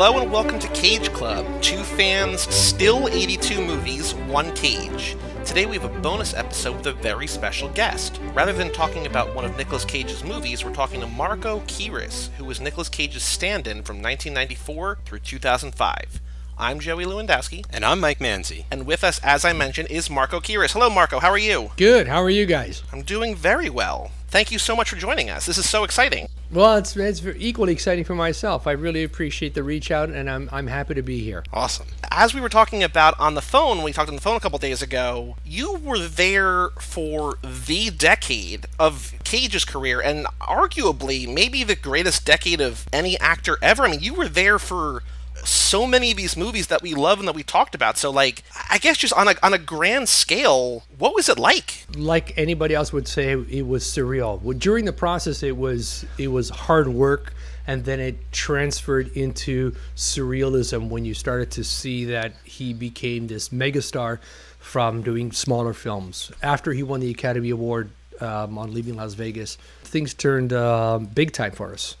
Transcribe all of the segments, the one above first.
Hello and welcome to Cage Club. Two fans, still 82 movies, one cage. Today we have a bonus episode with a very special guest. Rather than talking about one of Nicolas Cage's movies, we're talking to Marco Kiris, who was Nicolas Cage's stand-in from 1994 through 2005. I'm Joey Lewandowski, And I'm Mike Manzi. and with us, as I mentioned, is Marco Kiris. Hello, Marco. How are you? Good. How are you guys? I'm doing very well. Thank you so much for joining us. This is so exciting. Well, it's it's equally exciting for myself. I really appreciate the reach out, and I'm I'm happy to be here. Awesome. As we were talking about on the phone, we talked on the phone a couple days ago, you were there for the decade of Cage's career, and arguably maybe the greatest decade of any actor ever. I mean, you were there for so many of these movies that we love and that we talked about. So, like, I guess just on a on a grand scale, what was it like? Like anybody else would say, it was surreal. During the process, it was it was hard work, and then it transferred into surrealism when you started to see that he became this megastar from doing smaller films. After he won the Academy Award um, on Leaving Las Vegas, things turned uh, big time for us.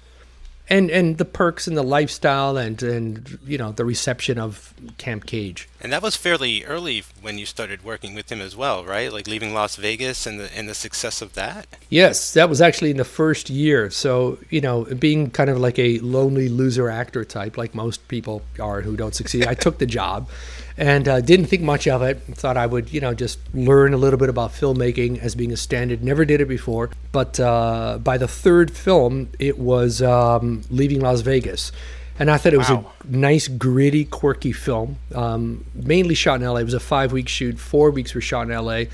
And, and the perks and the lifestyle and, and you know the reception of Camp Cage. And that was fairly early when you started working with him as well, right? Like leaving Las Vegas and the and the success of that. Yes, that was actually in the first year. So, you know, being kind of like a lonely loser actor type, like most people are who don't succeed, I took the job and uh, didn't think much of it. Thought I would, you know, just learn a little bit about filmmaking as being a standard. Never did it before. But uh, by the third film, it was um, Leaving Las Vegas. And I thought it was Wow. a nice, gritty, quirky film. Um, mainly shot in LA. It was a five week shoot. Four weeks were shot in LA.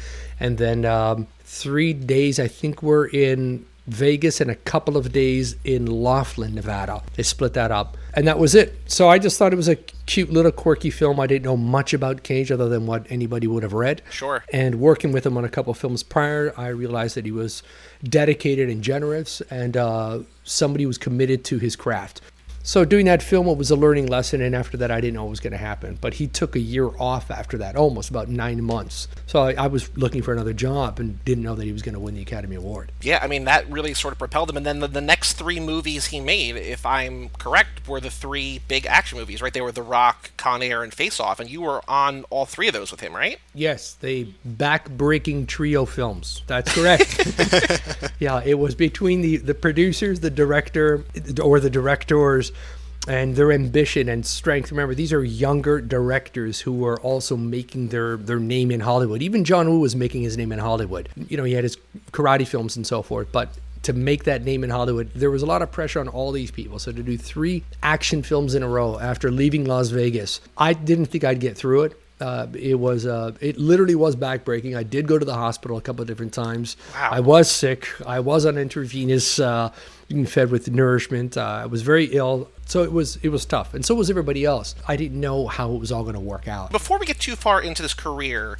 And then um, three days, I think, were in Vegas and a couple of days in Laughlin, Nevada. They split that up. And that was it. So I just thought it was a cute little quirky film. I didn't know much about Cage other than what anybody would have read. Sure. And working with him on a couple of films prior, I realized that he was dedicated and generous and uh, somebody who was committed to his craft. So doing that film it was a learning lesson, and after that, I didn't know what was going to happen. But he took a year off after that, almost about nine months. So I, I was looking for another job and didn't know that he was going to win the Academy Award. Yeah, I mean, that really sort of propelled him. And then the, the next three movies he made, if I'm correct, were the three big action movies, right? They were The Rock, Con Air, and Face Off. And you were on all three of those with him, right? Yes, the back-breaking trio films. That's correct. yeah, it was between the the producers, the director, or the directors, and their ambition and strength. Remember, these are younger directors who were also making their their name in Hollywood. Even John Woo was making his name in Hollywood. You know, he had his karate films and so forth, but to make that name in Hollywood, there was a lot of pressure on all these people. So to do three action films in a row after leaving Las Vegas, I didn't think I'd get through it. Uh, it was uh, it literally was backbreaking. I did go to the hospital a couple of different times. Wow. I was sick. I was on intravenous, uh, being fed with nourishment. Uh, I was very ill, so it was it was tough, and so was everybody else. I didn't know how it was all going to work out. Before we get too far into this career,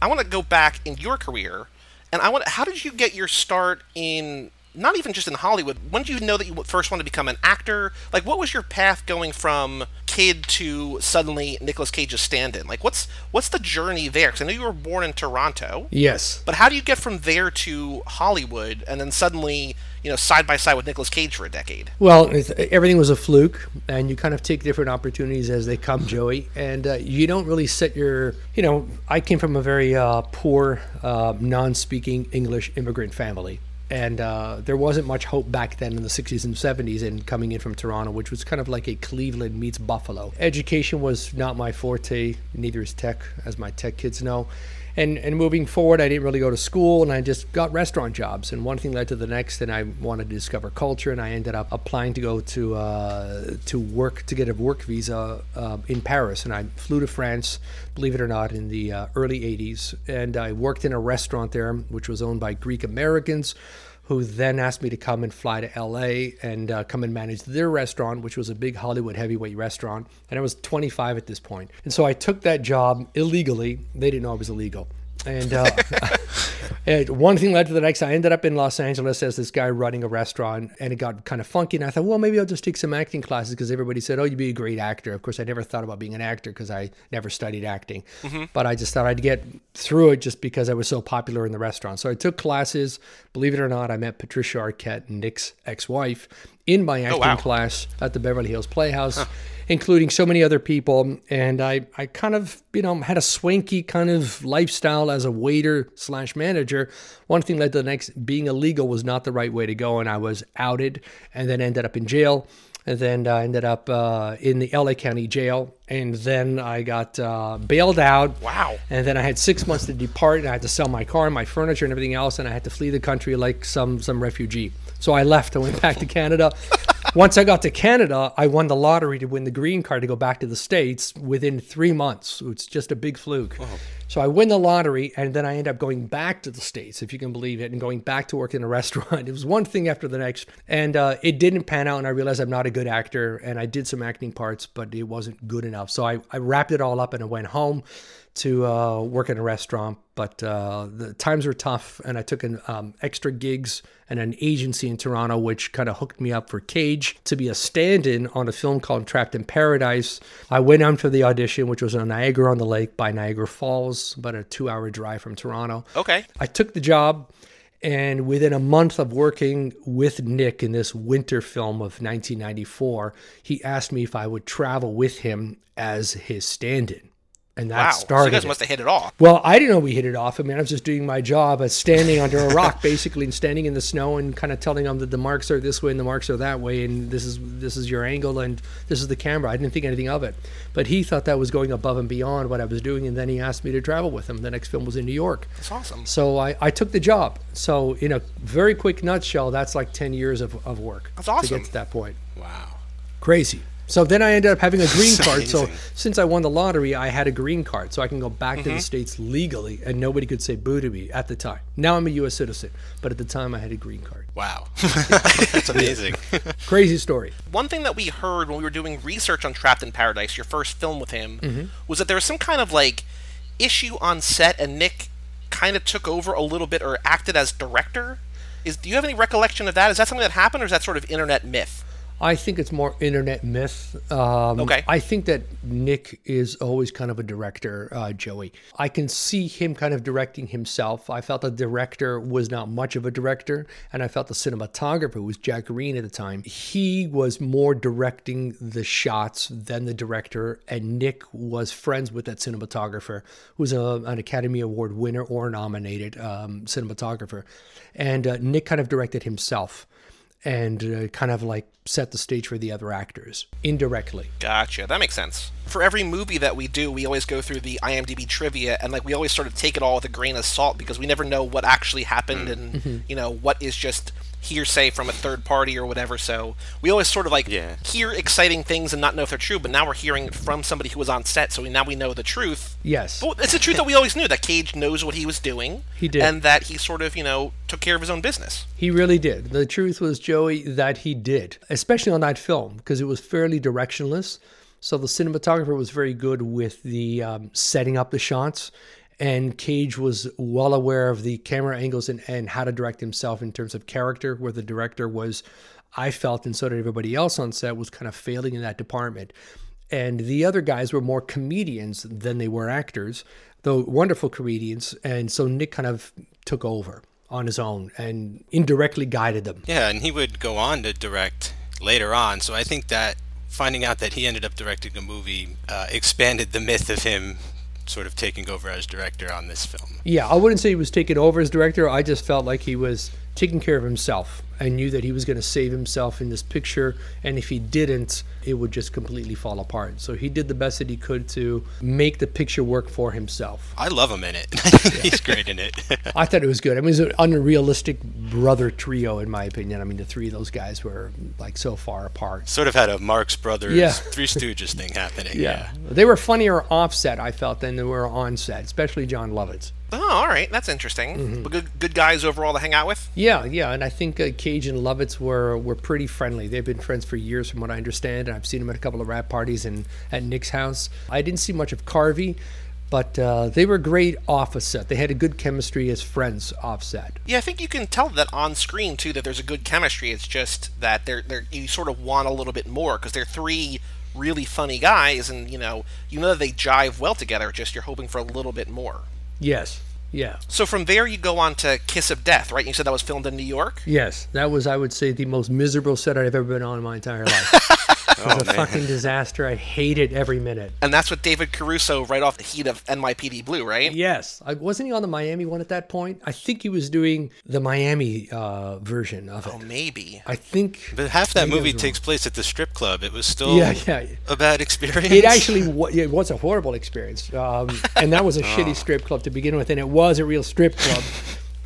I want to go back in your career, and I want. How did you get your start in? Not even just in Hollywood. When did you know that you first wanted to become an actor? Like, what was your path going from kid to suddenly Nicolas Cage's stand-in? Like, what's what's the journey there? Because I know you were born in Toronto, Yes. but how do you get from there to Hollywood and then suddenly, you know, side by side with Nicolas Cage for a decade? Well, everything was a fluke, and you kind of take different opportunities as they come, Joey. And uh, you don't really set your, you know, I came from a very uh, poor, uh, non-speaking English immigrant family, and uh, there wasn't much hope back then in the 60s and 70s in coming in from Toronto, which was kind of like a Cleveland meets Buffalo. Education was not my forte, neither is tech, as my tech kids know. And, and moving forward, I didn't really go to school, and I just got restaurant jobs. And one thing led to the next, and I wanted to discover culture, and I ended up applying to go to uh, to work to get a work visa uh, in Paris. And I flew to France, believe it or not, in the uh, early '80s, and I worked in a restaurant there, which was owned by Greek Americans who then asked me to come and fly to LA and uh, come and manage their restaurant, which was a big Hollywood heavyweight restaurant. And I was 25 at this point. And so I took that job illegally. They didn't know I was illegal. And, uh, and one thing led to the next. I ended up in Los Angeles as this guy running a restaurant, and it got kind of funky. And I thought, well, maybe I'll just take some acting classes because everybody said, oh, you'd be a great actor. Of course, I never thought about being an actor because I never studied acting. Mm-hmm. But I just thought I'd get through it just because I was so popular in the restaurant. So I took classes. Believe it or not, I met Patricia Arquette, Nick's ex wife, in my oh, acting wow. class at the Beverly Hills Playhouse, including so many other people. And I, I kind of, you know, had a swanky kind of lifestyle as a waiter slash manager. One thing led to the next. Being illegal was not the right way to go, and I was outed, and then ended up in jail. And then I ended up uh, in the LA County jail. And then I got uh, bailed out. Wow. And then I had six months to depart, and I had to sell my car and my furniture and everything else, and I had to flee the country like some some refugee. So I left. I went back to Canada. Once I got to Canada, I won the lottery to win the green card to go back to the States within three months. It's just a big fluke. So I win the lottery, and then I end up going back to the States, if you can believe it, and going back to work in a restaurant. It was one thing after the next. And uh, it didn't pan out, and I realized I'm not a good actor. And I did some acting parts, but it wasn't good enough. So I, I wrapped it all up and I went home to uh, work in a restaurant, but uh, the times were tough, and I took an um, extra gigs and an agency in Toronto, which kind of hooked me up for Cage to be a stand-in on a film called Trapped in Paradise. I went out for the audition, which was on Niagara on the Lake by Niagara Falls, about a two-hour drive from Toronto. Okay. I took the job, and within a month of working with Nick in this winter film of 1994, he asked me if I would travel with him as his stand-in. And that Wow. So you guys must have hit it off. Well, I didn't know we hit it off. I mean, I was just doing my job as standing under a rock, basically, and standing in the snow and kind of telling them that the marks are this way and the marks are that way, and this is this is your angle and this is the camera. I didn't think anything of it, but he thought that was going above and beyond what I was doing, and then he asked me to travel with him. The next film was in New York, That's awesome. so I, I took the job. So in a very quick nutshell, that's like ten years of, of work That's awesome. to get to that point. Wow. Crazy. So then I ended up having a green card. So since I won the lottery, I had a green card, so I can go back Mm-hmm. to the states legally, and nobody could say boo to me at the time. Now I'm a U.S. citizen, but at the time I had a green card. Wow. That's amazing. Crazy story. One thing that we heard when we were doing research on Trapped in Paradise, your first film with him, Mm-hmm. was that there was some kind of like issue on set, and Nick kind of took over a little bit or acted as director. Is do you have any recollection of that? Is that something that happened, or is that sort of internet myth? I think it's more internet myth. Um, Okay. I think that Nick is always kind of a director, uh, Joey. I can see him kind of directing himself. I felt the director was not much of a director, and I felt the cinematographer, who was Jack Green at the time, he was more directing the shots than the director. And Nick was friends with that cinematographer, who was a, an Academy Award winner or nominated um, cinematographer. And uh, Nick kind of directed himself and uh, kind of like set the stage for the other actors indirectly. Gotcha. That makes sense. For every movie that we do, we always go through the IMDb trivia, and like we always sort of take it all with a grain of salt because we never know what actually happened, mm. and mm-hmm. you know what is just hearsay from a third party or whatever. So we always sort of like Yeah. hear exciting things and not know if they're true. But now we're hearing it from somebody who was on set, so we, now we know the truth. Yes. But it's the truth that we always knew that Cage knows what he was doing. He did. and that he sort of you know took care of his own business. He really did. The truth was, Joey, that he did, especially on that film, because it was fairly directionless. So the cinematographer was very good with the um, setting up the shots, and Cage was well aware of the camera angles and, and how to direct himself in terms of character, where the director was, I felt, and so did everybody else on set, was kind of failing in that department. And the other guys were more comedians than they were actors, though wonderful comedians. And so Nick kind of took over on his own and indirectly guided them. Yeah, and he would go on to direct later on. So I think that finding out that he ended up directing a movie uh, expanded the myth of him sort of taking over as director on this film. Yeah, I wouldn't say he was taking over as director. I just felt like he was taking care of himself. I knew that he was going to save himself in this picture, and if he didn't, it would just completely fall apart. So he did the best that he could to make the picture work for himself. I love him in it. He's great in it. I thought it was good. I mean, it was an unrealistic brother trio, in my opinion. I mean, the three of those guys were like so far apart. sort of had a Marx Brothers Yeah. Three Stooges thing happening. Yeah. They were funnier offset, I felt, than they were on set, especially Jon Lovitz. Oh, all right, that's interesting. But good, good guys overall to hang out with. Yeah, yeah, and I think uh, Cage and Lovitz were were pretty friendly. They've been friends for years, from what I understand, and I've seen them at a couple of wrap parties and at Nick's house. I didn't see much of Carvey, but uh, they were great off a set. They had a good chemistry as friends off set. Yeah, I think you can tell that on screen too that there's a good chemistry. It's just that they're they're you sort of want a little bit more because they're three really funny guys, and you know you know that they jive well together. Just you're hoping for a little bit more. Yes, Yeah. So from there, you go on to Kiss of Death, right? You said that was filmed in New York. Yes, that was, I would say, the most miserable set I've ever been on in my entire life. it was a fucking disaster. I hated every minute. And that's with David Caruso right off the heat of NYPD Blue, right? Yes, I, wasn't he on the Miami one at that point? I think he was doing the Miami uh, version of it. Oh, maybe. I think. But half that movie takes place at the strip club. It was still Yeah, yeah. a bad experience. It actually wa- it was a horrible experience, um, and that was a shitty strip club to begin with, and it was a real strip club.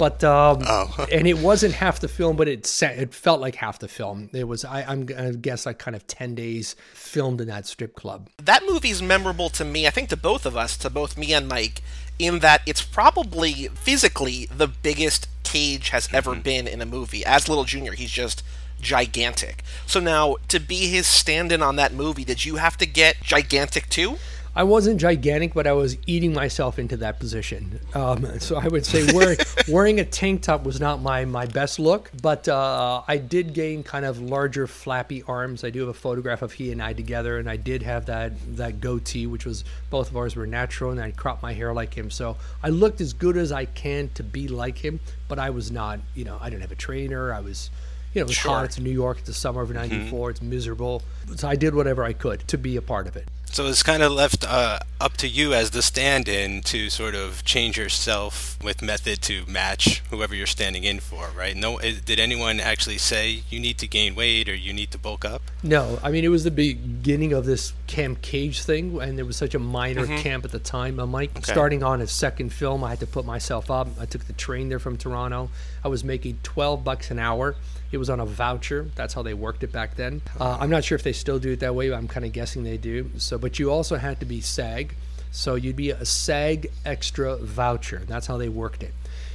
But um, Oh. and it wasn't half the film, but it sa- it felt like half the film. It was I, I'm gonna guess like kind of ten days filmed in that strip club. That movie's memorable to me, I think to both of us, to both me and Mike, in that it's probably physically the biggest Cage has ever been in a movie. As Little Junior, he's just gigantic. So now, to be his stand in on that movie, did you have to get gigantic too? I wasn't gigantic, but I was eating myself into that position. Um, so I would say wearing wearing a tank top was not my my best look, but uh, I did gain kind of larger, flappy arms. I do have a photograph of he and I together, and I did have that that goatee, which was both of ours were natural, and I cropped my hair like him. So I looked as good as I can to be like him, but I was not. You know, I didn't have a trainer. I was. You know, it was Sure. hot. It's New York. It's the summer of '94. It's miserable. So I did whatever I could to be a part of it. So it's kind of left uh, up to you as the stand-in to sort of change yourself with method to match whoever you're standing in for, right? No, did anyone actually say you need to gain weight or you need to bulk up? No, I mean it was the beginning of this Camp Cage thing, and it was such a minor camp at the time. I'm like starting on a second film. I had to put myself up. I took the train there from Toronto. I was making 12 bucks an hour. It was on a voucher. That's how they worked it back then. Uh, I'm not sure if they still do it that way. I'm kind of guessing they do. So, but you also had to be SAG. So you'd be a SAG extra voucher. That's how they worked it.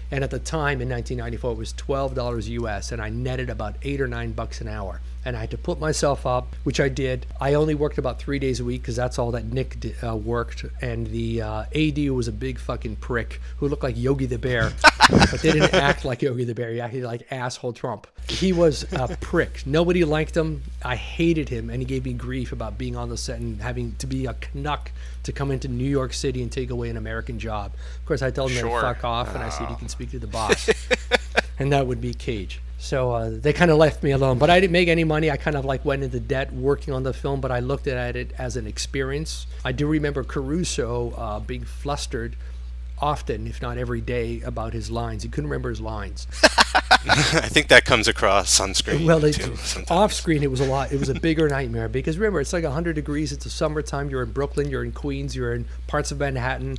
And at the time in 1994, it was $12 US, and I netted about eight or nine bucks an hour. And I had to put myself up, which I did. I only worked about three days a week because that's all that Nick uh, worked. And the uh, AD was a big fucking prick who looked like Yogi the Bear, but they didn't act like Yogi the Bear. He acted like asshole Trump. He was a prick. Nobody liked him. I hated him, and he gave me grief about being on the set and having to be a Canuck to come into New York City and take away an American job. Of course, I told him Sure. to fuck off, and I said, "You can speak to the boss," and that would be Cage. So uh, they kind of left me alone, but I didn't make any money. I kind of like went into debt working on the film, but I looked at it as an experience. I do remember Caruso uh, being flustered often, if not every day, about his lines. He couldn't remember his lines. I think that comes across on screen Well, it, too. Sometimes. off screen, it was a lot. It was a bigger nightmare because remember, it's like 100 degrees. It's the summertime. You're in Brooklyn. You're in Queens. You're in parts of Manhattan,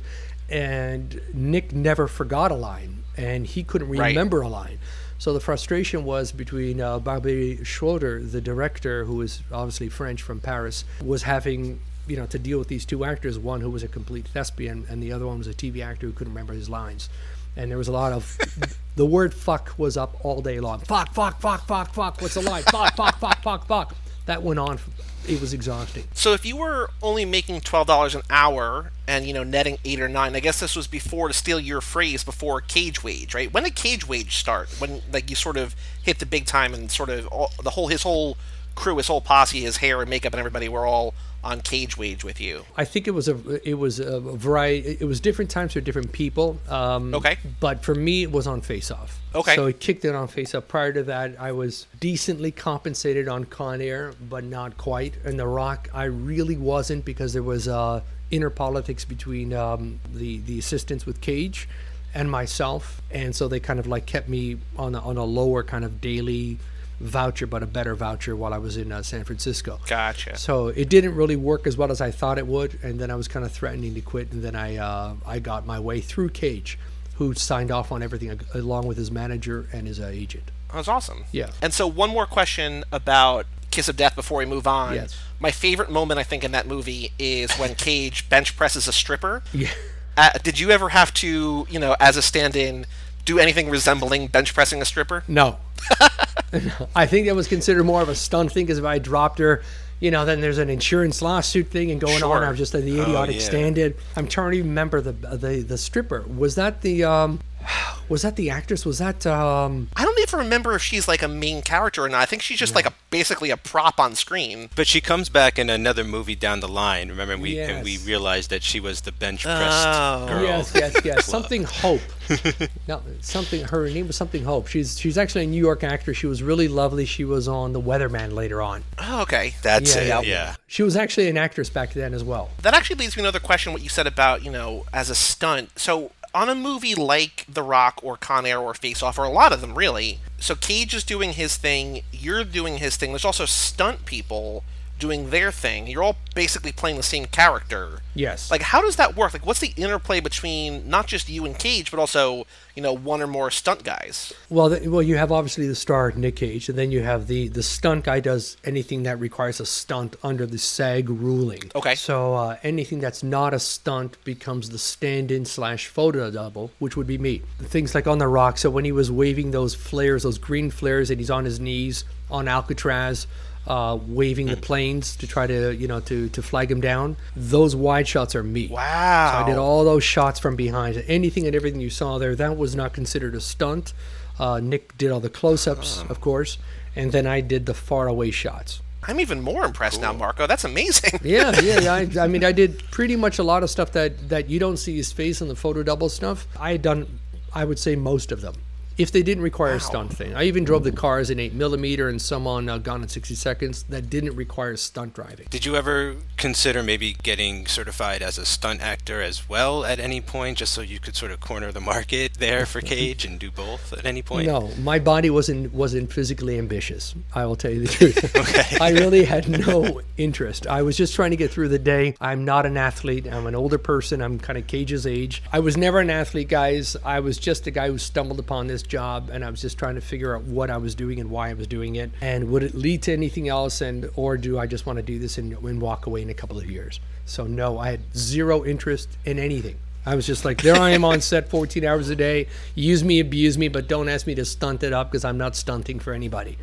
and Nick never forgot a line, and he couldn't Right. remember a line. So the frustration was between uh, Barbet Schroeder, the director, who is obviously French from Paris, was having you know to deal with these two actors. One who was a complete thespian, and the other one was a TV actor who couldn't remember his lines. And there was a lot of the word "fuck" was up all day long. Fuck, fuck, fuck, fuck, fuck. What's the line? Fuck, fuck, fuck, fuck, fuck. That went on. It was exhausting. So if you were only making twelve dollars an hour and you know netting eight or nine, I guess this was before to steal your phrase before cage wage, right? When did cage wage start? When like you sort of hit the big time and sort of all, the whole his whole crew, his whole posse, his hair and makeup and everybody were all on cage wage with you. I think it was a it was a variety. It was different times for different people. Um, Okay. But for me, it was on Face Off. Okay. So it kicked in on Face Off. Prior to that, I was decently compensated on Con Air, but not quite. And The Rock, I really wasn't because there was uh, inner politics between um, the the assistants with Cage and myself, and so they kind of like kept me on a, on a lower kind of daily voucher, but a better voucher while I was in uh, San Francisco. Gotcha. So it didn't really work as well as I thought it would, and then I was kind of threatening to quit, and then I uh, I got my way through Cage, who signed off on everything along with his manager and his uh, agent. That was awesome. Yeah. And so one more question about Kiss of Death before we move on. Yes. My favorite moment I think in that movie is when Cage bench presses a stripper. Yeah. Uh, did you ever have to, you know, as a stand-in, do anything resembling bench pressing a stripper? No. I think that was considered more of a stunt thing because if I dropped her, you know, then there's an insurance lawsuit thing and going on. I was just at the idiotic yeah. stand-in. I'm trying to remember the the the stripper. Was that the um Was that the actress? Was that um I don't even remember if she's like a main character or not. I think she's just like a basically a prop on screen. But she comes back in another movie down the line. Remember, we and we realized that she was the bench pressed Oh. girl. Yes, yes, yes. Something Hope. no, something. Her name was something Hope. She's she's actually a New York actor. She was really lovely. She was on The Weatherman later on. Oh, okay. That's Yeah, it. yeah. Yeah. She was actually an actress back then as well. That actually leads me to another question. What you said about you know as a stunt. So on a movie like The Rock or Con Air or Face Off or a lot of them really. So Cage is doing his thing. You're doing his thing. There's also stunt people doing their thing. You're all basically playing the same character. Yes. Like, how does that work? Like, what's the interplay between not just you and Cage, but also, you know, one or more stunt guys? Well, the, well, you have obviously the star Nick Cage, and then you have the the stunt guy does anything that requires a stunt under the SAG ruling. Okay. So uh, anything that's not a stunt becomes the stand-in slash photo double, which would be me. Things like on the rock. So when he was waving those flares, those green flares, and he's on his knees on Alcatraz. Uh, waving the planes to try to you know to to flag him down. Those wide shots are me. Wow. So I did all those shots from behind. Anything and everything you saw there, that was not considered a stunt. Uh, Nick did all the close-ups, of course, and then I did the far-away shots. I'm even more impressed now, Marco. That's amazing. Yeah, yeah, yeah. I, I mean, I did pretty much a lot of stuff that that you don't see his face in the photo double stuff. I had done, I would say, most of them. If they didn't require a stunt thing, I even drove the cars in eight millimeter and some on uh, Gone in sixty seconds that didn't require stunt driving. Did you ever consider maybe getting certified as a stunt actor as well at any point, just so you could sort of corner the market there for Cage and do both at any point? No, my body wasn't wasn't physically ambitious. I will tell you the truth. okay. I really had no interest. I was just trying to get through the day. I'm not an athlete. I'm an older person. I'm kind of Cage's age. I was never an athlete, guys. I was just a guy who stumbled upon this job, and I was just trying to figure out what I was doing and why I was doing it, and would it lead to anything else, and or do I just want to do this and, and walk away in a couple of years? So no, I had zero interest in anything. I was just like, there I am on set 14 hours a day. Use me, abuse me, but don't ask me to stunt it up because I'm not stunting for anybody.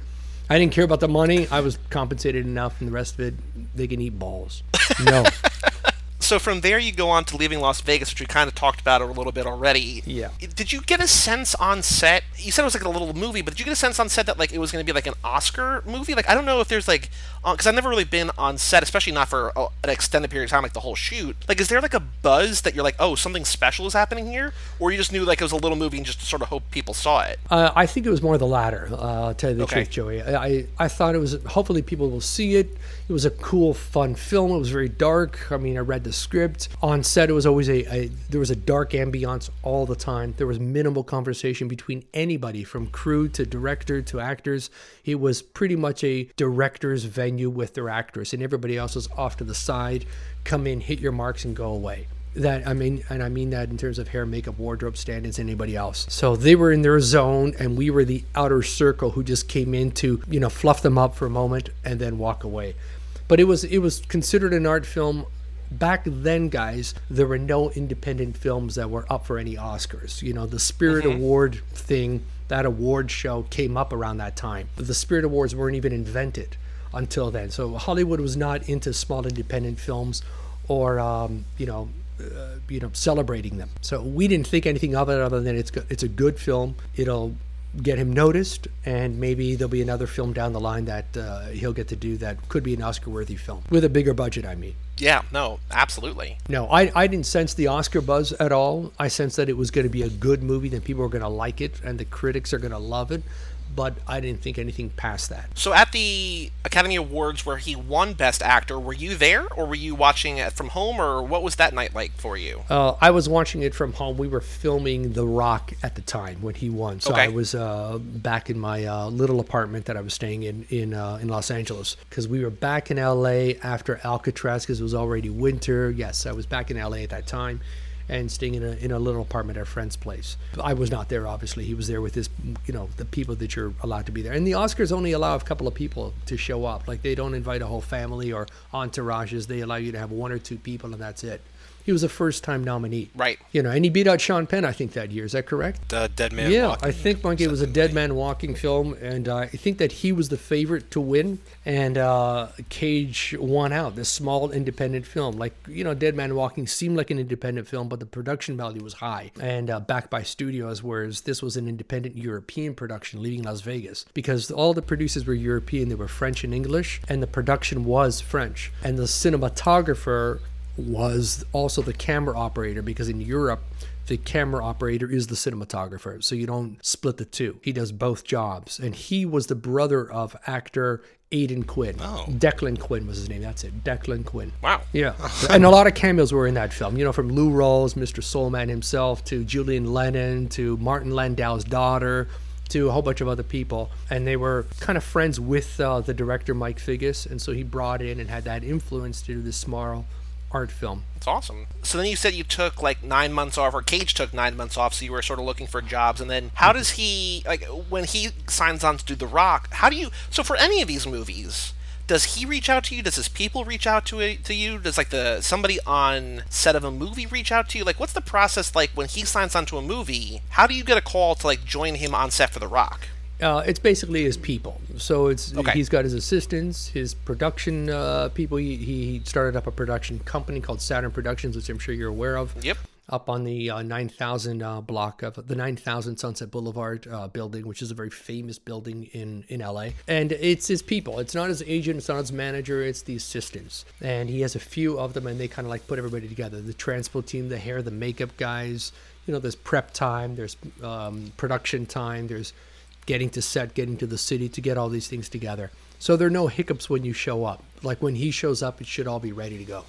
I didn't care about the money. I was compensated enough, and the rest of it, they can eat balls. No. So from there, you go on to leaving Las Vegas, which we kind of talked about a little bit already. Yeah. Did you get a sense on set? You said it was like a little movie, but did you get a sense on set that like it was going to be like an Oscar movie? Like I don't know if there's like, because I've never really been on set, especially not for uh, an extended period of time, like the whole shoot. Like, is there like a buzz that you're like, oh, something special is happening here, or you just knew like it was a little movie and just sort of hope people saw it? Uh, I think it was more the latter. Uh, to tell you the Okay. truth, Joey. I, I I thought it was. Hopefully, people will see it. It was a cool, fun film. It was very dark. I mean, I read the script. On set, it was always a, a there was a dark ambiance all the time. There was minimal conversation between anybody, from crew to director to actors. It was pretty much a director's venue with their actors, and everybody else was off to the side. Come in, hit your marks, and go away that I mean, and I mean that in terms of hair, makeup, wardrobe, stand-ins, anybody else. So they were in their zone, and we were the outer circle who just came in to, you know, fluff them up for a moment and then walk away. But it was it was considered an art film. Back then, guys, there were no independent films that were up for any Oscars. You know, the Spirit mm-hmm. Award thing, that award show came up around that time. The Spirit Awards weren't even invented until then. So Hollywood was not into small independent films or um, you know uh, you know celebrating them. So we didn't think anything of it other than it's go- it's a good film. It'll get him noticed, and maybe there'll be another film down the line that uh, he'll get to do that could be an Oscar-worthy film with a bigger budget. I mean. Yeah, no, absolutely. No, I, I didn't sense the Oscar buzz at all. I sensed that it was going to be a good movie, that people are going to like it, and the critics are going to love it. But I didn't think anything past that. So at the Academy Awards where he won Best Actor, were you there, or were you watching it from home, or what was that night like for you? Uh, I was watching it from home. We were filming The Rock at the time when he won, so Okay. I was uh, back in my uh, little apartment that I was staying in in uh, in Los Angeles because we were back in LA after Alcatraz because it was already winter. Yes, I was back in LA at that time. And staying in a, in a little apartment at a friend's place. I was not there, obviously. He was there with his, you know, the people that you're allowed to be there. And the Oscars only allow a couple of people to show up. Like they don't invite a whole family or entourages. They allow you to have one or two people, and that's it He was a first time nominee. Right. You know, and he beat out Sean Penn, I think, that year. Is that correct? The Dead Man Walking. yeah, Walking. I think Monkey was a Dead Man Walking film, and uh, I think that he was the favorite to win, and uh, Cage won out. This small independent film, like you know, Dead Man Walking seemed like an independent film, but the production value was high and uh, backed by studios, whereas this was an independent European production leaving Las Vegas because all the producers were European. They were French and English, and the production was French, and the cinematographer was also the camera operator because in Europe the camera operator is the cinematographer so you don't split the two he does both jobs and he was the brother of actor Aidan Quinn. Oh. Declan Quinn was his name. That's it. Declan Quinn. Wow. Yeah. and a lot of cameos were in that film. You know, from Lou Rawls, Mr. Soulman himself, to Julian Lennon, to Martin Landau's daughter, to a whole bunch of other people. And they were kind of friends with uh, the director, Mike Figgis. And so he brought in and had that influence to do this small art film. It's awesome. So then you said you took like nine months off, or Cage took nine months off, so you were sort of looking for jobs. And then how does he, like, when he signs on to do The Rock, how do you, so for any of these movies, does he reach out to you? Does his people reach out to it, to you? Does like the somebody on set of a movie reach out to you? Like, what's the process like when he signs on to a movie? How do you get a call to like join him on set for The Rock? Uh, it's basically his people. So it's Okay. he's got his assistants, his production uh, people. He, he started up a production company called Saturn Productions, which I'm sure you're aware of. Yep. Up on the uh, 9000 uh, block of the 9000 Sunset Boulevard uh, building, which is a very famous building in, in LA. And it's his people. It's not his agent, it's not his manager, it's the assistants. And he has a few of them, and they kind of like put everybody together the transpo team, the hair, the makeup guys. You know, there's prep time, there's um, production time, there's getting to set, getting to the city to get all these things together. So there are no hiccups when you show up. Like when he shows up, it should all be ready to go.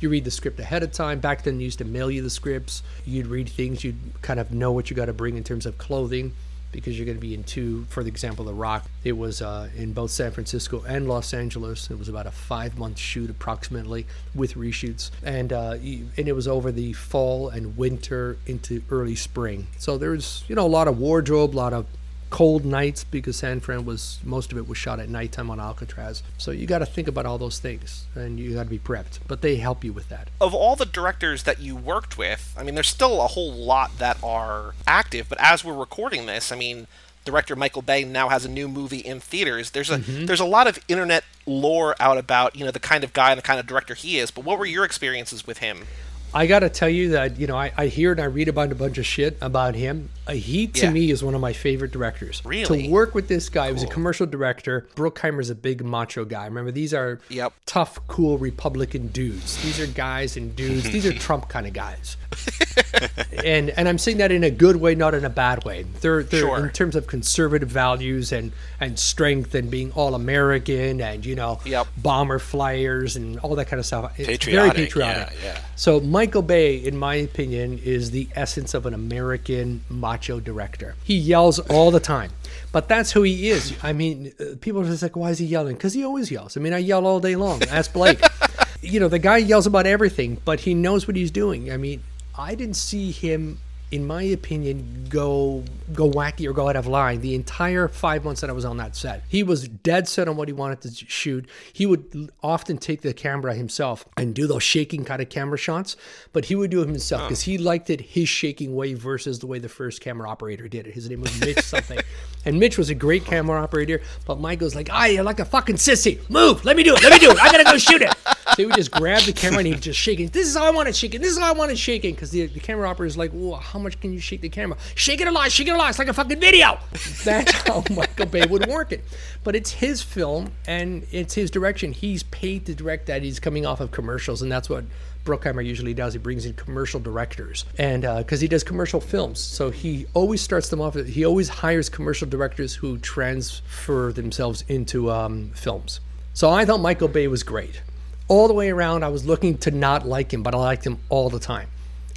You read the script ahead of time. Back then, they used to mail you the scripts. You'd read things. You'd kind of know what you got to bring in terms of clothing because you're going to be in two. For example, The Rock. It was uh, in both San Francisco and Los Angeles. It was about a five month shoot approximately with reshoots, and uh, and it was over the fall and winter into early spring. So there's you know a lot of wardrobe, a lot of cold nights because San Fran was most of it was shot at nighttime on Alcatraz. So you got to think about all those things and you got to be prepped. But they help you with that. of all the directors that you worked with, I mean, there's still a whole lot that are active. But as we're recording this, I mean, director Michael Bay now has a new movie in theaters. There's a mm-hmm. there's a lot of internet lore out about you know the kind of guy and the kind of director he is. But what were your experiences with him? I got to tell you that you know I, I hear and I read about a bunch of shit about him. Uh, he to Yeah. me is one of my favorite directors. Really? to work with this guy, he was a commercial director. Bruckheimer's a big macho guy. Remember, these are Yep. tough, cool Republican dudes. These are guys and dudes. These are Trump kind of guys. and and I'm saying that in a good way, not in a bad way. They're they're Sure. in terms of conservative values and and strength and being all American and you know Yep. bomber flyers and all that kind of stuff. It's Patriotic, very patriotic. yeah, yeah. So Michael Bay, in my opinion, is the essence of an American macho director. He yells all the time, but that's who he is. I mean, uh, people are just like, "Why is he yelling?" Because he always yells. I mean, I yell all day long. Ask Blake. you know, the guy yells about everything, but he knows what he's doing. I mean, I didn't see him. In my opinion, go go wacky or go out of line the entire five months that I was on that set. He was dead set on what he wanted to shoot. He would often take the camera himself and do those shaking kind of camera shots, but he would do it himself because he liked it his shaking way versus the way the first camera operator did it. His name was Mitch something, and Mitch was a great camera operator, but Mike was like, I you're like a fucking sissy. Move, let me do it. Let me do it. I gotta go shoot it." So he would just grab the camera and he'd just shake it. This is how I want it shaking. This is how I want it shaking. Because the, the camera operator is like, Whoa, how much can you shake the camera? Shake it a lot, shake it a lot. It's like a fucking video. That's how Michael Bay would work it. But it's his film and it's his direction. He's paid to direct that. He's coming off of commercials, and that's what Bruckheimer usually does. He brings in commercial directors, and because he does commercial films, so he always starts them off. He always hires commercial directors who transfer themselves into um, films. So I thought Michael Bay was great all the way around. I was looking to not like him, but I liked him all the time.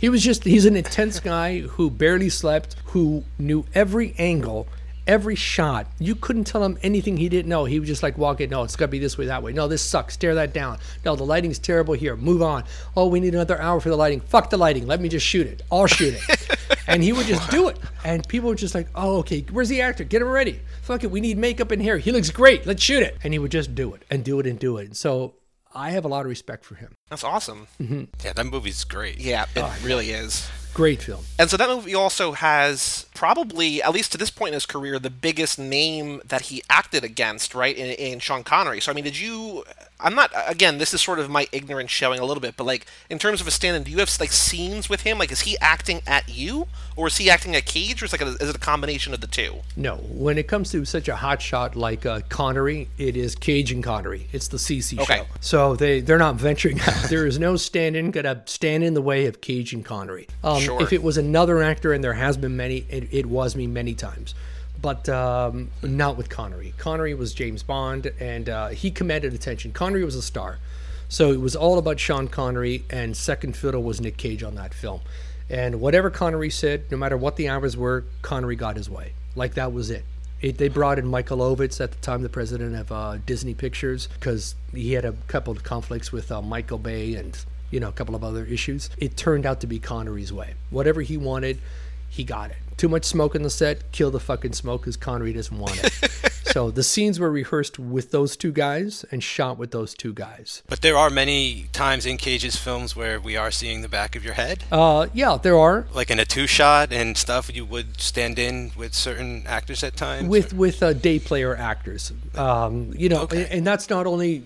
He was just, he's an intense guy who barely slept, who knew every angle, every shot. You couldn't tell him anything he didn't know. He would just like walk in, no, it's got to be this way, that way. No, this sucks. Tear that down. No, the lighting's terrible here. Move on. Oh, we need another hour for the lighting. Fuck the lighting. Let me just shoot it. I'll shoot it. and he would just do it. And people were just like, oh, okay, where's the actor? Get him ready. Fuck it. We need makeup in here. He looks great. Let's shoot it. And he would just do it and do it and do it. And So I have a lot of respect for him. That's awesome. Mm-hmm. Yeah, that movie's great. Yeah, it oh, really is. Great film. And so that movie also has probably, at least to this point in his career, the biggest name that he acted against, right, in, in Sean Connery. So, I mean, did you. I'm not. Again, this is sort of my ignorance showing a little bit, but like, in terms of a stand in, do you have like scenes with him? Like, is he acting at you? Or is he acting at Cage? Or is, like a, is it a combination of the two? No, when it comes to such a hot shot like uh, Connery, it is Cage and Connery. It's the CC Okay. show. So they they're not venturing out. there is no stand-in gonna stand in the way of Cage and Connery. Um, Sure. If it was another actor, and there has been many, it, it was me many times. But um, not with Connery. Connery was James Bond, and uh, he commanded attention. Connery was a star, so it was all about Sean Connery, and second fiddle was Nick Cage on that film. And whatever Connery said, no matter what the hours were, Connery got his way. Like that was it. It, they brought in Michael Ovitz at the time, the president of uh, Disney Pictures, because he had a couple of conflicts with uh, Michael Bay and you know a couple of other issues. It turned out to be Connery's way. Whatever he wanted, he got it. Too much smoke in the set, kill the fucking smoke, because Connery doesn't want it. so the scenes were rehearsed with those two guys and shot with those two guys. But there are many times in Cage's films where we are seeing the back of your head. Uh, yeah, there are Like in a two shot and stuff, you would stand in with certain actors at times. with with uh, day player actors. Um, you know, Okay. and, and that's not only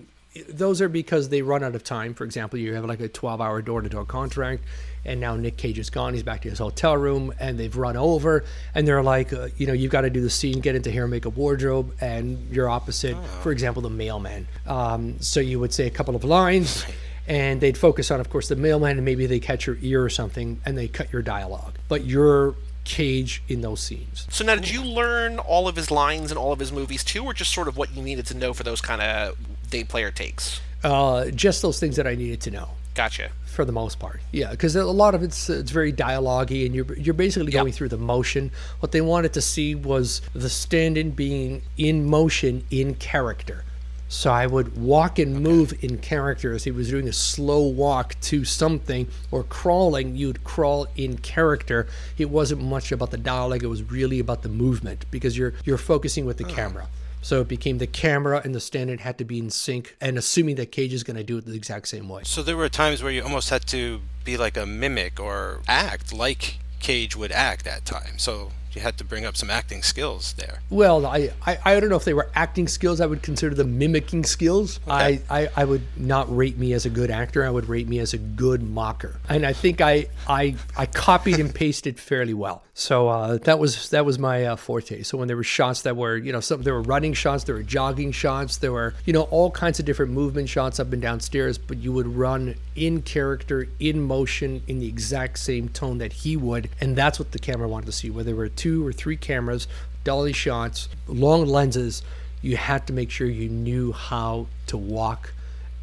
those are because they run out of time. For example, you have like a 12 hour door to door contract, and now Nick Cage is gone. He's back to his hotel room, and they've run over, and they're like, uh, you know, you've got to do the scene, get into hair, and makeup, wardrobe, and you're opposite. For example, the mailman. Um, so you would say a couple of lines. And they'd focus on, of course, the mailman, and maybe they catch your ear or something, and they cut your dialogue. But you're Cage in those scenes. So now, did you learn all of his lines in all of his movies too, or just sort of what you needed to know for those kind of day player takes? Uh, just those things that I needed to know Gotcha. for the most part. Yeah, because a lot of it's it's very dialogue-y and you're you're basically going through the motion. What they wanted to see was the stand-in being in motion in character. So I would walk and move in character as he was doing a slow walk to something or crawling, you'd crawl in character. It wasn't much about the dialogue, it was really about the movement because you're you're focusing with the camera. So it became the camera and the stand-in had to be in sync and assuming that Cage is going to do it the exact same way. So there were times where you almost had to be like a mimic or act like Cage would act at times. So you had to bring up some acting skills there. Well, I, I, I don't know if they were acting skills. I would consider them mimicking skills. I, I, I would not rate me as a good actor. I would rate me as a good mocker. And I think I I, I copied and pasted fairly well. So uh, that was that was my uh, forte. So when there were shots that were you know some there were running shots, there were jogging shots, there were you know all kinds of different movement shots up and down stairs. But you would run in character, in motion, in the exact same tone that he would, and that's what the camera wanted to see. Whether were two or three cameras, dolly shots, long lenses, you had to make sure you knew how to walk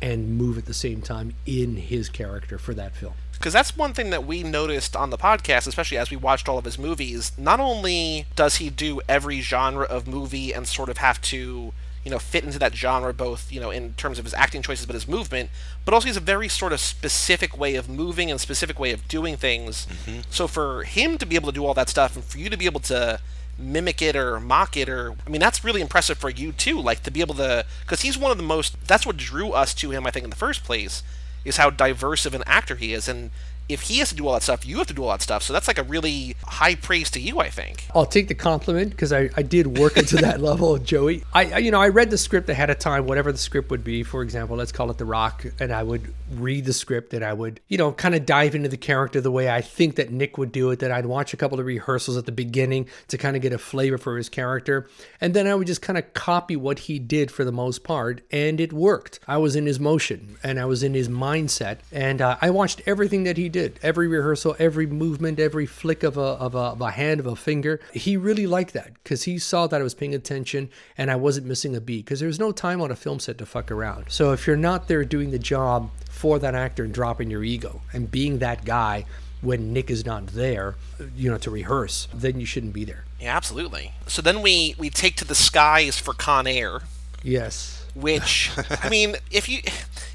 and move at the same time in his character for that film. Because that's one thing that we noticed on the podcast, especially as we watched all of his movies. Not only does he do every genre of movie and sort of have to, you know, fit into that genre, both, you know, in terms of his acting choices, but his movement, but also he's a very sort of specific way of moving and specific way of doing things. Mm-hmm. So for him to be able to do all that stuff and for you to be able to mimic it or mock it or i mean that's really impressive for you too like to be able to because he's one of the most that's what drew us to him i think in the first place is how diverse of an actor he is and if he has to do all that stuff you have to do all that stuff so that's like a really high praise to you i think I'll take the compliment because I, I did work into that level, Joey. I, I you know I read the script ahead of time, whatever the script would be. For example, let's call it The Rock, and I would read the script and I would you know kind of dive into the character the way I think that Nick would do it. That I'd watch a couple of rehearsals at the beginning to kind of get a flavor for his character, and then I would just kind of copy what he did for the most part, and it worked. I was in his motion and I was in his mindset, and uh, I watched everything that he did, every rehearsal, every movement, every flick of a of a, of a hand of a finger. He really liked that because he saw that I was paying attention and I wasn't missing a beat because there's no time on a film set to fuck around. So if you're not there doing the job for that actor and dropping your ego and being that guy when Nick is not there, you know, to rehearse, then you shouldn't be there. yeah absolutely so then we we take to the skies for con air Yes. Which I mean, if you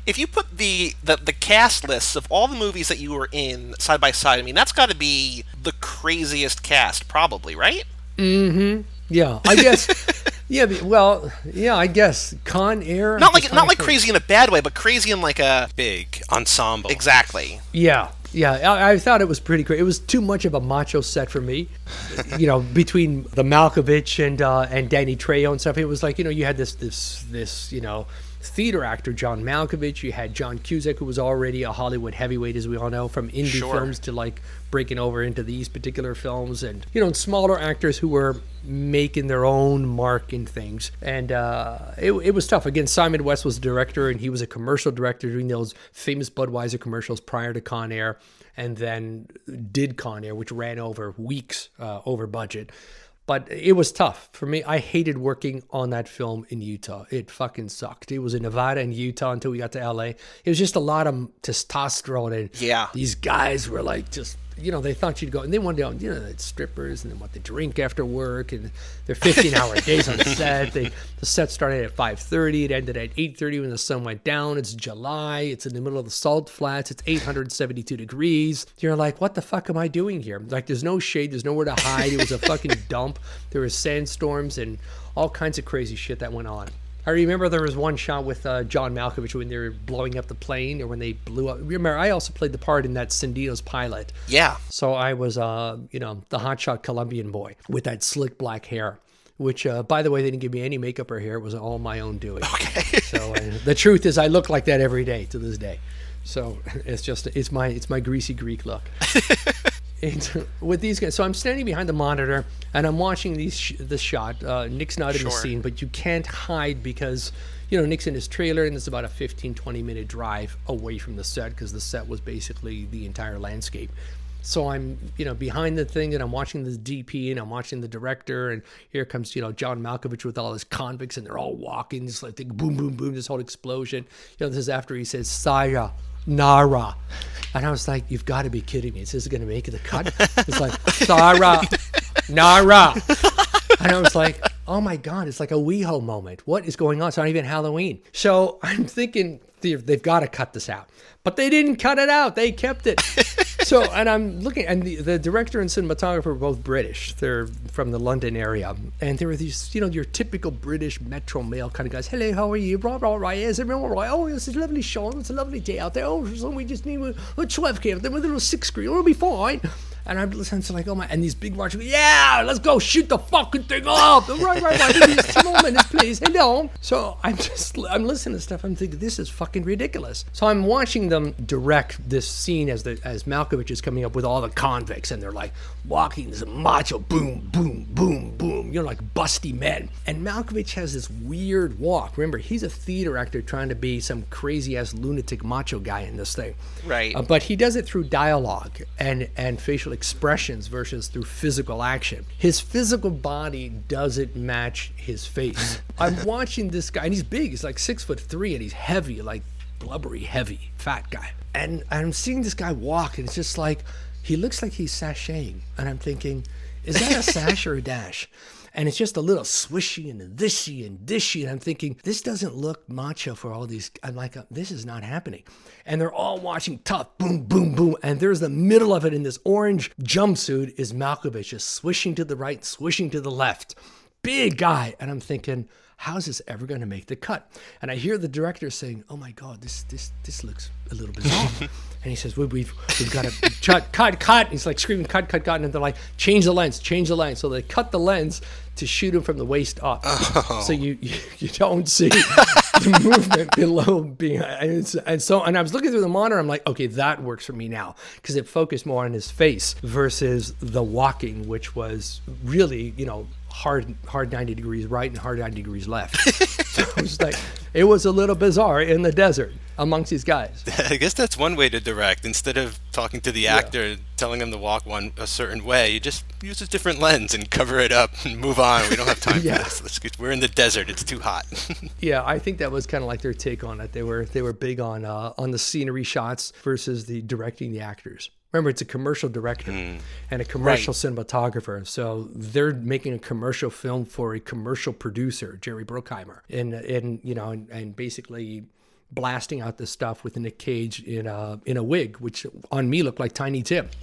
if you put the, the the cast lists of all the movies that you were in side by side, I mean that's got to be the craziest cast, probably, right? Mm-hmm. Yeah, I guess Yeah, well, yeah, I guess Con Air. Not like not like crazy in a bad way, but crazy in like a Big ensemble. exactly. Yeah, yeah. I, I thought it was pretty great. It was too much of a macho set for me. you know, between the Malkovich and uh, and Danny Trejo and stuff, it was like you know you had this this this you know theater actor John Malkovich. You had John Cusack, who was already a Hollywood heavyweight, as we all know, from indie Sure. films to like breaking over into these particular films, and you know, smaller actors who were making their own mark in things. And uh, it, it was tough. Again, Simon West was the director, and he was a commercial director doing those famous Budweiser commercials prior to Con Air, and then did Con Air, which ran over weeks uh, over budget. But it was tough for me. I hated working on that film in Utah. It fucking sucked. It was in Nevada and Utah until we got to LA. It was just a lot of testosterone and Yeah. these guys were like just you know they thought you'd go and they wanted to you know the strippers and then what they drink after work and they're 15 hour days on set. They the set started at 5.30 it ended at 8.30 when the sun went down. It's july it's in the middle of the salt flats it's 872 degrees. You're like what the fuck am i doing here? Like there's no shade there's nowhere to hide. It was a fucking dump. There was sandstorms and all kinds of crazy shit that went on I remember there was one shot with uh, John Malkovich when they were blowing up the plane, or when they blew up. Remember, I also played the part in that Cindinos pilot. Yeah. So I was, uh, you know, the hotshot Colombian boy with that slick black hair. Which, uh, by the way, they didn't give me any makeup or hair. It was all my own doing. Okay. so uh, the truth is, I look like that every day to this day. So it's just it's my it's my greasy Greek look. with these guys, so I'm standing behind the monitor and I'm watching these sh- this shot. Uh, Nick's not in the scene, but you can't hide because you know Nick's in his trailer and it's about a 15 20 minute drive away from the set because the set was basically the entire landscape. So I'm, you know, behind the thing and I'm watching this DP and I'm watching the director and here comes, you know, John Malkovich with all his convicts and they're all walking, just like boom, boom, boom, this whole explosion. You know, this is after he says Saya, Nara. And I was like, you've got to be kidding me. This is this going to make it the cut? It's like, Sarah, Nara. And I was like, oh my God, it's like a WeHo moment. What is going on? It's not even Halloween. So I'm thinking they've got to cut this out. But they didn't cut it out. They kept it. So, and I'm looking, and the, the director and cinematographer were both British. They're from the London area. And there were these, you know, your typical British metro male kind of guys. Hello, how are you? Blah, blah, blah. Is everyone all right? Oh, it's a lovely show. It's a lovely day out there. Oh, so we just need a, 12 here. Then with a little six screen. It'll be fine. And I'm listening to like, oh my, and these big marchers, yeah, let's go shoot the fucking thing up. Right, right, right. These two more minutes, please. Hello. So I'm just, I'm listening to stuff. I'm thinking this is fucking ridiculous. So I'm watching them direct this scene as the as Malkovich is coming up with all the convicts, and they're like walking this macho, boom, boom, boom, boom. You know, like busty men. And Malkovich has this weird walk. Remember, he's a theater actor trying to be some crazy ass lunatic macho guy in this thing. Right. Uh, but he does it through dialogue and and facial expressions versus through physical action. His physical body doesn't match his face. I'm watching this guy, and he's big. He's like six foot three, and he's heavy, like blubbery, heavy, fat guy. And I'm seeing this guy walk, and it's just like he looks like he's sashaying, and I'm thinking, is that a sash or a dash? And it's just a little swishy and thishy and dishy. And I'm thinking, this doesn't look macho for all these. I'm like, uh, this is not happening. And they're all watching tough, boom, boom, boom. And there's the middle of it in this orange jumpsuit is Malkovich just swishing to the right, swishing to the left. Big guy. And I'm thinking, how's this ever going to make the cut? And I hear the director saying, oh my God, this this this looks a little bizarre. and he says, we, we've, we've got to cut, cut, cut. He's like screaming, cut, cut, cut. And they're like, change the lens, change the lens. So they cut the lens to shoot him from the waist up. Oh. So you, you, you don't see the movement below being, and, and so, and I was looking through the monitor. I'm like, okay, that works for me now because it focused more on his face versus the walking, which was really, you know, hard hard 90 degrees right and hard 90 degrees left. so it was like it was a little bizarre in the desert amongst these guys. I guess that's one way to direct. Instead of talking to the actor, telling him to walk one a certain way, you just use a different lens and cover it up and move on. We don't have time Yeah. for this. Let's get, we're in the desert. It's too hot. Yeah, I think that was kind of like their take on it. They were they were big on uh, on the scenery shots versus the directing the actors. Remember, it's a commercial director hmm. and a commercial cinematographer, so they're making a commercial film for a commercial producer, Jerry Bruckheimer, and and you know, and, and basically blasting out this stuff with Nick Cage in a in a wig, which on me looked like Tiny Tim.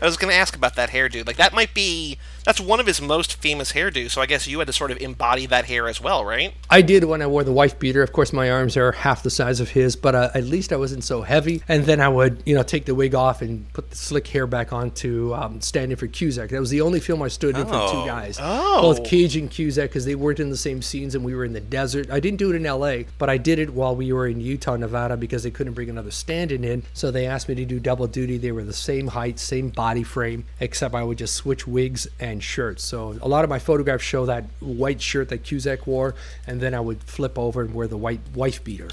I was going to ask about that hairdo. Like that might be that's one of his most famous hairdos. So I guess you had to sort of embody that hair as well, right? I did when I wore the wife beater. Of course, my arms are half the size of his, but uh, at least I wasn't so heavy. And then I would, you know, take the wig off and put the slick hair back on to um, stand in for Cusack. That was the only film I stood in for Oh. two guys, Oh. both Cage and Cusack, because they weren't in the same scenes and we were in the desert. I didn't do it in L.A., but I did it while we were in Utah, Nevada, because they couldn't bring another stand-in in. So they asked me to do double duty. They were the same height, same body frame, except I would just switch wigs and shirts. So a lot of my photographs show that white shirt that Cusack wore, and then I would flip over and wear the white wife beater.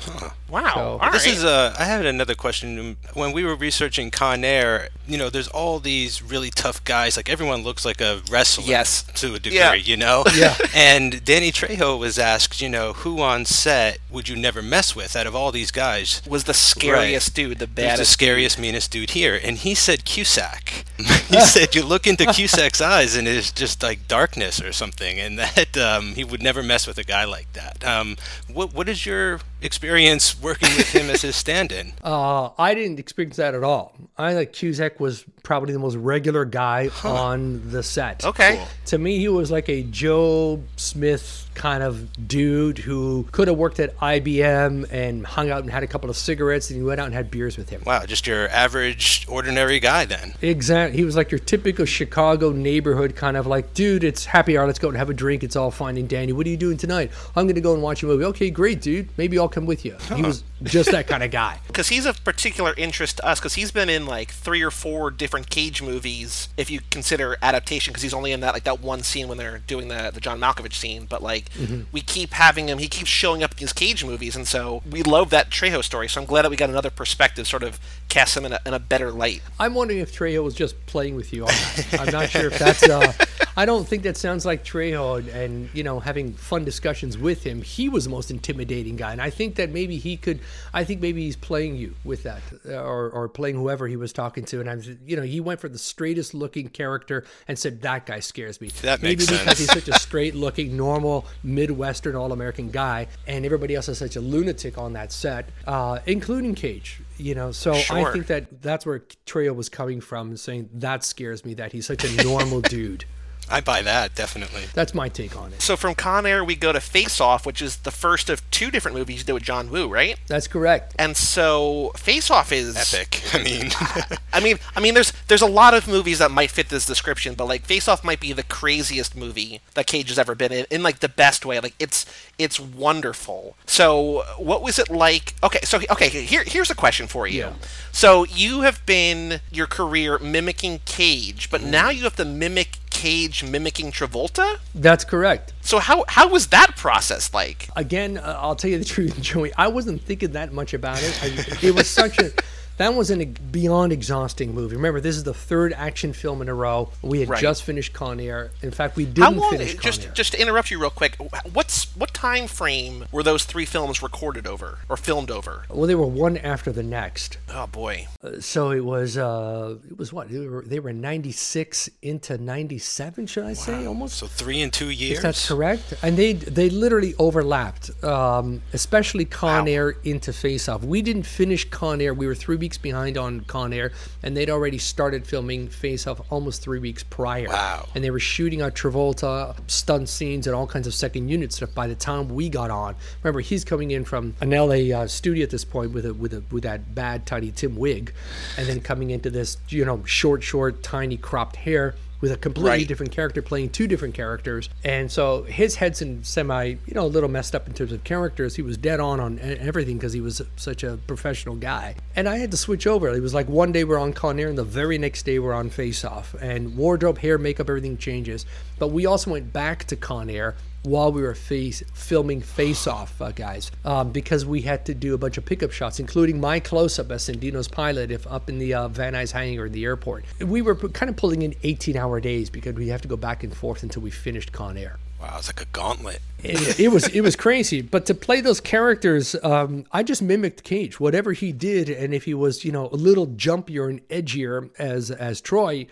Wow. So- All This right. is a. I had another question. When we were researching Con Air, you know, there's all these really tough guys. Like everyone looks like a wrestler, Yes. to a degree, Yeah. you know. Yeah. And Danny Trejo was asked, you know, who on set would you never mess with out of all these guys? was the scariest dude, the Who's baddest. the scariest, meanest dude here? And he said Cusack. he said you look into Cusack's eyes and it's just like darkness or something, and that um, he would never mess with a guy like that. Um, what what is your experience working with him as his stand-in? Uh, I didn't experience that at all. I thought Cusack was probably the most regular guy on the set. Okay. Cool. To me, he was like a Joe Smith kind of dude who could have worked at IBM and hung out and had a couple of cigarettes and you went out and had beers with him. Wow, just your average, ordinary guy then. Exactly. He was like your typical Chicago neighborhood kind of like, dude, it's happy hour. Let's go and have a drink. It's all fine and dandy. What are you doing tonight? I'm going to go and watch a movie. Okay, great, dude. Maybe I'll come with you. He was just that kind of guy. because he's of particular interest to us because he's been in like three or four different cage movies if you consider adaptation because he's only in that like that one scene when they're doing the, the john malkovich scene but like we keep having him he keeps showing up in these cage movies and so we love that trejo story so i'm glad that we got another perspective sort of cast him in a, in a better light I'm wondering if Trejo was just playing with you on that. I'm not sure if that's. Uh, I don't think that sounds like Trejo, and, and you know, having fun discussions with him. He was the most intimidating guy, and I think that maybe he could. I think maybe he's playing you with that, uh, or or playing whoever he was talking to. And I'm, you know, he went for the straightest looking character and said that guy scares me. That maybe makes because sense. he's such a straight looking, normal Midwestern, all American guy, and everybody else is such a lunatic on that set, uh, including Cage. You know, so I think that that's where Trejo was coming from, saying that scares me that he's such a normal dude. I buy that definitely. That's my take on it. so from con air we go to face off which is the first of two different movies you did with john woo right That's correct. and so face off is Epic. I mean, I mean, I mean, there's there's a lot of movies that might fit this description, but like Face Off might be the craziest movie that Cage has ever been in, in like the best way. Like it's it's wonderful. So what was it like? Okay, so okay, here here's a question for you. Yeah. So you have been your career mimicking Cage, but mm-hmm. now you have to mimic Cage mimicking Travolta. That's correct. So how how was that process like? Again, uh, I'll tell you the truth, Joey. I wasn't thinking that much about it. I, it was such a. That was an beyond exhausting movie. Remember, this is the third action film in a row. We had Right. just finished Con Air. In fact, we didn't long? finish Con Just Air. just to interrupt you real quick. What's what time frame were those three films recorded over or filmed over? well, they were one after the next. Oh boy. So it was. Uh, it was what they were. They were ninety six into ninety seven. Should I say almost? so three and two years. If that's correct. And they they literally overlapped, um, especially Con Wow. Air into Face Off. We didn't finish Con Air. We were three weeks behind on Con Air, and they'd already started filming Face Off almost three weeks prior. Wow. And they were shooting out Travolta, stunt scenes, and all kinds of second unit stuff by the time we got on. Remember, he's coming in from an LA uh, studio at this point with a with a with that bad tiny Tim wig, and then coming into this you know short, short, tiny cropped hair with a completely Right. different character playing two different characters. And so his head's in semi, you know, a little messed up in terms of characters. He was dead on on everything because he was such a professional guy. And I had to switch over. It was like one day we're on Con Air and the very next day we're on Face Off. And wardrobe, hair, makeup, everything changes. But we also went back to Con Air while we were face, filming Face Off, uh, guys, um, because we had to do a bunch of pickup shots, including my close up as Cindino's pilot, if up in the uh, Van Nuys hangar in the airport. We were kind of pulling in 18 hour days because we have to go back and forth until we finished Con Air. Wow, it's like a gauntlet. It, it was it was crazy, but to play those characters, um, I just mimicked Cage. Whatever he did, and if he was you know a little jumpier and edgier as as Troy,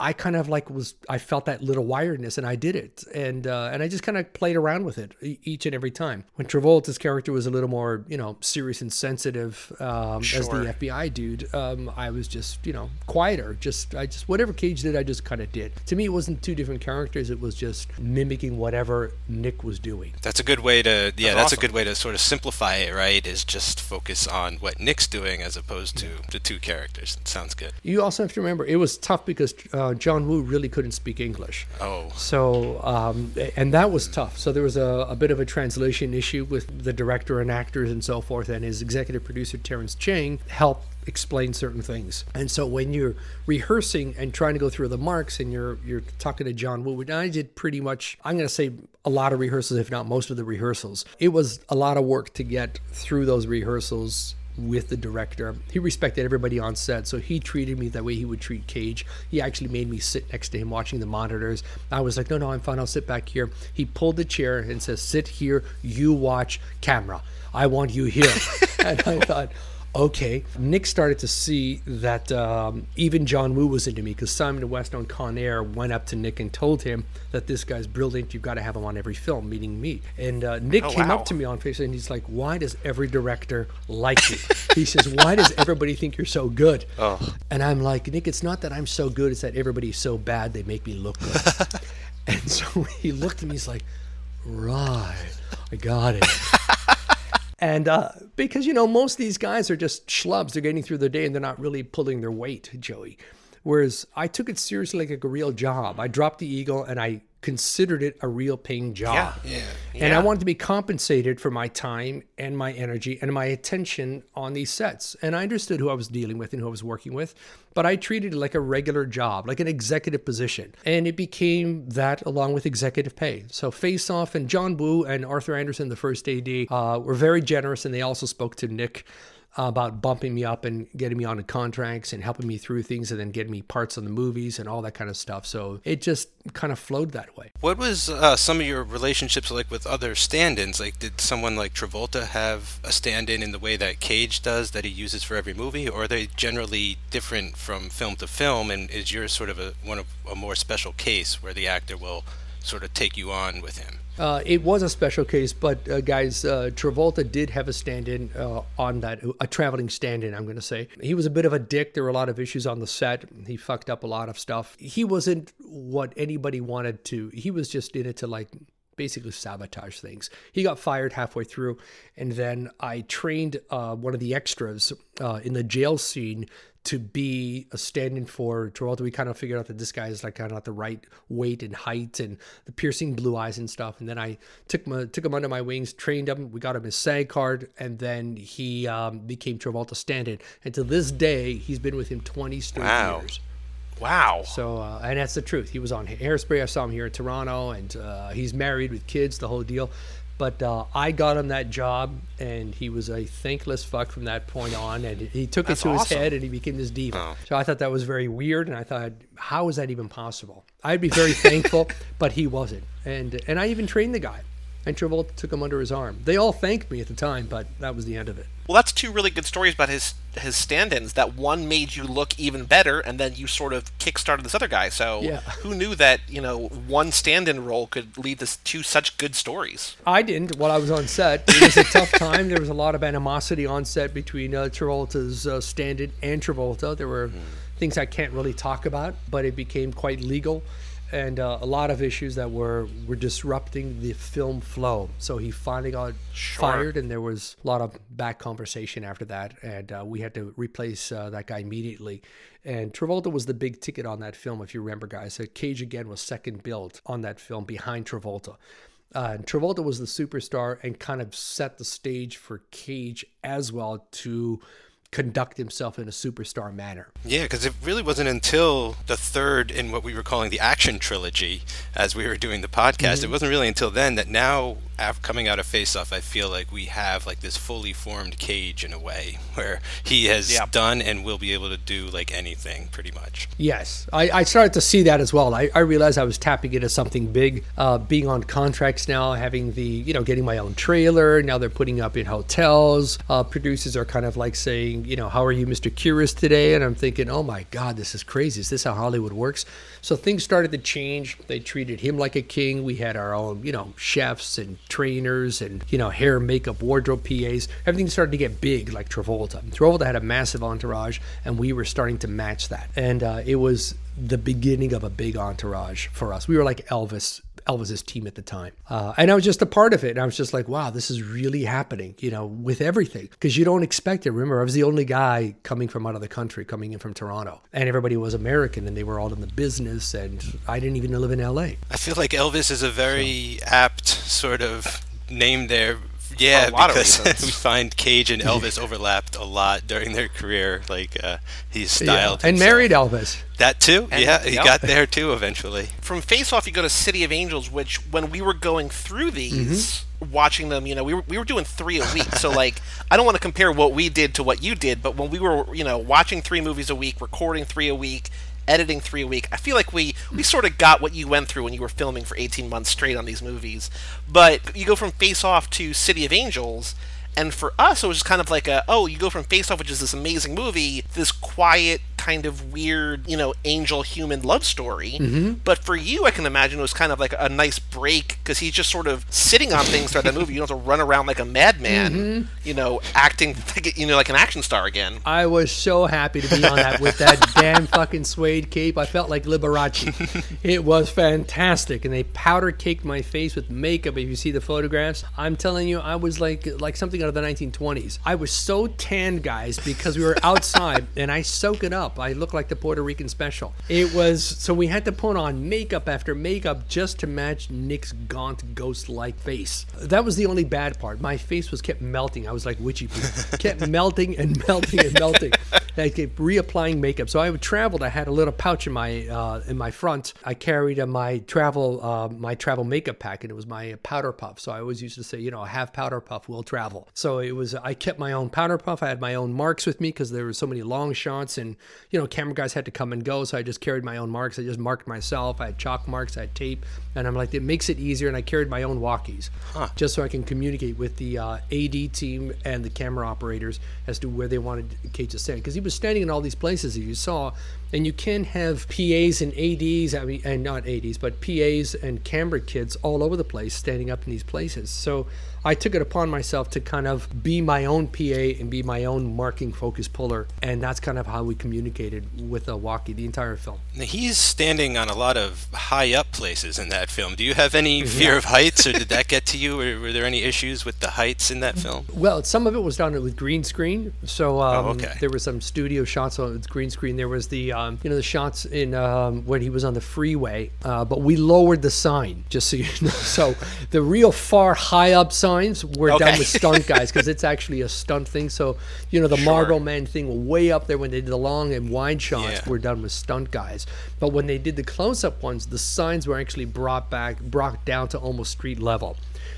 I kind of like was I felt that little wiredness and I did it and uh, and I just kind of played around with it each and every time. When Travolta's character was a little more you know serious and sensitive um, sure. as the FBI dude, um, I was just you know quieter. Just I just whatever Cage did, I just kind of did. To me, it wasn't two different characters. It was just mimicking whatever Nick was doing. That's a good way to yeah. That's, that's awesome. a good way to sort of simplify it. Right? Is just focus on what Nick's doing as opposed to yeah. the two characters. It sounds good. You also have to remember it was tough because. Uh, uh, John Woo really couldn't speak English. Oh. So, um, and that was tough. So there was a, a, bit of a translation issue with the director and actors and so forth, and his executive producer, Terence Chang, helped explain certain things. And so when you're rehearsing and trying to go through the marks and you're you're talking to John Woo, and I did pretty much I'm going to say a lot of rehearsals if not most of the rehearsals. It was a lot of work to get through those rehearsals with the director. He respected everybody on set, so he treated me that way he would treat Cage. He actually made me sit next to him watching the monitors. I was like, no, no, I'm fine. I'll sit back here. He pulled the chair and says, sit here. You watch camera. I want you here. and I thought, okay. Nick started to see that um, even John Woo was into me because Simon West on Con Air went up to Nick and told him that this guy's brilliant. You've got to have him on every film, meaning me. And uh, Nick oh, came wow. up to me on Face Off and he's like, Why does every director like you? he says, Why does everybody think you're so good? Oh. And I'm like, Nick, it's not that I'm so good, it's that everybody's so bad they make me look good. and so he looked at me, he's like, Right, I got it. And uh, because, you know, most of these guys are just schlubs. They're getting through the day and they're not really pulling their weight, Joey. Whereas I took it seriously like a real job. I dropped the ego and I considered it a real paying job. Yeah, yeah. And I wanted to be compensated for my time and my energy and my attention on these sets. And I understood who I was dealing with and who I was working with, but I treated it like a regular job, like an executive position. And it became that along with executive pay. So Face Off and John Woo and Arthur Anderson, the first AD, uh, were very generous and they also spoke to Nick about bumping me up and getting me onto contracts and helping me through things and then getting me parts on the movies and all that kind of stuff. So it just kind of flowed that way. What was uh, some of your relationships like with other stand ins? Like, did someone like Travolta have a stand in in the way that Cage does that he uses for every movie? Or are they generally different from film to film? And is yours sort of a, one of a more special case where the actor will sort of take you on with him? Uh, it was a special case, but uh, guys, uh, Travolta did have a stand-in uh, on that, a traveling stand-in. I'm going to say he was a bit of a dick. There were a lot of issues on the set. He fucked up a lot of stuff. He wasn't what anybody wanted to. He was just in it to like basically sabotage things. He got fired halfway through, and then I trained uh, one of the extras uh, in the jail scene to be a stand-in for Travolta. We kind of figured out that this guy is like kind of not the right weight and height and the piercing blue eyes and stuff. And then I took him took him under my wings, trained him. We got him his SAG card, and then he um, became Travolta stand-in. And to this day, he's been with him 20 straight wow. years. Wow. So, uh, and that's the truth. He was on Hairspray. I saw him here in Toronto, and uh, he's married with kids, the whole deal. But uh, I got him that job, and he was a thankless fuck from that point on. And he took That's it to awesome. his head, and he became this diva. Oh. So I thought that was very weird, and I thought, how is that even possible? I'd be very thankful, but he wasn't. And and I even trained the guy and Travolta took him under his arm. They all thanked me at the time, but that was the end of it. Well, that's two really good stories about his his stand-ins. That one made you look even better, and then you sort of kickstarted this other guy. So yeah. who knew that you know one stand-in role could lead to two such good stories? I didn't while I was on set. It was a tough time. There was a lot of animosity on set between uh, Travolta's uh, stand-in and Travolta. There were mm. things I can't really talk about, but it became quite legal and uh, a lot of issues that were were disrupting the film flow. So he finally got sure. fired, and there was a lot of back conversation after that, and uh, we had to replace uh, that guy immediately. And Travolta was the big ticket on that film, if you remember, guys. So Cage again was second built on that film behind Travolta. Uh, and Travolta was the superstar and kind of set the stage for Cage as well to conduct himself in a superstar manner. Yeah, because it really wasn't until the third in what we were calling the action trilogy, as we were doing the podcast, mm-hmm. it wasn't really until then that now, after coming out of Face Off, I feel like we have like this fully formed cage in a way where he has yeah. done and will be able to do like anything pretty much. Yes, I, I started to see that as well. I, I realized I was tapping into something big, uh, being on contracts now, having the, you know, getting my own trailer. Now they're putting up in hotels. Uh, producers are kind of like saying, saying, you know, how are you, Mr. Curious today? And I'm thinking, oh my God, this is crazy. Is this how Hollywood works? So things started to change. They treated him like a king. We had our own, you know, chefs and trainers and, you know, hair, makeup, wardrobe PAs. Everything started to get big like Travolta. Travolta had a massive entourage, and we were starting to match that. And uh, it was the beginning of a big entourage for us. We were like Elvis Elvis's team at the time. Uh, and I was just a part of it. And I was just like, wow, this is really happening, you know, with everything. Because you don't expect it. Remember, I was the only guy coming from out of the country, coming in from Toronto. And everybody was American and they were all in the business. And I didn't even live in LA. I feel like Elvis is a very apt sort of name there yeah, because we find Cage and Elvis overlapped a lot during their career. Like uh, he's styled yeah. and married Elvis. That too. And, yeah, he yep. got there too eventually. From Face Off, you go to City of Angels, which when we were going through these. Mm-hmm. Watching them, you know, we were we were doing three a week. So like, I don't want to compare what we did to what you did, but when we were, you know, watching three movies a week, recording three a week, editing three a week. I feel like we we sort of got what you went through when you were filming for 18 months straight on these movies. But you go from Face Off to City of Angels, and for us, it was just kind of like a oh, you go from Face Off, which is this amazing movie, this quiet, kind of weird, you know, angel human love story. Mm-hmm. But for you, I can imagine it was kind of like a nice break because he's just sort of sitting on things throughout the movie. You don't have to run around like a madman, mm-hmm. you know, acting like, you know like an action star again. I was so happy to be on that with that damn fucking suede cape. I felt like Liberace. it was fantastic, and they powder caked my face with makeup. If you see the photographs, I'm telling you, I was like like something out of the 1920s. I was so tanned, guys, because we were outside, and I soak it up. I look like the Puerto Rican special. It was so we had to put on makeup after makeup just to match Nick's gaunt, ghost-like face. That was the only bad part. My face was kept melting. I was like witchy kept melting and melting and melting. I kept reapplying makeup. So I traveled. I had a little pouch in my uh, in my front. I carried uh, my travel uh, my travel makeup pack, and it was my powder puff. So I always used to say, you know, have powder puff, we'll travel. So it was. I kept my own powder puff. I had my own marks with me because there were so many long shots, and you know, camera guys had to come and go. So I just carried my own marks. I just marked myself. I had chalk marks. I had tape, and I'm like, it makes it easier. And I carried my own walkies, huh. just so I can communicate with the uh, AD team and the camera operators as to where they wanted Cage to stand because he was standing in all these places that you saw and you can have PAs and ADs, I mean, and not ADs, but PAs and camera kids all over the place standing up in these places. So I took it upon myself to kind of be my own PA and be my own marking focus puller, and that's kind of how we communicated with uh, Walkie the entire film. He's standing on a lot of high up places in that film. Do you have any fear of heights, or did that get to you, or were there any issues with the heights in that film? Well, some of it was done with green screen, so um, oh, okay. there were some studio shots on green screen. There was the um, you know the shots in um, when he was on the freeway, uh, but we lowered the sign just so you know. So the real far high up sign signs were okay. done with stunt guys because it's actually a stunt thing. So you know the sure. Margot Man thing way up there when they did the long and wide shots yeah. were done with stunt guys. But when they did the close-up ones, the signs were actually brought back, brought down to almost street level.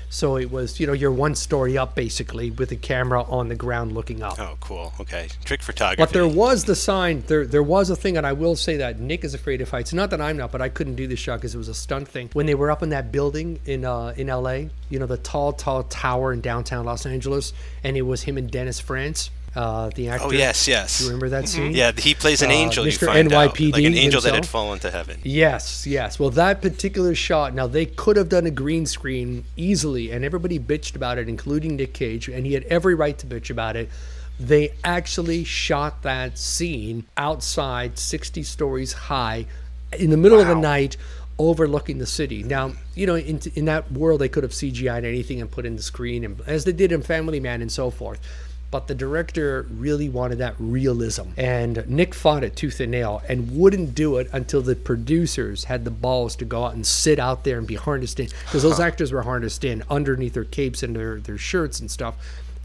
So it was, you know, you're one story up basically with the camera on the ground looking up. Oh, cool. Okay, trick photography. But there was the sign. There, there was a thing, and I will say that Nick is afraid of heights. Not that I'm not, but I couldn't do this shot because it was a stunt thing. When they were up in that building in uh, in L.A., you know, the tall, tall tower in downtown Los Angeles, and it was him and Dennis Franz uh, the actor. Oh yes, yes. Do you remember that mm-hmm. scene? Yeah, he plays an uh, angel. Uh, Mr. You find NYPD out, like an angel himself. that had fallen to heaven. Yes, yes. Well, that particular shot. Now they could have done a green screen easily, and everybody bitched about it, including Nick Cage, and he had every right to bitch about it. They actually shot that scene outside, 60 stories high, in the middle wow. of the night overlooking the city. Now, you know, in, in that world, they could have CGI'd anything and put in the screen, and, as they did in Family Man and so forth but the director really wanted that realism. And Nick fought it tooth and nail and wouldn't do it until the producers had the balls to go out and sit out there and be harnessed in. Because those actors were harnessed in underneath their capes and their, their shirts and stuff.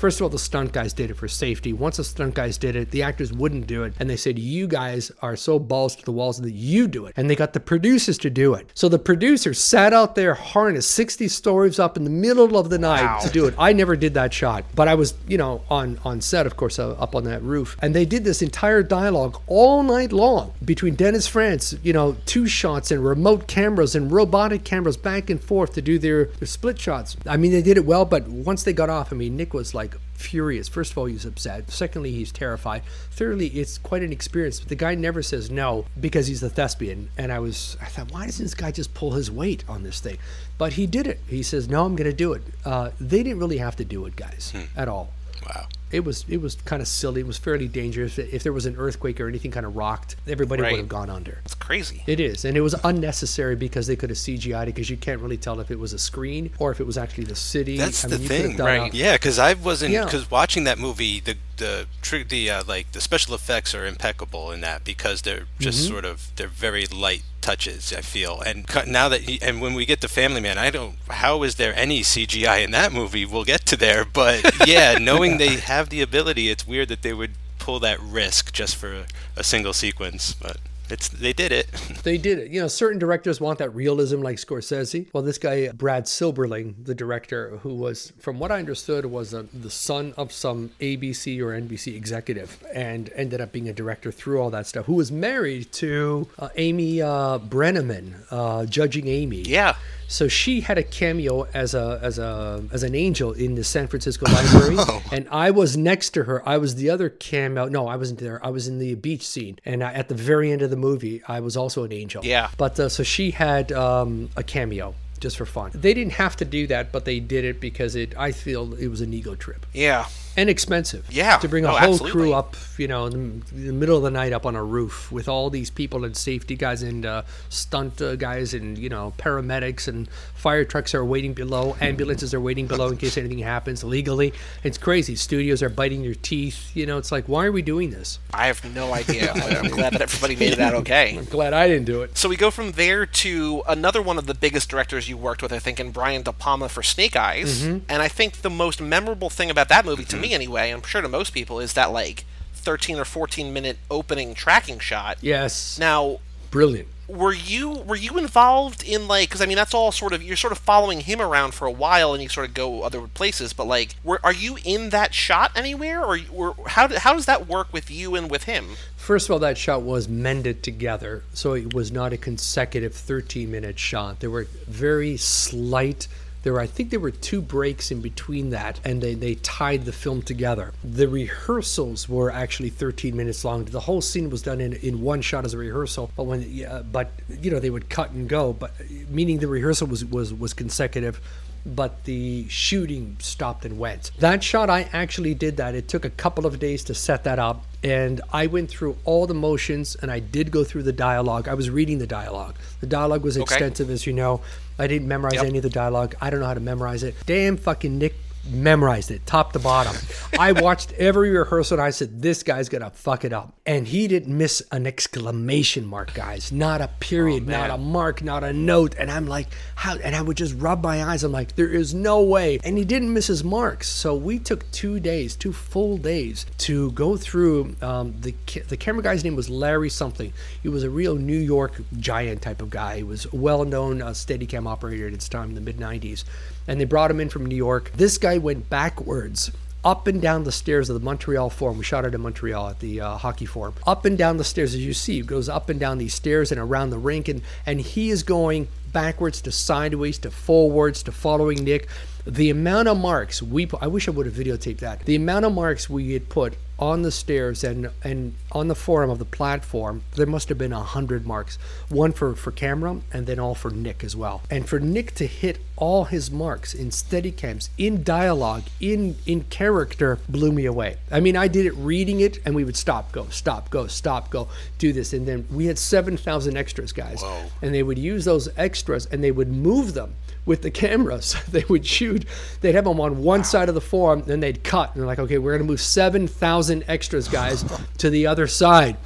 First of all, the stunt guys did it for safety. Once the stunt guys did it, the actors wouldn't do it. And they said, You guys are so balls to the walls that you do it. And they got the producers to do it. So the producers sat out there harnessed 60 stories up in the middle of the night wow. to do it. I never did that shot, but I was, you know, on, on set, of course, uh, up on that roof. And they did this entire dialogue all night long between Dennis Franz, you know, two shots and remote cameras and robotic cameras back and forth to do their, their split shots. I mean, they did it well, but once they got off, I mean, Nick was like, like furious. First of all, he's upset. Secondly, he's terrified. Thirdly, it's quite an experience. But the guy never says no because he's a thespian. And I was, I thought, why doesn't this guy just pull his weight on this thing? But he did it. He says, no, I'm going to do it. Uh, they didn't really have to do it, guys, at all. Wow. It was it was kind of silly. It was fairly dangerous. If there was an earthquake or anything kind of rocked, everybody Right. would have gone under. It's crazy. It is, and it was unnecessary because they could have CGI'd it because you can't really tell if it was a screen or if it was actually the city. That's I the mean, you thing, right. a- Yeah, because I wasn't Yeah. because watching that movie, the the the uh, like the special effects are impeccable in that because they're just Mm-hmm. sort of they're very light touches. I feel and now that he, and when we get to Family Man, I don't how is there any CGI in that movie? We'll get to there, but yeah, knowing they have the ability, it's weird that they would pull that risk just for a single sequence, but it's they did it. They did it. You know, certain directors want that realism, like Scorsese. Well, this guy Brad Silberling, the director, who was, from what I understood, was a, the son of some ABC or NBC executive, and ended up being a director through all that stuff. Who was married to uh, Amy uh, Brenneman, uh, judging Amy. Yeah. So she had a cameo as a as a as an angel in the San Francisco Library, and I was next to her. I was the other cameo. No, I wasn't there. I was in the beach scene, and I, at the very end of the movie, I was also an angel. Yeah. But uh, so she had um, a cameo just for fun. They didn't have to do that, but they did it because it. I feel it was an ego trip Yeah. And expensive. Yeah. To bring a Oh, whole absolutely. crew up, you know, in the, middle of the night up on a roof with all these people and safety guys and uh, stunt uh, guys and, you know, paramedics and fire trucks are waiting below, ambulances are waiting below in case anything happens legally. It's crazy. Studios are biting your teeth. You know, it's like, why are we doing this? I have no idea. I'm glad that everybody made it out okay. I'm glad I didn't do it. So we go from there to another one of the biggest directors you worked with, I think, in Brian De Palma for Snake Eyes. Mm-hmm. And I think the most memorable thing about that movie, to me anyway, I'm sure to most people, is that like 13 or 14 minute opening tracking shot. Yes. Now, Brilliant. Were you were you involved in like because I mean that's all sort of you're sort of following him around for a while and you sort of go other places, but like, were, are you in that shot anywhere, or, how how does that work with you and with him? First of all, that shot was mended together, so it was not a consecutive 13 minute shot. There were very slight. There were, I think, there were two breaks in between that, and they, they tied the film together. The rehearsals were actually 13 minutes long. The whole scene was done in, in one shot as a rehearsal, but when yeah, but you know they would cut and go, but meaning the rehearsal was was was consecutive but the shooting stopped and went. That shot, I actually did that. It took a couple of days to set that up, and I went through all the motions and I did go through the dialogue. I was reading the dialogue. The dialogue was extensive, as you know. I didn't memorize Yep. any of the dialogue. I don't know how to memorize it. Damn fucking Nick memorized it top to bottom. I watched every rehearsal and I said, this guy's gonna fuck it up. And he didn't miss an exclamation mark, guys. Not a period, not a mark, not a note. And I'm like, how? And I would just rub my eyes. I'm like, there is no way. And he didn't miss his marks. So we took two days, two full days to go through. Um, the the camera guy's name was Larry something. He was a real New York giant type of guy. He was a well-known uh, Steadicam operator at its time in the mid '90s. And they brought him in from New York. This guy went backwards up and down the stairs of the Montreal Forum. We shot it in Montreal at the uh, hockey forum. Up and down the stairs, as you see, he goes up and down these stairs and around the rink, and and he is going backwards to sideways to forwards to following Nick. The amount of marks we put, I wish I would have videotaped that. The amount of marks we had put on the stairs and and on the forum of the platform, there must have been a hundred marks. One for for camera and then all for Nick as well. And for Nick to hit all his marks in steadicams, in dialogue, in in character, blew me away. I mean, I did it reading it, and we would stop, go, stop, go, stop, go, do this, and then we had seven thousand extras, guys, and they would use those extras and they would move them with the cameras. they would shoot. They'd have them on one side of the forum, then they'd cut. And they're like, okay, we're gonna move seven thousand extras, guys, to the other side.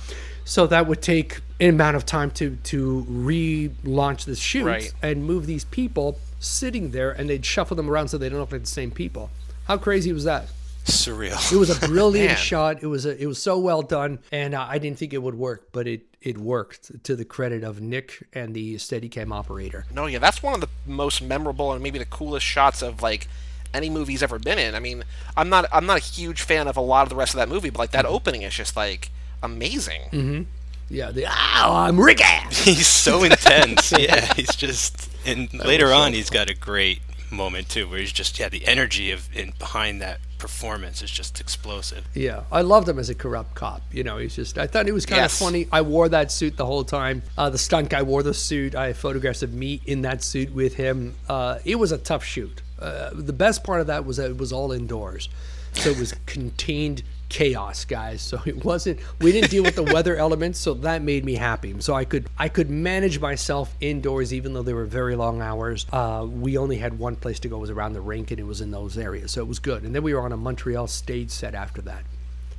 So that would take an amount of time to to relaunch the shoot Right. and move these people sitting there, and they'd shuffle them around so they don't look like the same people. How crazy was that? Surreal. It was a brilliant shot. It was a, it was so well done, and uh, I didn't think it would work, but it it worked to the credit of Nick and the Steadicam operator. No, yeah, that's one of the most memorable and maybe the coolest shots of like any movie he's ever been in. I mean, I'm not I'm not a huge fan of a lot of the rest of that movie, but like that opening is just like amazing. Yeah, the oh, I'm Rick. He's so intense. yeah, he's just and later on he's got a great moment too, where he's just yeah, the energy of in behind that performance is just explosive. Yeah, I loved him as a corrupt cop. You know, he's just, I thought he was kind Yes. of funny. I wore that suit the whole time. Uh, the stunt guy wore the suit. I have photographs of me in that suit with him. Uh, it was a tough shoot. Uh, the best part of that was that it was all indoors. So it was contained chaos guys so it wasn't we didn't deal with the weather elements so that made me happy so i could i could manage myself indoors even though they were very long hours uh, we only had one place to go it was around the rink and it was in those areas so it was good and then we were on a montreal stage set after that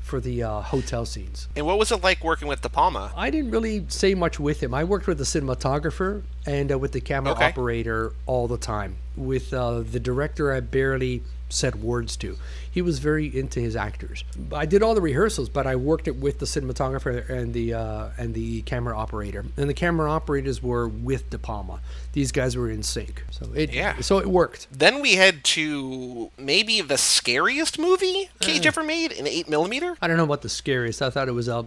for the uh, hotel scenes And what was it like working with De Palma? I didn't really say much with him. I worked with the cinematographer and uh, with the camera Okay. operator all the time. With uh, the director, I barely said words to. He was very into his actors. I did all the rehearsals, but I worked it with the cinematographer and the uh, and the camera operator. And the camera operators were with De Palma. These guys were in sync, so it Yeah. so it worked. Then we head to maybe the scariest movie Cage Uh. ever made in 8 millimeter. I don't know about the scariest. I thought it was a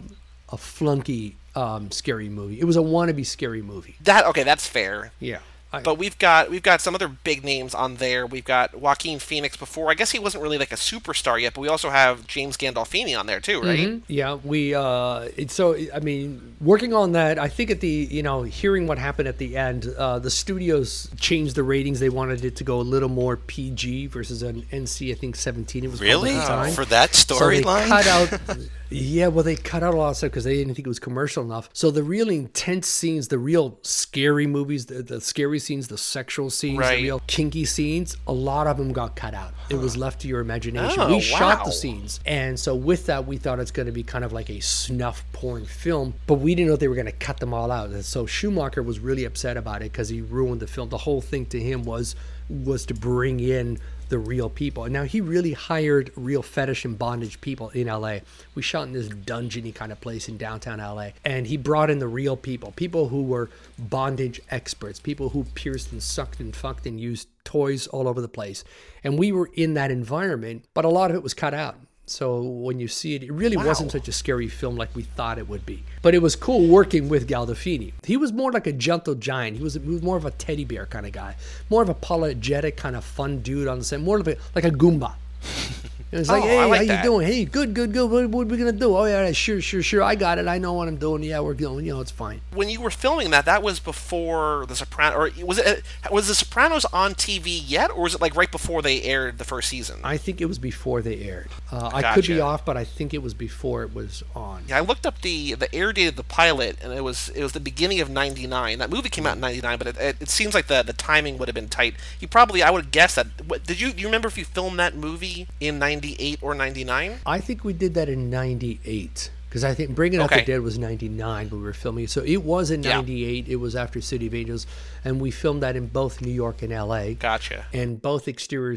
a flunky um, scary movie. It was a wannabe scary movie. That okay, that's fair. Yeah. I, But we've got we've got some other big names on there. We've got Joaquin Phoenix before. I guess he wasn't really like a superstar yet, but we also have James Gandolfini on there too, right? Mm-hmm. Yeah, we. Uh, it's so I mean, working on that. I think at the you know hearing what happened at the end, uh, the studios changed the ratings. They wanted it to go a little more PG versus an NC. I think 17. It was Really? time. For that So storyline? cut out. Yeah, well, they cut out a lot of stuff because they didn't think it was commercial enough. So the real intense scenes, the real scary movies, the, the scary scenes, the sexual scenes, Right. the real kinky scenes, a lot of them got cut out. It was left to your imagination. Oh, we shot the scenes, and so with that, we thought it's going to be kind of like a snuff porn film, but we didn't know they were going to cut them all out. And so Schumacher was really upset about it because he ruined the film. The whole thing to him was was to bring in the real people. And now he really hired real fetish and bondage people in LA. We shot in this dungeony kind of place in downtown LA, and he brought in the real people, people who were bondage experts, people who pierced and sucked and fucked and used toys all over the place. And we were in that environment, but a lot of it was cut out. So when you see it, it really wasn't such a scary film like we thought it would be. But it was cool working with Gandolfini. He was more like a gentle giant. He was, he was more of a teddy bear kind of guy, more of apologetic kind of fun dude on the set, more of a, like a Goomba. It was like, Oh, hey, like how that. you doing? Hey, good, good, good. What, what are we gonna do? Oh yeah, sure, sure, sure. I got it. I know what I'm doing. Yeah, we're going. You know, it's fine. When you were filming that, that was before the Sopranos, or was it was the Sopranos on TV yet, or was it like right before they aired the first season? I think it was before they aired. Uh, I could be off, but I think it was before it was on. Yeah, I looked up the the air date of the pilot, and it was it was the beginning of '99. That movie came out in '99, but it, it, it seems like the the timing would have been tight. You probably, I would guess that. What, did you do you remember if you filmed that movie in '98 or '99? I think we did that in '98 because I think Bringing Out Okay. the Dead was '99 when we were filming it. So it was in Yeah. '98. It was after City of Angels, and we filmed that in both New York and LA. Gotcha. And both exterior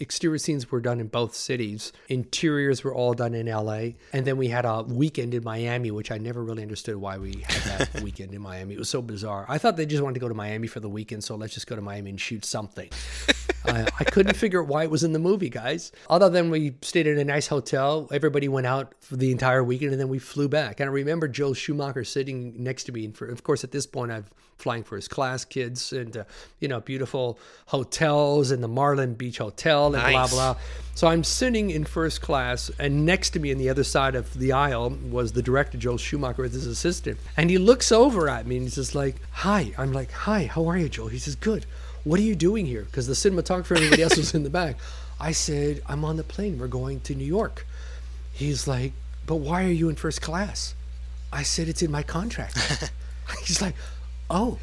exterior scenes were done in both cities. Interiors were all done in LA, and then we had a weekend in Miami, which I never really understood why we had that weekend in Miami. It was so bizarre. I thought they just wanted to go to Miami for the weekend, so let's just go to Miami and shoot something. I, I couldn't figure out why it was in the movie, guys. Other than we stayed in a nice hotel, everybody went out for the entire weekend, and then we flew back. And I remember Joel Schumacher sitting next to me. And for, of course, at this point, I'm flying for his class kids and uh, you know beautiful hotels and the Marlin Beach Hotel and blah Nice. blah. So I'm sitting in first class, and next to me on the other side of the aisle was the director, Joel Schumacher, with his assistant. And he looks over at me and he's just like, Hi. I'm like, Hi, how are you, Joel? He says, Good. What are you doing here? Because the cinematographer and everybody else was in the back. I said, I'm on the plane. We're going to New York. He's like, But why are you in first class? I said, It's in my contract. he's like, Oh.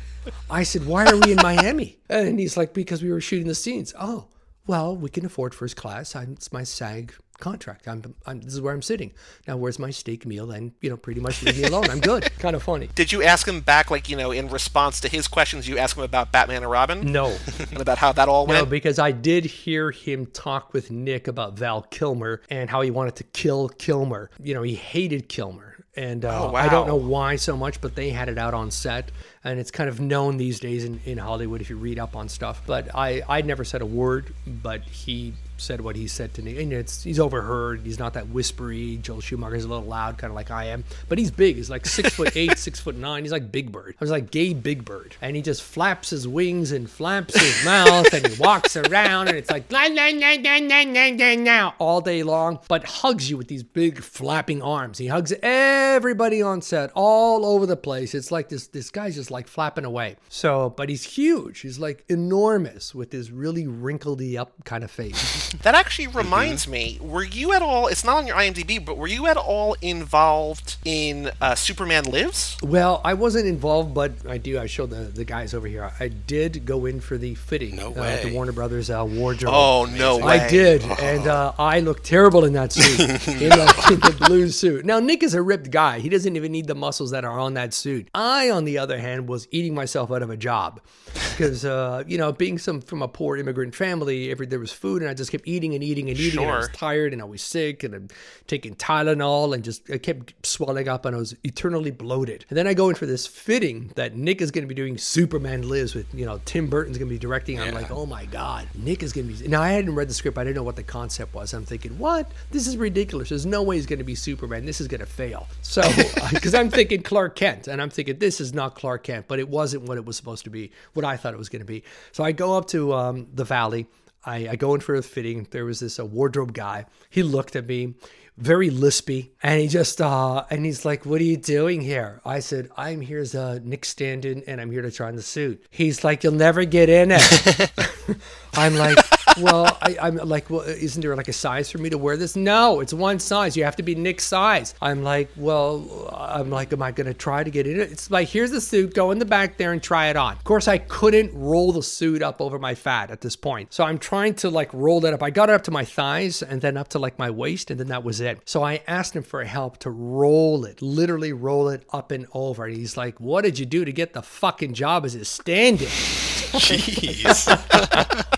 I said, Why are we in Miami? And he's like, Because we were shooting the scenes. Oh, well, we can afford first class. I'm, it's my SAG contract. I'm, I'm, this is where I'm sitting. Now, where's my steak meal? And, you know, pretty much leave me alone. I'm good. kind of funny. Did you ask him back, like you know, in response to his questions? You ask him about Batman and Robin No. and about how that all went. No, because I did hear him talk with Nick about Val Kilmer and how he wanted to kill Kilmer. You know, he hated Kilmer. And uh, Oh, I don't know why so much, but they had it out on set. And it's kind of known these days in, in Hollywood if you read up on stuff. But I, I never said a word, but he said what he said to me. And it's he's overheard. He's not that whispery. Joel Schumacher's a little loud, kind of like I am. But he's big. He's like six foot eight, six foot nine. He's like Big Bird. I was like gay Big Bird. And he just flaps his wings and flaps his mouth and he walks around and it's like "La, la, la, la, la, la, la, la," all day long, but hugs you with these big flapping arms. He hugs everybody on set all over the place. It's like this this guy's just like flapping away. So, but he's huge. He's like enormous with his really wrinkledy up kind of face. That actually reminds me. Were you at all? It's not on your IMDb, but were you at all involved in uh, Superman Lives? Well, I wasn't involved, but I do. I showed the, the guys over here. I did go in for the fitting No uh, at the. Warner Brothers uh, wardrobe. Oh no way! I did, and uh, I look terrible in that suit, in, the, in the blue suit. Now Nick is a ripped guy; he doesn't even need the muscles that are on that suit. I, on the other hand, was eating myself out of a job because uh, you know, being some from a poor immigrant family, every there was food, and I just kept eating and eating and eating, and I was tired, and I was sick, and I'm taking Tylenol, and just I kept swelling up, and I was eternally bloated. And then I go in for this fitting that Nick is going to be doing Superman Lives with, you know, Tim Burton's going to be directing. I'm like, oh my god, Nick is going to be. Now I hadn't read the script, I didn't know what the concept was. I'm thinking, what? This is ridiculous. There's no way he's going to be Superman. This is going to fail. So because I'm thinking Clark Kent, and I'm thinking this is not Clark Kent, but it wasn't what it was supposed to be, what I thought it was going to be. So I go up to um, the Valley. I, I go in for a fitting. There was this uh, wardrobe guy. He looked at me, very lispy, and he just uh, and he's like, "What are you doing here?" I said, "I'm here as uh, Nick Stanton, and I'm here to try on the suit." He's like, "You'll never get in it." I'm like, "Well, I, I'm like, well, isn't there like a size for me to wear this?" No, it's one size. You have to be Nick's size. I'm like, "Well, I'm like, am I going to try to get in it?" It's like, here's the suit. Go in the back there and try it on. Of course, I couldn't roll the suit up over my fat at this point, so I'm trying to like roll that up. I got it up to my thighs and then up to like my waist, and then that was it. So I asked him for help to roll it, literally roll it up and over. And he's like, "What did you do to get the fucking job as a stand-in?" Jeez.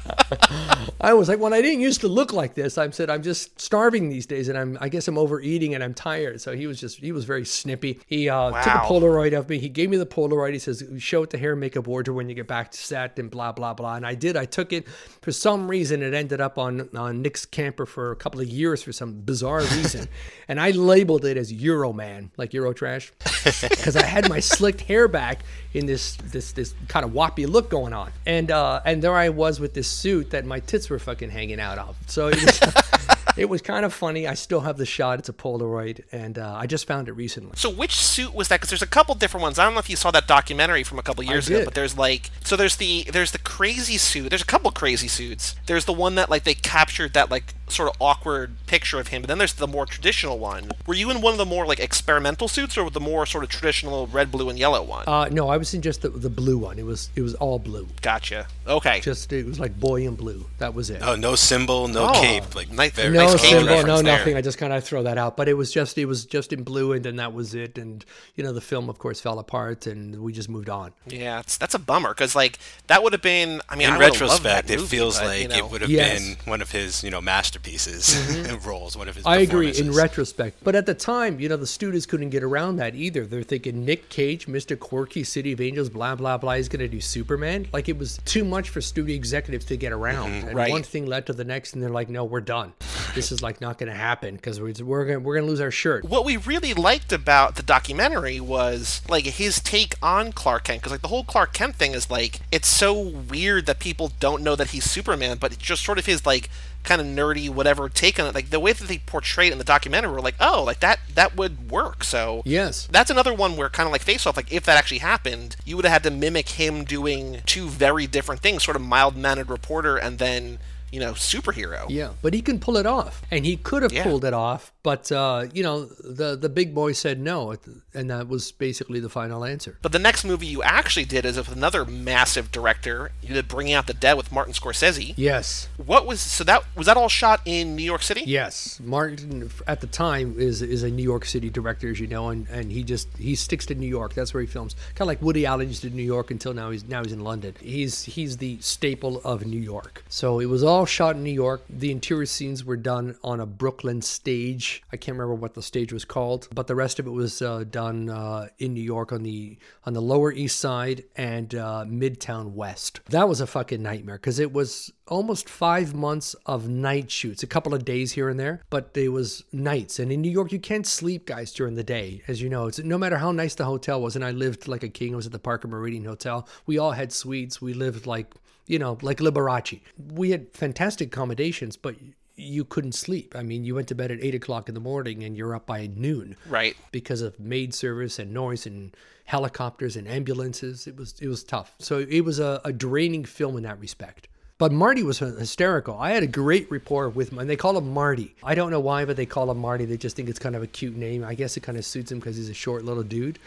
I was like, when I didn't used to look like this, I said, I'm just starving these days, and I'm, I guess I'm overeating and I'm tired. So he was just, he was very snippy. He uh, took a Polaroid of me. He gave me the Polaroid. He says, show it to hair and makeup wardrobe when you get back to set and blah blah blah. And I did. I took it. For some reason, it ended up on on Nick's camper for a couple of years for some bizarre reason, and I labeled it as Euro Man, like Euro Trash, because I had my slicked hair back in this this this kind of whoppy look going on, and uh, and there I was with this suit that my tits were fucking hanging out of. So it was, it was kind of funny. I still have the shot. It's a Polaroid, and uh, I just found it recently. So which suit was that? Because there's a couple different ones. I don't know if you saw that documentary from a couple years ago, did. but there's like so there's the there's the crazy suit. There's a couple crazy suits. There's the one that like they captured that like sort of awkward picture of him, but then there's the more traditional one. Were you in one of the more like experimental suits, or the more sort of traditional red, blue, and yellow one? Uh, no, I was in just the, the blue one. It was it was all blue. gotcha. Okay. Just it was like boy in blue. That was it. Oh, no symbol, no Oh, cape. Like nice- very no nice clean symbol, reference no there. nothing. I just kind of throw that out. But it was just it was just in blue, and then that was it. And you know the film, of course, fell apart, and we just moved on. Yeah, it's, that's a bummer because like that would have been. I mean, In I would've loved retrospect, that it feels but, like you know. it would have Yes. been one of his, you know, masterpieces mm-hmm. roles. One of his. I agree in retrospect, but at the time, you know, the studios couldn't get around that either. They're thinking Nick Cage, Mr. Quirky, City of Angels, blah blah blah, is going to do Superman. Like it was too much for studio executives to get around, mm-hmm, and right. one thing led to the next, and they're like, "No, we're done. This is like not going to happen because we're we're going we're going to lose our shirt." what we really liked about the documentary was like his take on Clark Kent because like the whole Clark Kent thing is like it's so weird that people don't know that he's Superman, but it's just sort of his like kind of nerdy whatever take on it. Like the way that they portrayed it in the documentary, we're like, oh, like that that would work. So Yes. that's another one where kind of like face off. Like if that actually happened, you would have had to mimic him doing two very different things, sort of mild mannered reporter and then you know superhero. Yeah, but he can pull it off, and he could have Yeah. pulled it off, but uh, you know, the the big boy said no, and that was basically the final answer. But the next movie you actually did is with another massive director. You did Bringing Out the Dead with Martin Scorsese. Yes, What was so that was that all shot in New York City? yes. Martin at the time is is a New York City director, as you know, and, and he just he sticks to New York. That's where he films. Kind of like Woody Allen used to New York until now he's now he's in London. He's he's the staple of New York. So it was all shot in New York. The interior scenes were done on a Brooklyn I can't remember what the stage was called, but the rest of it was uh, done uh, in New York on the on the Lower East Side and uh, Midtown West. That was a fucking nightmare because it was almost five months of night shoots, a couple of days here and there, but it was nights. And in New York, you can't sleep, guys, during the day. As you know, it's no matter how nice the hotel was. And I lived like a king. I was at the Parker Meridien Hotel. We all had suites. We lived like you know, like Liberace. We had fantastic accommodations, but you couldn't sleep. I mean, you went to bed at eight o'clock in the morning and you're up by noon, Right. Because of maid service and noise and helicopters and ambulances. It was it was tough. So it was a, a draining film in that respect. But Marty was hysterical. I had a great rapport with him, and they call him Marty. I don't know why, but they call him Marty. They just think it's kind of a cute name. I guess it kind of suits him because he's a short little dude,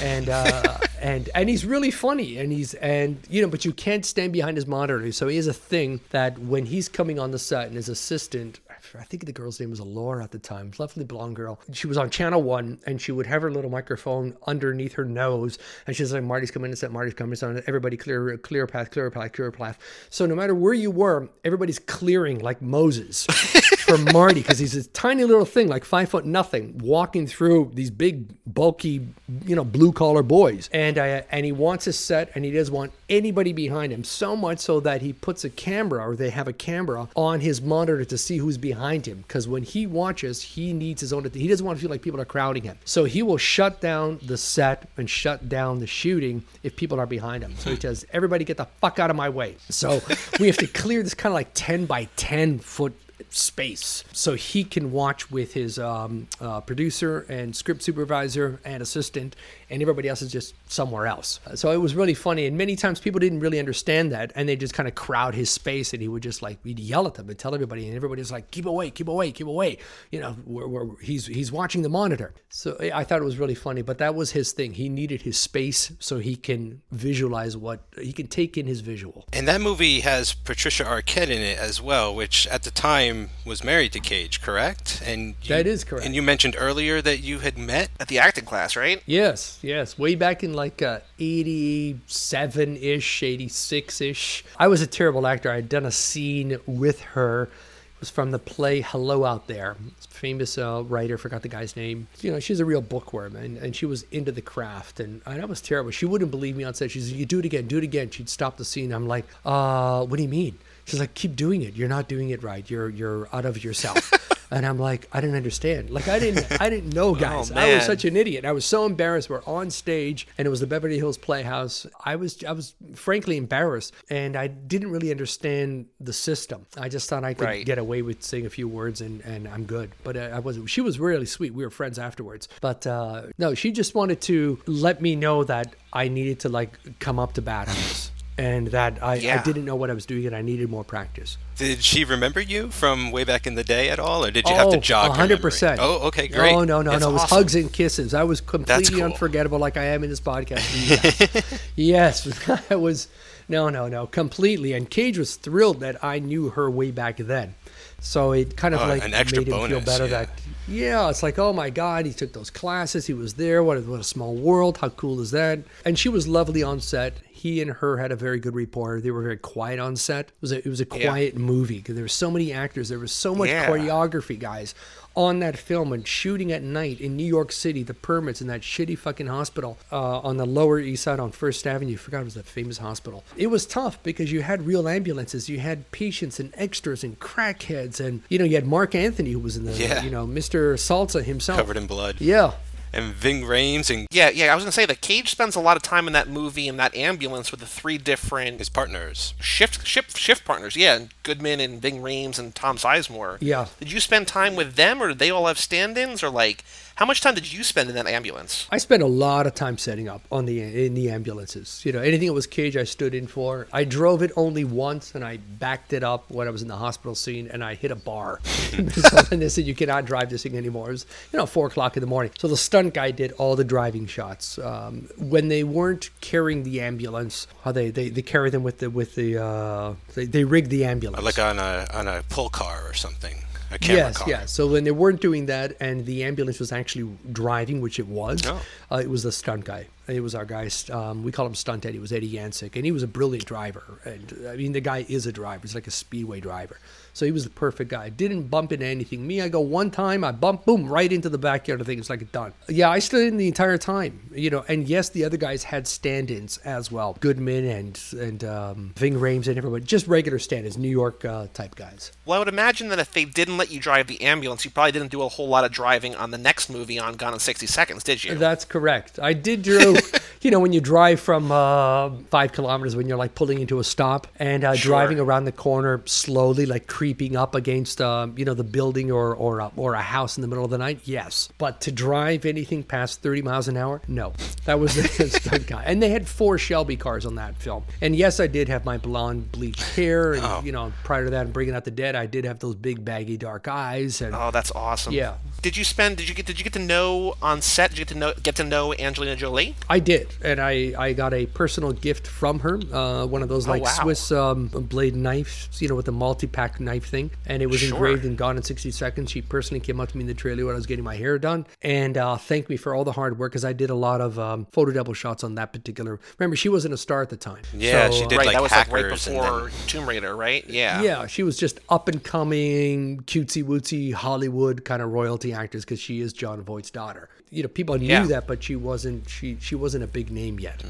and uh, and and he's really funny. And he's and you know, but you can't stand behind his monitor. So he has a thing that when he's coming on the set and his assistant, I think the girl's name was Laura at the time, lovely blonde girl. She was on Channel One, and she would have her little microphone underneath her nose, and she's like, "Marty's coming to set. Marty's coming set. Everybody clear, clear path, clear path, clear path." So no matter where you were, everybody's clearing like Moses for Marty because he's a tiny little thing, like five foot nothing, walking through these big, bulky, you know, blue collar boys, and uh, and he wants his set, and he doesn't want anybody behind him. So much so that he puts a camera, or they have a camera on his monitor to see who's behind him because when he watches, he needs his own. He doesn't want to feel like people are crowding him, so he will shut down the set and shut down the shooting if people are behind him. So he says, "Everybody, get the fuck out of my way." So we have to clear this kind of like ten by ten foot space. So he can watch with his um, uh, producer and script supervisor and assistant and everybody else is just somewhere else so it was really funny and many times people didn't really understand that and they just kind of crowd his space and he would just like he'd yell at them and tell everybody and everybody's like keep away keep away keep away you know we're, we're, he's he's watching the monitor so eh, i thought it was really funny but that was his thing he needed his space so he can visualize what he can take in his visual and that movie has patricia arquette in it as well which at the time was married to Cage, correct? And you, that is correct. And you mentioned earlier that you had met at the acting class, right? Yes, yes, way back in like uh, '87 ish, '86 ish. I was a terrible actor. I had done a scene with her. It was from the play Hello Out There. Famous uh, writer, forgot the guy's name. You know, she's a real bookworm, and, and she was into the craft, and, and that was terrible. She wouldn't believe me on set. She's, "You do it again, do it again." She'd stop the scene. I'm like, "Uh, what do you mean?" She's like, keep doing it. You're not doing it right. You're you're out of yourself. and I'm like, I didn't understand. Like I didn't I didn't know guys. Oh, I was such an idiot. I was so embarrassed. We're on stage and it was the Beverly Hills Playhouse. I was I was frankly embarrassed and I didn't really understand the system. I just thought I could Right. get away with saying a few words and, and I'm good. But uh, I wasn't. She was really sweet. We were friends afterwards. But uh, no, she just wanted to let me know that I needed to like come up to bat on this. And that I, I didn't know what I was doing and I needed more practice. Did she remember you from way back in the day at all, or did you have to oh, jog? her Oh, hundred percent. Oh, okay, great. No, no, no, That's no. It was awesome. hugs and kisses. I was completely cool. unforgettable, like I am in this podcast. yes, I was. No, no, no, completely. And Cage was thrilled that I knew her way back then. So it kind of Oh, like made him feel better yeah. that yeah, it's like, oh my God, he took those classes. He was there. What a, what a small world. How cool is that? And she was lovely on set. He and her had a very good rapport. They were very quiet on set. It was a, it was a Yeah. quiet movie because there were so many actors. There was so much Yeah. choreography, guys, on that film and shooting at night in New York City. The permits in that shitty fucking hospital uh, on the Lower East Side on First Avenue. I forgot it was that famous hospital. It was tough because you had real ambulances. You had patients and extras and crackheads, and you know you had Marc Anthony who was in the Yeah. you know Mr. Salsa himself. covered in blood. Yeah. And Ving Rhames and Yeah, yeah. I was gonna say that Cage spends a lot of time in that movie in that ambulance with the three different his partners. shift shift shift partners. Yeah, Goodman and Ving Rhames and Tom Sizemore. Yeah. Did you spend time with them, or did they all have stand-ins, or like how much time did you spend in that ambulance? I spent a lot of time setting up on the in the ambulances. You know, anything that was cage, I stood in for. I drove it only once, and I backed it up when I was in the hospital scene, and I hit a bar. so then they said you cannot drive this thing anymore. It was you know four o'clock in the morning. So the stunt guy did all the driving shots. Um, when they weren't carrying the ambulance, how they they, they carry them with the with the uh, they they rig the ambulance. Like on a on a pull car or something. A camera yes, car. yes. So when they weren't doing that, and the ambulance was actually driving, which it was, Oh. uh, it was the stunt guy. It was our guy. Um, we called him Stunt Eddie. It was Eddie Yancek, and he was a brilliant driver. And I mean, the guy is a driver. He's like a speedway driver. So he was the perfect guy. Didn't bump into anything. Me, I go one time, I bump, boom, right into the backyard of things, like done. Yeah, I stood in the entire time, you know. And yes, the other guys had stand-ins as well, Goodman and and um, Ving Rhames and everybody, just regular stand-ins, New York uh, type guys. Well, I would imagine that if they didn't let you drive the ambulance, you probably didn't do a whole lot of driving on the next movie on Gone in 60 Seconds, did you? That's correct. I did you know, when you drive from uh, five kilometers when you're like pulling into a stop and uh, Sure. driving around the corner slowly, like creeping up against, um, you know, the building or or a, or a house in the middle of the night. Yes, but to drive anything past 30 miles an hour, no. That was the stunt guy. And they had four Shelby cars on that film. And yes, I did have my blonde bleached hair, and you know, prior to that, and Bringing Out the Dead, I did have those big baggy dark eyes, and Oh, that's awesome. Yeah. Did you spend? Did you get? Did you get to know on set? Did you get to know get to know Angelina Jolie? I did, and I, I got a personal gift from her, uh, one of those like wow. Swiss um, blade knives, you know, with the multi-pack knife thing, and it was Sure. engraved and gone in 60 seconds. She personally came up to me in the trailer when I was getting my hair done, and uh, thanked me for all the hard work because I did a lot of um, photo double shots on that particular. Remember, she wasn't a star at the time. Yeah, So, she uh, did right, like that was like right hackers and before then- Tomb Raider, right? Yeah. Yeah, she was just up and coming, cutesy wootsy Hollywood kind of royalty actress because she is Jon Voight's daughter. You know, people knew Yeah. that, but she wasn't. She she wasn't a big name yet.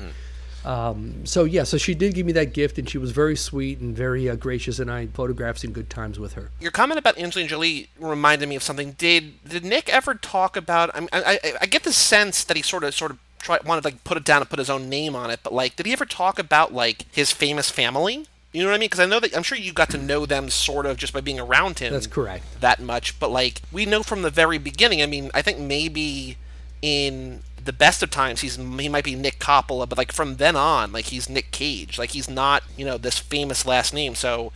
Um, so yeah, so she did give me that gift, and she was very sweet and very uh, gracious, and I photographs and good times with her. Your comment about Angelina Jolie reminded me of something. Did did Nick ever talk about? I mean, I, I, I get the sense that he sort of sort of tried wanted to like put it down and put his own name on it, but like, did he ever talk about like his famous family? You know what I mean? Because I know that I'm sure you got to know them sort of just by being around him. That's correct. That much, but like we know from the very beginning. I mean, I think maybe in the best of times he's he might be Nick Coppola, but like from then on, like he's Nick Cage. Like he's not you know this famous last name. So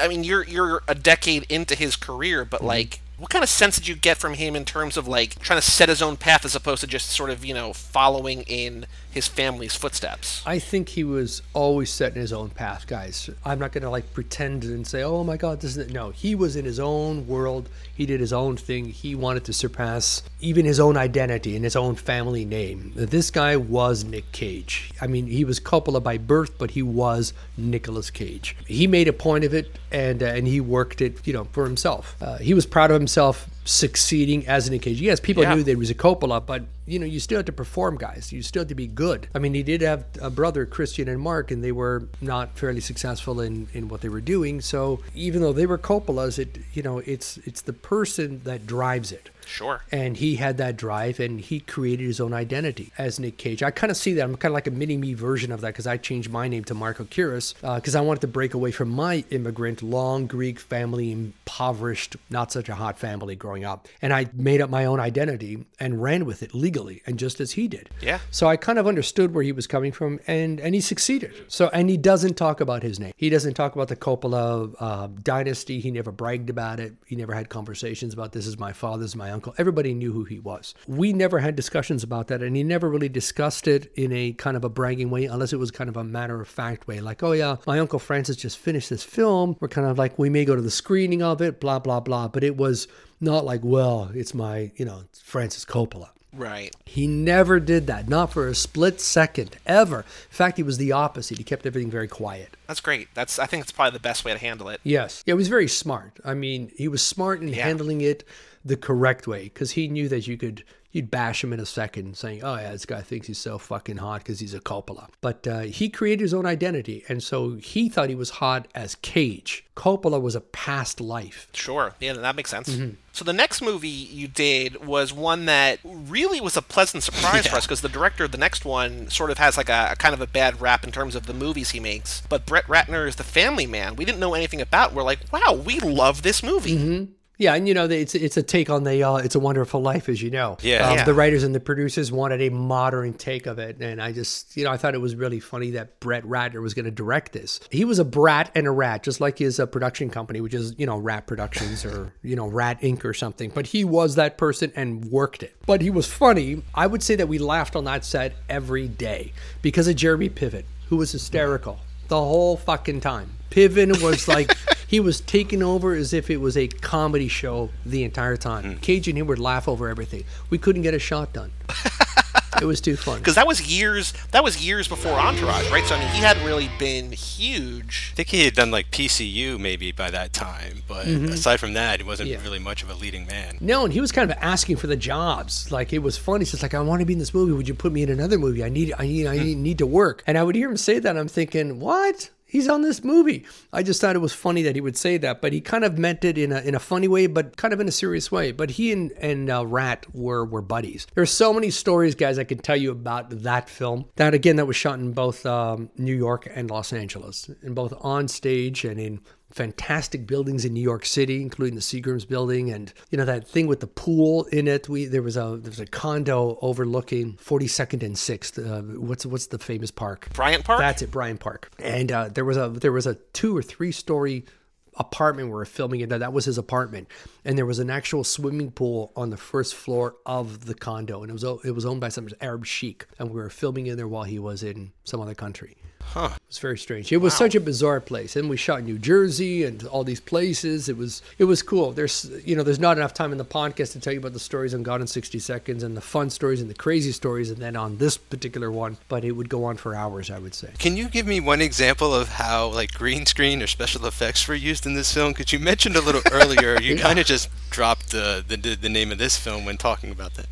I mean, you're you're a decade into his career, but mm-hmm. like. What kind of sense did you get from him in terms of like trying to set his own path as opposed to just sort of, you know, following in his family's footsteps? I think he was always setting his own path, guys. I'm not gonna like pretend and say, "Oh my God, this is no." He was in his own world. He did his own thing. He wanted to surpass even his own identity and his own family name. This guy was Nick Cage. I mean, he was Coppola by birth, but he was Nicolas Cage. He made a point of it, and uh, and he worked it, you know, for himself. Uh, he was proud of himself succeeding as Nick Cage. Yes, people Yeah. knew that he was a Coppola, but you know, you still had to perform, guys. You still had to be good. I mean, he did have a brother, Christian and Mark, and they were not fairly successful in, in what they were doing. So even though they were Coppolas, it you know, it's it's the person that drives it. Sure. And he had that drive, and he created his own identity as Nick Cage. I kind of see that. I'm kind of like a mini me version of that because I changed my name to Marco Kiris because I wanted to break away from my immigrant, long Greek family, impoverished, not such a hot family growing up. And I made up my own identity and ran with it legally, and just as he did. Yeah. So I kind of understood where he was coming from, and and he succeeded. So and he doesn't talk about his name. He doesn't talk about the Coppola uh, dynasty. He never bragged about it. He never had conversations about this is my father's, my uncle. Everybody knew who he was. We never had discussions about that, and he never really discussed it in a kind of a bragging way, unless it was kind of a matter of fact way, like, oh yeah, my uncle Francis just finished this film. We're kind of like we may go to the screening of it, blah blah blah. But it was not like, well, it's my you know Francis Coppola. Right. He never did that, not for a split second, ever. In fact, he was the opposite. He kept everything very quiet. That's great. That's I think it's probably the best way to handle it. Yes. Yeah, he was very smart. I mean, he was smart in handling it the correct way because he knew that you could, you'd bash him in a second saying, oh, yeah, this guy thinks he's so fucking hot because he's a Coppola. But uh, he created his own identity. And so he thought he was hot as Cage. Coppola was a past life. Sure. Yeah, that makes sense. Mm-hmm. So the next movie you did was one that really was a pleasant surprise for us because the director of the next one sort of has like a, a kind of a bad rap in terms of the movies he makes. But Brett Ratner is the Family Man. We didn't know anything about. We're like, wow, we love this movie. Mm-hmm. Yeah, and you know, it's it's a take on the uh, "It's a Wonderful Life," as you know. Yeah. Um, Yeah. The writers and the producers wanted a modern take of it, and I just, you know, I thought it was really funny that Brett Ratner was going to direct this. He was a brat and a rat, just like his uh, production company, which is you know Rat Productions or you know Rat Inc. or something. But he was that person and worked it. But he was funny. I would say that we laughed on that set every day because of Jeremy Piven, who was hysterical the whole fucking time. Piven was like he was taking over as if it was a comedy show the entire time. Cage and him would laugh over everything. We couldn't get a shot done. it was too funny. Because that was years. That was years before Entourage, right? So I mean, he hadn't really been huge. I think he had done like PCU maybe by that time, but aside from that, he wasn't Mm-hmm. Yeah. really much of a leading man. No, and he was kind of asking for the jobs. Like it was funny. It's like I want to be in this movie. Would you put me in another movie? I need, I need, I need, need to work. And I would hear him say that. I'm thinking, what? He's on this movie. I just thought it was funny that he would say that, but he kind of meant it in a in a funny way, but kind of in a serious way. But he and and uh, Rat were were buddies. There's so many stories, guys, I can tell you about that film. That again, that was shot in both um, New York and Los Angeles, in both on stage and in fantastic buildings in New York City, including the Seagram's building, and you know that thing with the pool in it. We there was a there was a condo overlooking 42nd and 6th. Uh, what's what's the famous park? Bryant Park. That's it, Bryant Park. And uh, there was a there was a two or three story apartment we were filming it. That was his apartment, and there was an actual swimming pool on the first floor of the condo, and it was it was owned by some Arab sheik, and we were filming in there while he was in some other country. Huh. It was very strange. It was such a bizarre place, and we shot in New Jersey and all these places. It was it was cool. There's you know there's not enough time in the podcast to tell you about the stories on Gone in 60 Seconds and the fun stories and the crazy stories, and then on this particular one, but it would go on for hours. I would say. Can you give me one example of how like green screen or special effects were used in this film? Because you mentioned a little earlier, you kind of just dropped the, the the name of this film when talking about that.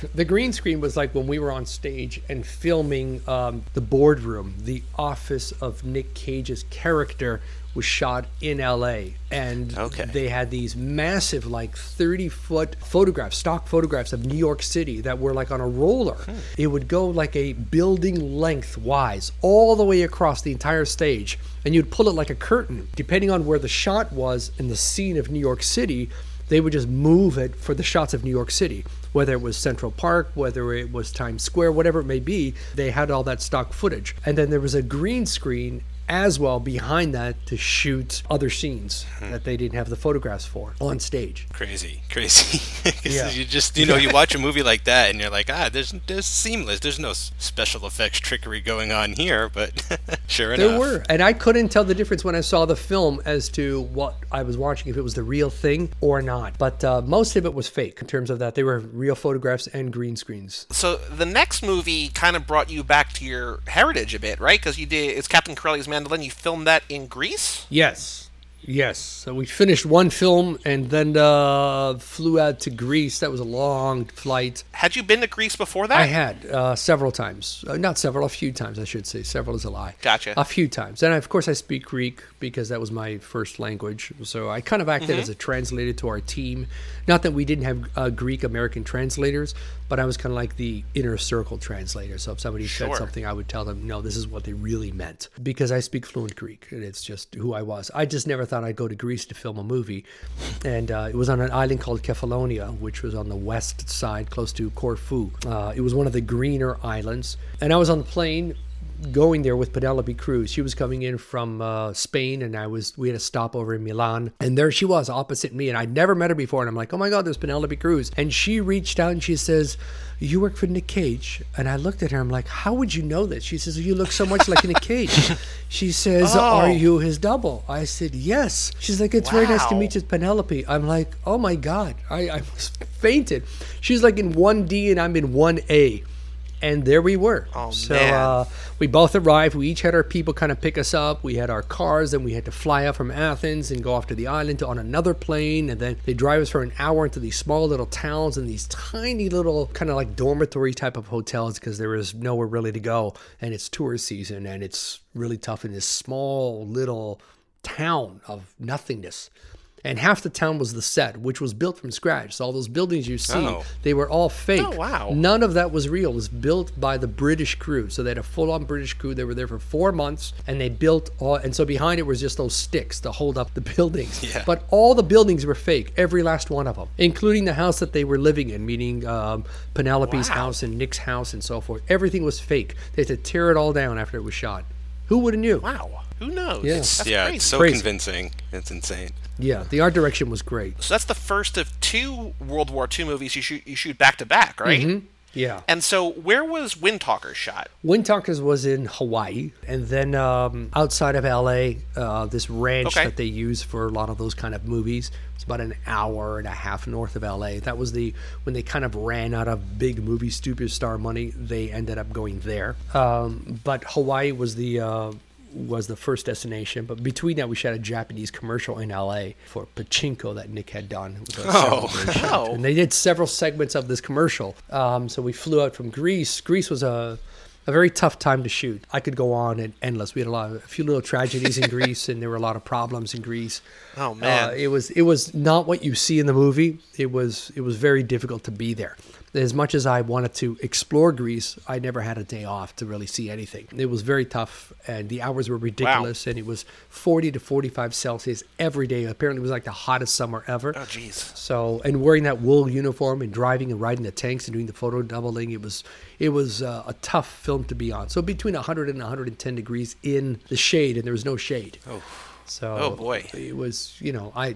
the green screen was like when we were on stage and filming um, the boardroom the office of nick cage's character was shot in la and Okay. they had these massive like 30 foot photographs stock photographs of new york city that were like on a roller. Hmm. It would go like a building length wise all the way across the entire stage. And you'd pull it like a curtain. Depending on where the shot was in the scene of new york city they would just move it for the shots of New York City, whether it was Central Park, whether it was Times Square, whatever it may be. They had all that stock footage. And then there was a green screen as well behind that to shoot other scenes that they didn't have the photographs for on stage. Crazy, crazy. Yeah. You just you know you watch a movie like that and you're like ah there's there's seamless there's no special effects trickery going on here but sure enough There were, and I couldn't tell the difference when I saw the film as to what I was watching, if it was the real thing or not. But uh, most of it was fake in terms of that they were real photographs and green screens. So the next movie kind of brought you back to your heritage a bit, right? Because you did it's Captain Corelli's Mandolin. You filmed that in Greece. Yes. Yes. So we finished one film and then uh, flew out to Greece. That was a long flight. Had you been to Greece before that? I had uh, several times. Uh, not several, a few times, I should say. Several is a lie. Gotcha. A few times. And of course, I speak Greek because that was my first language. So I kind of acted Mm-hmm. as a translator to our team. Not that we didn't have uh, Greek American translators, but I was kind of like the inner circle translator. So if somebody Sure. said something, I would tell them, no, this is what they really meant because I speak fluent Greek and it's just who I was. I just never thought I'd go to Greece to film a movie. And uh, it was on an island called Kefalonia, which was on the west side close to Corfu. Uh, it was one of the greener islands. And I was on the plane going there with Penelope Cruz. She was coming in from uh, Spain, and I was we had a stopover in Milan, and there she was opposite me, and I'd never met her before, and I'm like, oh my god, there's Penelope Cruz, and she reached out and she says. You work for Nick Cage, and I looked at her. I'm like, "How would you know that?" She says, "You look so much like Nick Cage." She says, Oh. "Are you his double?" I said, "Yes." She's like, "It's very nice to meet you, Penelope." I'm like, "Oh my god!" I, I fainted. She's like in one D, and I'm in one A and there we were. Oh, so man. Uh, we both arrived. We each had our people kind of pick us up. We had our cars, and we had to fly out from Athens and go off to the island to, on another plane. And then they drive us for an hour into these small little towns and these tiny little kind of like dormitory type of hotels because there is nowhere really to go. And it's tourist season, and it's really tough in this small little town of nothingness. And half the town was the set, which was built from scratch. So all those buildings you see, Oh. they were all fake. Oh, wow. None of that was real. It was built by the British crew. So they had a full-on British crew. They were there for four months, and they built all. And so behind it was just those sticks to hold up the buildings. Yeah. But all the buildings were fake, every last one of them, including the house that they were living in, meaning um, Penelope's Wow. house and Nick's house and so forth. Everything was fake. They had to tear it all down after it was shot. Who would have knew? Wow. Who knows? Yeah. That's yeah crazy. it's so Crazy. convincing it's insane Yeah, the art direction was great. So that's the first of two World War II movies you shoot you shoot back to back, right? Mm-hmm. Yeah. And so, where was Wind Talkers shot? Wind Talkers was in Hawaii, and then um, outside of LA, uh, this ranch Okay. that they use for a lot of those kind of movies. It's about an hour and a half north of LA. That was the when they kind of ran out of big movie superstar money. They ended up going there. Um, but Hawaii was the uh, was the first destination. But between that, we shot a Japanese commercial in LA for Pachinko that Nick had done. It was a Oh. celebration. Oh. And they did several segments of this commercial. Um, so we flew out from Greece. Greece was a a very tough time to shoot. I could go on and endless. We had a lot, of, a few little tragedies in Greece, and there were a lot of problems in Greece. Oh, man. Uh, it was it was not what you see in the movie. It was it was very difficult to be there. As much as I wanted to explore Greece, I never had a day off to really see anything. It was very tough, and the hours were ridiculous. And it was 40 to 45 Celsius every day. Apparently, it was like the hottest summer ever. Oh, jeez. So, and wearing that wool uniform and driving and riding the tanks and doing the photo doubling, it was it was uh, a tough film to be on. So between 100 and 110 degrees in the shade, and there was no shade. Oh. So Oh, boy. it was you know I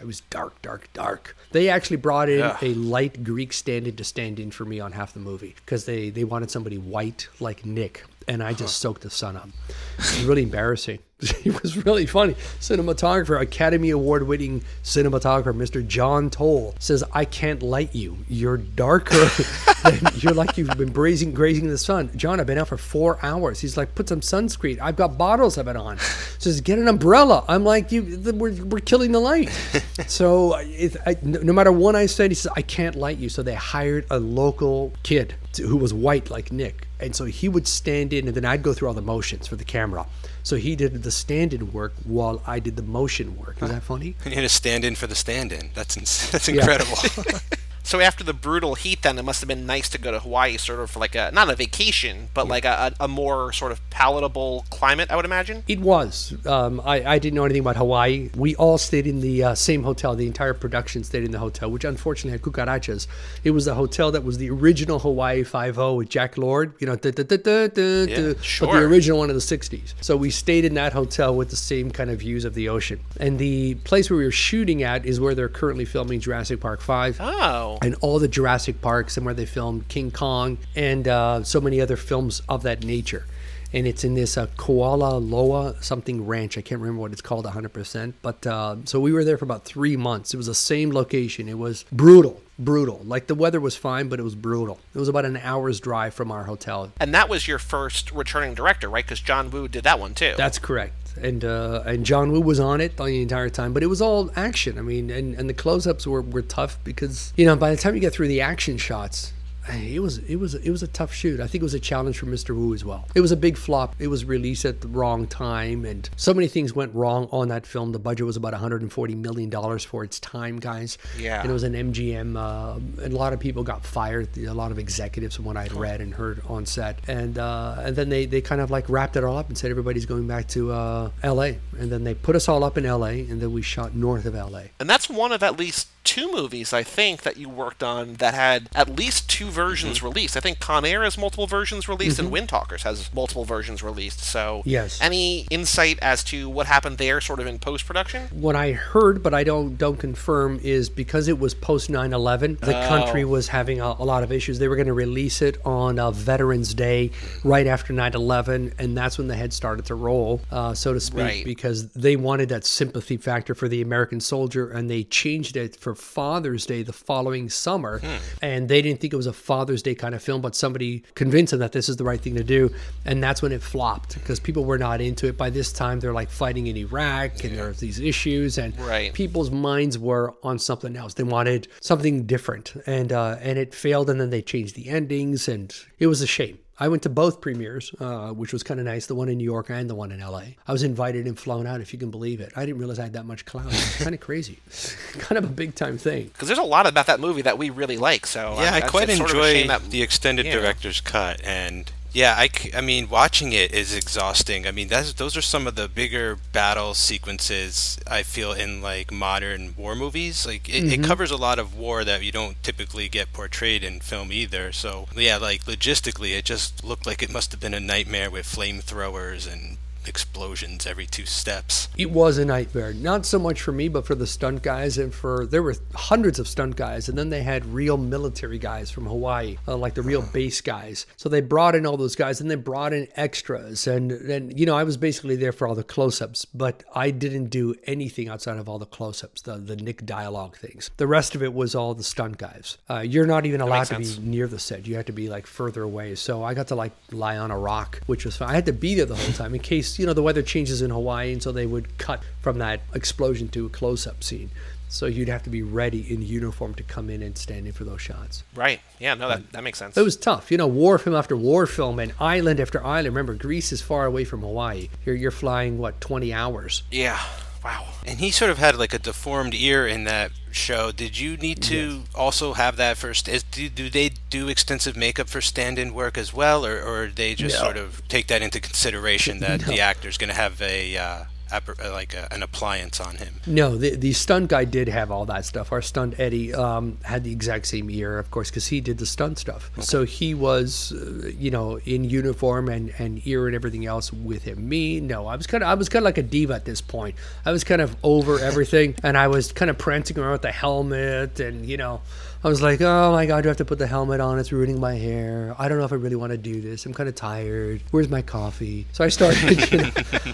I was dark, dark, dark. They actually brought in Ugh. a light Greek stand-in to stand in for me on half the movie because they they wanted somebody white like Nick, and I just soaked the sun up. It was really embarrassing. It was really funny. Cinematographer, Academy Award winning cinematographer, Mr. John Toll, says, I can't light you. You're darker than you're like you've been grazing, grazing in the sun. John, I've been out for four hours. He's like, put some sunscreen. I've got bottles of it on. Says, get an umbrella. I'm like, you, we're, we're killing the light. so it, I, no no matter what I said, he says, I can't light you. So they hired a local kid to, who was white like Nick. And so he would stand in, and then I'd go through all the motions for the camera. So he did the stand-in work while I did the motion work. Is that funny? You had to stand in for the stand in. That's ins- that's Yeah. So after the brutal heat, then it must have been nice to go to Hawaii, sort of for like a not a vacation, but like a, a more sort of palatable climate, I would imagine. It was. Um, I, I didn't know anything about Hawaii. We all stayed in the uh, same hotel. The entire production stayed in the hotel, which unfortunately had cucarachas. It was the hotel that was the original Hawaii Five O with Jack Lord. You know, duh, duh, duh, Yeah, duh, but the original one of the '60s. So we stayed in that hotel with the same kind of views of the ocean. And the place where we were shooting at is where they're currently filming Jurassic Park Five Oh, and all the Jurassic Parks and where they filmed King Kong and uh, so many other films of that nature. And it's in this uh, Koala Loa something ranch. I can't remember what it's called 100%. But uh, so we were there for about three months. It was the same location. It was brutal, brutal. Like the weather was fine, but it was brutal. It was about an hour's drive from our hotel. and that was your first returning director, right? Because John Woo did that one too. That's correct. And uh, and John Woo was on it the entire time, but it was all action. I mean, and, and the close-ups were, were tough because you know by the time you get through the action shots, it was it was it was a tough shoot. I think it was a challenge for Mr. Woo as well. It was a big flop. It was released at the wrong time, and so many things went wrong on that film. The budget was about 140 million dollars for its time, guys. Yeah. And it was an MGM, uh, and a lot of people got fired. A lot of executives, from what I'd read and heard on set, and uh, and then they, they kind of like wrapped it all up and said everybody's going back to uh, L.A. And then they put us all up in L.A. and then we shot north of L.A. And that's one of at least two movies I think that you worked on that had at least two versions Mm-hmm. released. I think Con Air has multiple versions released, and Wind Talkers has multiple versions released. So, Yes. Any insight as to what happened there, sort of in post production? What I heard, but I don't don't confirm, is because it was post 9/11, the country was having a, a lot of issues. They were going to release it on uh, Veterans Day, right after 9/11, and that's when the head started to roll, uh, so to speak, Right. because they wanted that sympathy factor for the American soldier, and they changed it for Father's Day the following summer, and they didn't think it was a Father's Day kind of film, but somebody convinced them that this is the right thing to do, and that's when it flopped because people were not into it. By this time, they're like fighting in Iraq, and there's these issues, and Right. people's minds were on something else. They wanted something different, and uh, and it failed. And then they changed the endings, and it was a shame. I went to both premieres, uh, which was kind of nice. The one in New York and the one in LA. I was invited and flown out, if you can believe it. I didn't realize I had that much clout. It's kind of crazy. kind of a big time thing. Because there's a lot about that movie that we really like. So yeah, I quite it's sort of enjoy that- the extended yeah. director's cut, and yeah, I, c- I mean, watching it is exhausting. I mean, that's those are some of the bigger battle sequences I feel in like modern war movies. Like it, Mm-hmm. it covers a lot of war that you don't typically get portrayed in film either. So yeah, like logistically, it just looked like it must have been a nightmare with flamethrowers and explosions every two steps. It was a nightmare. Not so much for me, but for the stunt guys and for there were hundreds of stunt guys, and then they had real military guys from Hawaii, uh, like the real base guys. So they brought in all those guys, and they brought in extras, and and you know I was basically there for all the close-ups, but I didn't do anything outside of all the close-ups, the the Nick dialogue things. The rest of it was all the stunt guys. Uh, you're not even allowed to sense. be near the set. You have to be like further away. So I got to like lie on a rock, which was fun. I had to be there the whole time in case you know the weather changes in Hawaii, and so they would cut from that explosion to a close-up scene. So you'd have to be ready in uniform to come in and stand in for those shots. Right. Yeah. No, that that makes sense. It was tough, you know, war film after war film and island after island. Remember, Greece is far away from Hawaii. Here you're flying what 20 hours. yeah. Wow. And he sort of had like a deformed ear in that show. Did you need to also have that first? Is, do, do they do extensive makeup for stand-in work as well, or, or they just No. sort of take that into consideration that the actor's going to have a uh, like a, an appliance on him? No, the the stunt guy did have all that stuff. Our stunt Eddie um, had the exact same ear, of course, because he did the stunt stuff. So he was, uh, you know, in uniform and, and ear and everything else with him. Me, no, I was kind of I was kind of like a diva at this point. I was kind of over everything, and I was kind of prancing around with the helmet, and you know. I was like, oh my god, do I have to put the helmet on? It's ruining my hair. I don't know if I really want to do this. I'm kind of tired. Where's my coffee? So I started, you know,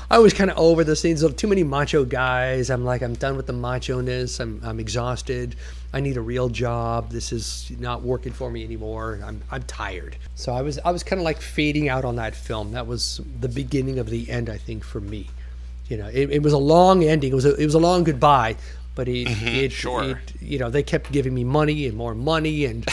I was kind of over the scenes of too many macho guys. I'm like, I'm done with the macho ness. I'm, I'm exhausted. I need a real job. This is not working for me anymore. I'm, I'm tired. So I was, I was kind of like fading out on that film. That was the beginning of the end, I think, for me. You know, it, it was a long ending. It was a, it was a long goodbye, but it, mm-hmm. it, sure. it, you know, they kept giving me money and more money and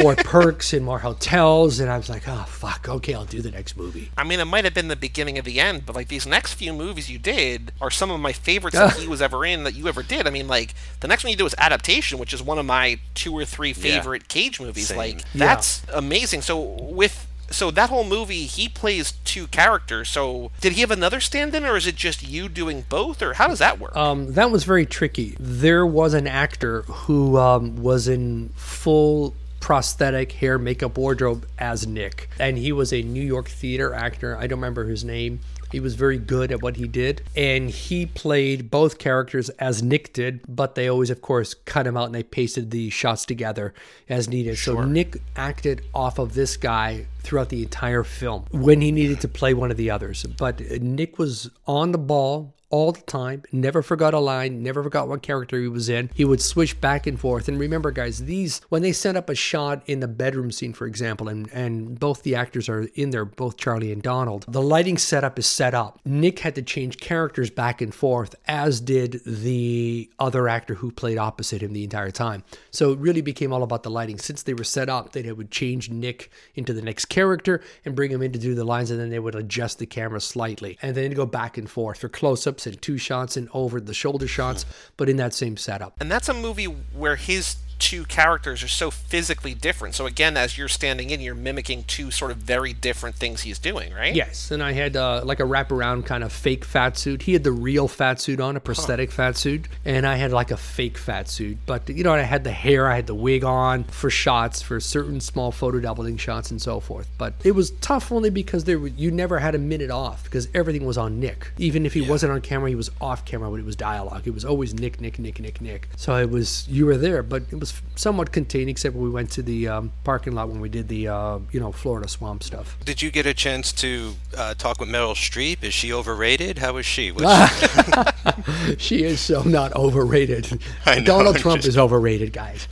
more perks and more hotels, and I was like, oh fuck, okay, I'll do the next movie. I mean, it might have been the beginning of the end, but like these next few movies you did are some of my favorites that he was ever in that you ever did. I mean, like the next one you did was Adaptation, which is one of my two or three favorite Cage movies. Same. Like Yeah. that's amazing. So with so that whole movie, he plays two characters. So did he have another stand-in, or is it just you doing both, or how does that work? Um, that was very tricky. There was an actor who um, was in full prosthetic hair, makeup, wardrobe as Nick, and he was a New York theater actor. I don't remember his name. He was very good at what he did, and he played both characters as Nick did, but they always, of course, cut him out and they pasted the shots together as needed. So Nick acted off of this guy throughout the entire film when he needed to play one of the others. But Nick was on the ball all the time, never forgot a line, never forgot what character he was in. He would switch back and forth. And remember, guys, these, when they set up a shot in the bedroom scene, for example, and, and both the actors are in there, both Charlie and Donald, the lighting setup is set up. Nick had to change characters back and forth, as did the other actor who played opposite him the entire time. So it really became all about the lighting. Since they were set up, they would change Nick into the next character and bring him in to do the lines, and then they would adjust the camera slightly. And then go back and forth for close ups and two shots and over the shoulder shots, but in that same setup. And that's a movie where his two characters are so physically different. So again, as you're standing in, you're mimicking two sort of very different things he's doing, right? Yes, and I had uh, like a wraparound kind of fake fat suit. He had the real fat suit on, a prosthetic fat suit, and I had like a fake fat suit. But you know, I had the hair, I had the wig on for shots, for certain small photo doubling shots and so forth. But it was tough only because there were- you never had a minute off because everything was on Nick. Even if he wasn't on camera, he was off camera when it was dialogue. It was always Nick, Nick, Nick, Nick, Nick. So it was you were there, but it was somewhat contained, except we went to the um, parking lot when we did the uh, you know Florida swamp stuff. Did you get a chance to uh, talk with Meryl Streep? Is she overrated? How is she? Was she is so not overrated. Know, Donald I'm Trump just- is overrated, guys.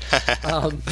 Um,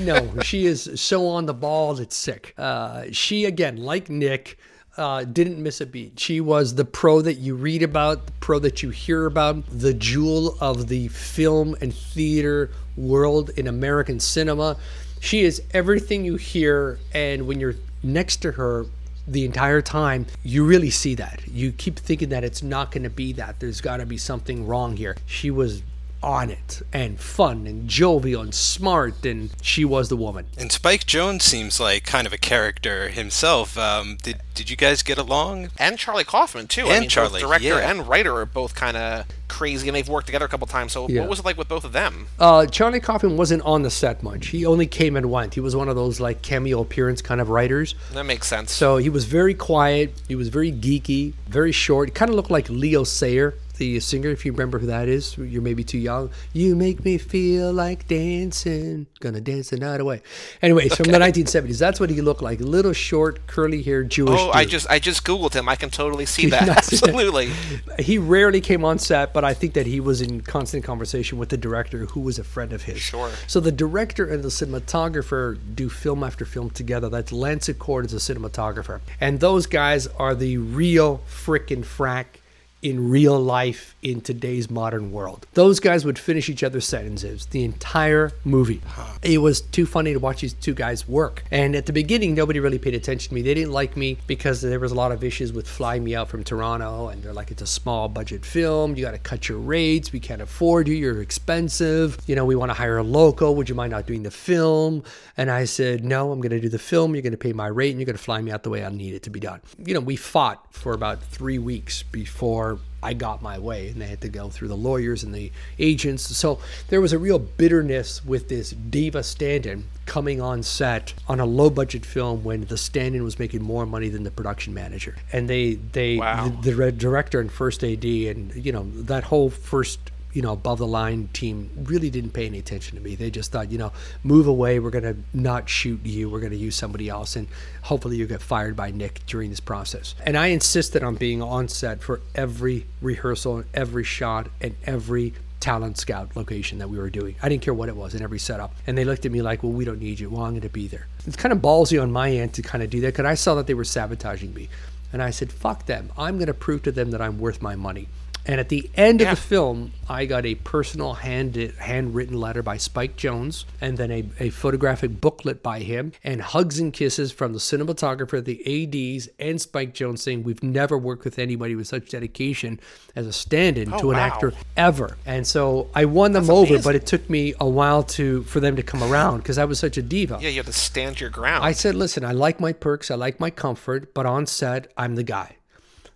no, she is so on the ball, it's sick. Uh, she, again, like Nick, uh, didn't miss a beat. She was the pro that you read about, the pro that you hear about, the jewel of the film and theater world in American cinema. She is everything you hear, and when you're next to her, the entire time, you really see that. You keep thinking that it's not going to be that. There's got to be something wrong here. She was on it and fun and jovial and smart, and she was the woman. And Spike Jonze seems like kind of a character himself. Um, did did you guys get along? And Charlie Kaufman too. I And mean, Charlie, both director yeah. and writer are both kind of crazy, and they've worked together a couple times. So, Yeah. what was it like with both of them? Uh, Charlie Kaufman wasn't on the set much. He only came and went. He was one of those like cameo appearance kind of writers. That makes sense. So he was very quiet. He was very geeky, very short. He kind of looked like Leo Sayer, the singer. If you remember who that is, you're maybe too young. You make me feel like dancing, gonna dance the night away. Anyways, from the 1970s, that's what he looked like. Little short, curly hair Jewish. oh, I just I just googled him. I can totally see that. Absolutely. he rarely came on set, but I think that he was in constant conversation with the director, who was a friend of his. Sure. So the director and the cinematographer do film after film together. That's Lance Acord is a cinematographer, and those guys are the real frickin' frack in real life in today's modern world. Those guys would finish each other's sentences the entire movie. It was too funny to watch these two guys work. And at the beginning, nobody really paid attention to me. They didn't like me because there was a lot of issues with flying me out from Toronto, and they're like, it's a small budget film. You got to cut your rates. We can't afford you. You're expensive. You know, we want to hire a local. Would you mind not doing the film? And I said, no, I'm going to do the film. You're going to pay my rate, and you're going to fly me out the way I need it to be done. You know, we fought for about three weeks before I got my way, and they had to go through the lawyers and the agents. So there was a real bitterness with this diva stand-in coming on set on a low-budget film when the stand-in was making more money than the production manager. And they, they, Wow. the, the director and first AD, and you know that whole first you know, above the line team really didn't pay any attention to me. They just thought, you know, move away. We're going to not shoot you. We're going to use somebody else. And hopefully you get fired by Nick during this process. And I insisted on being on set for every rehearsal, and every shot, and every talent scout location that we were doing. I didn't care what it was in every setup. And they looked at me like, well, we don't need you. Well, I'm going to be there. It's kind of ballsy on my end to kind of do that because I saw that they were sabotaging me. And I said, fuck them. I'm going to prove to them that I'm worth my money. And at the end Yeah. of the film, I got a personal hand handwritten letter by Spike Jonze, and then a, a photographic booklet by him, and hugs and kisses from the cinematographer, the ADs, and Spike Jonze saying, "We've never worked with anybody with such dedication as a stand-in Oh, to an wow. actor ever." And so I won them That's over, amazing. but it took me a while to for them to come around because I was such a diva. Yeah, you have to stand your ground. I said, listen, I like my perks, I like my comfort, but on set, I'm the guy.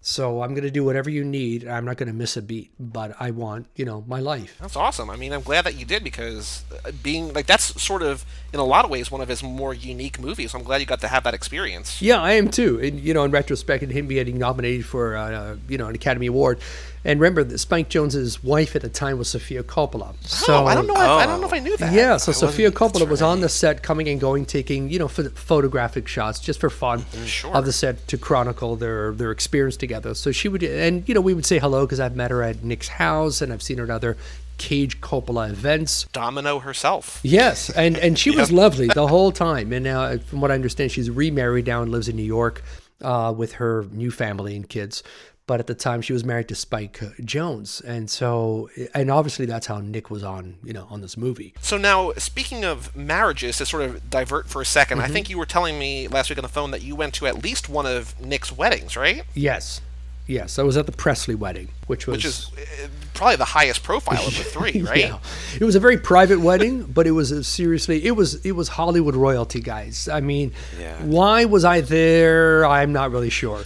So I'm going to do whatever you need. I'm not going to miss a beat, but I want, you know, my life. That's awesome. I mean, I'm glad that you did because uh, being like that's sort of in a lot of ways one of his more unique movies. I'm glad you got to have that experience. Yeah, I am too. And you know, in retrospect, and him getting nominated for uh, you know an Academy Award, and remember that Spike Jonze's wife at the time was Sofia Coppola. So oh, I don't know. If, I don't know if I knew that. Yeah, so I Sofia wasn't- Coppola that's was on the set, coming and going, taking you know ph- photographic shots just for fun Sure. of the set to chronicle their their experience together. So she would, and you know, we would say hello because I've met her at Nick's house and I've seen her at other Cage Coppola events. Domino herself. Yes, and and she was lovely the whole time. And now, from what I understand, she's remarried now and lives in New York uh, with her new family and kids. But at the time, she was married to Spike Jonze, and so and obviously that's how Nick was on you know on this movie. So now, speaking of marriages, to sort of divert for a 2nd Mm-hmm. I think you were telling me last week on the phone that you went to at least one of Nick's weddings, right? Yes, yes, I was at the Presley wedding, which was Which is uh, probably the highest profile of the three, right? Yeah. It was a very private wedding, but it was a, seriously it was it was Hollywood royalty, guys. I mean, Yeah. why was I there? I'm not really sure.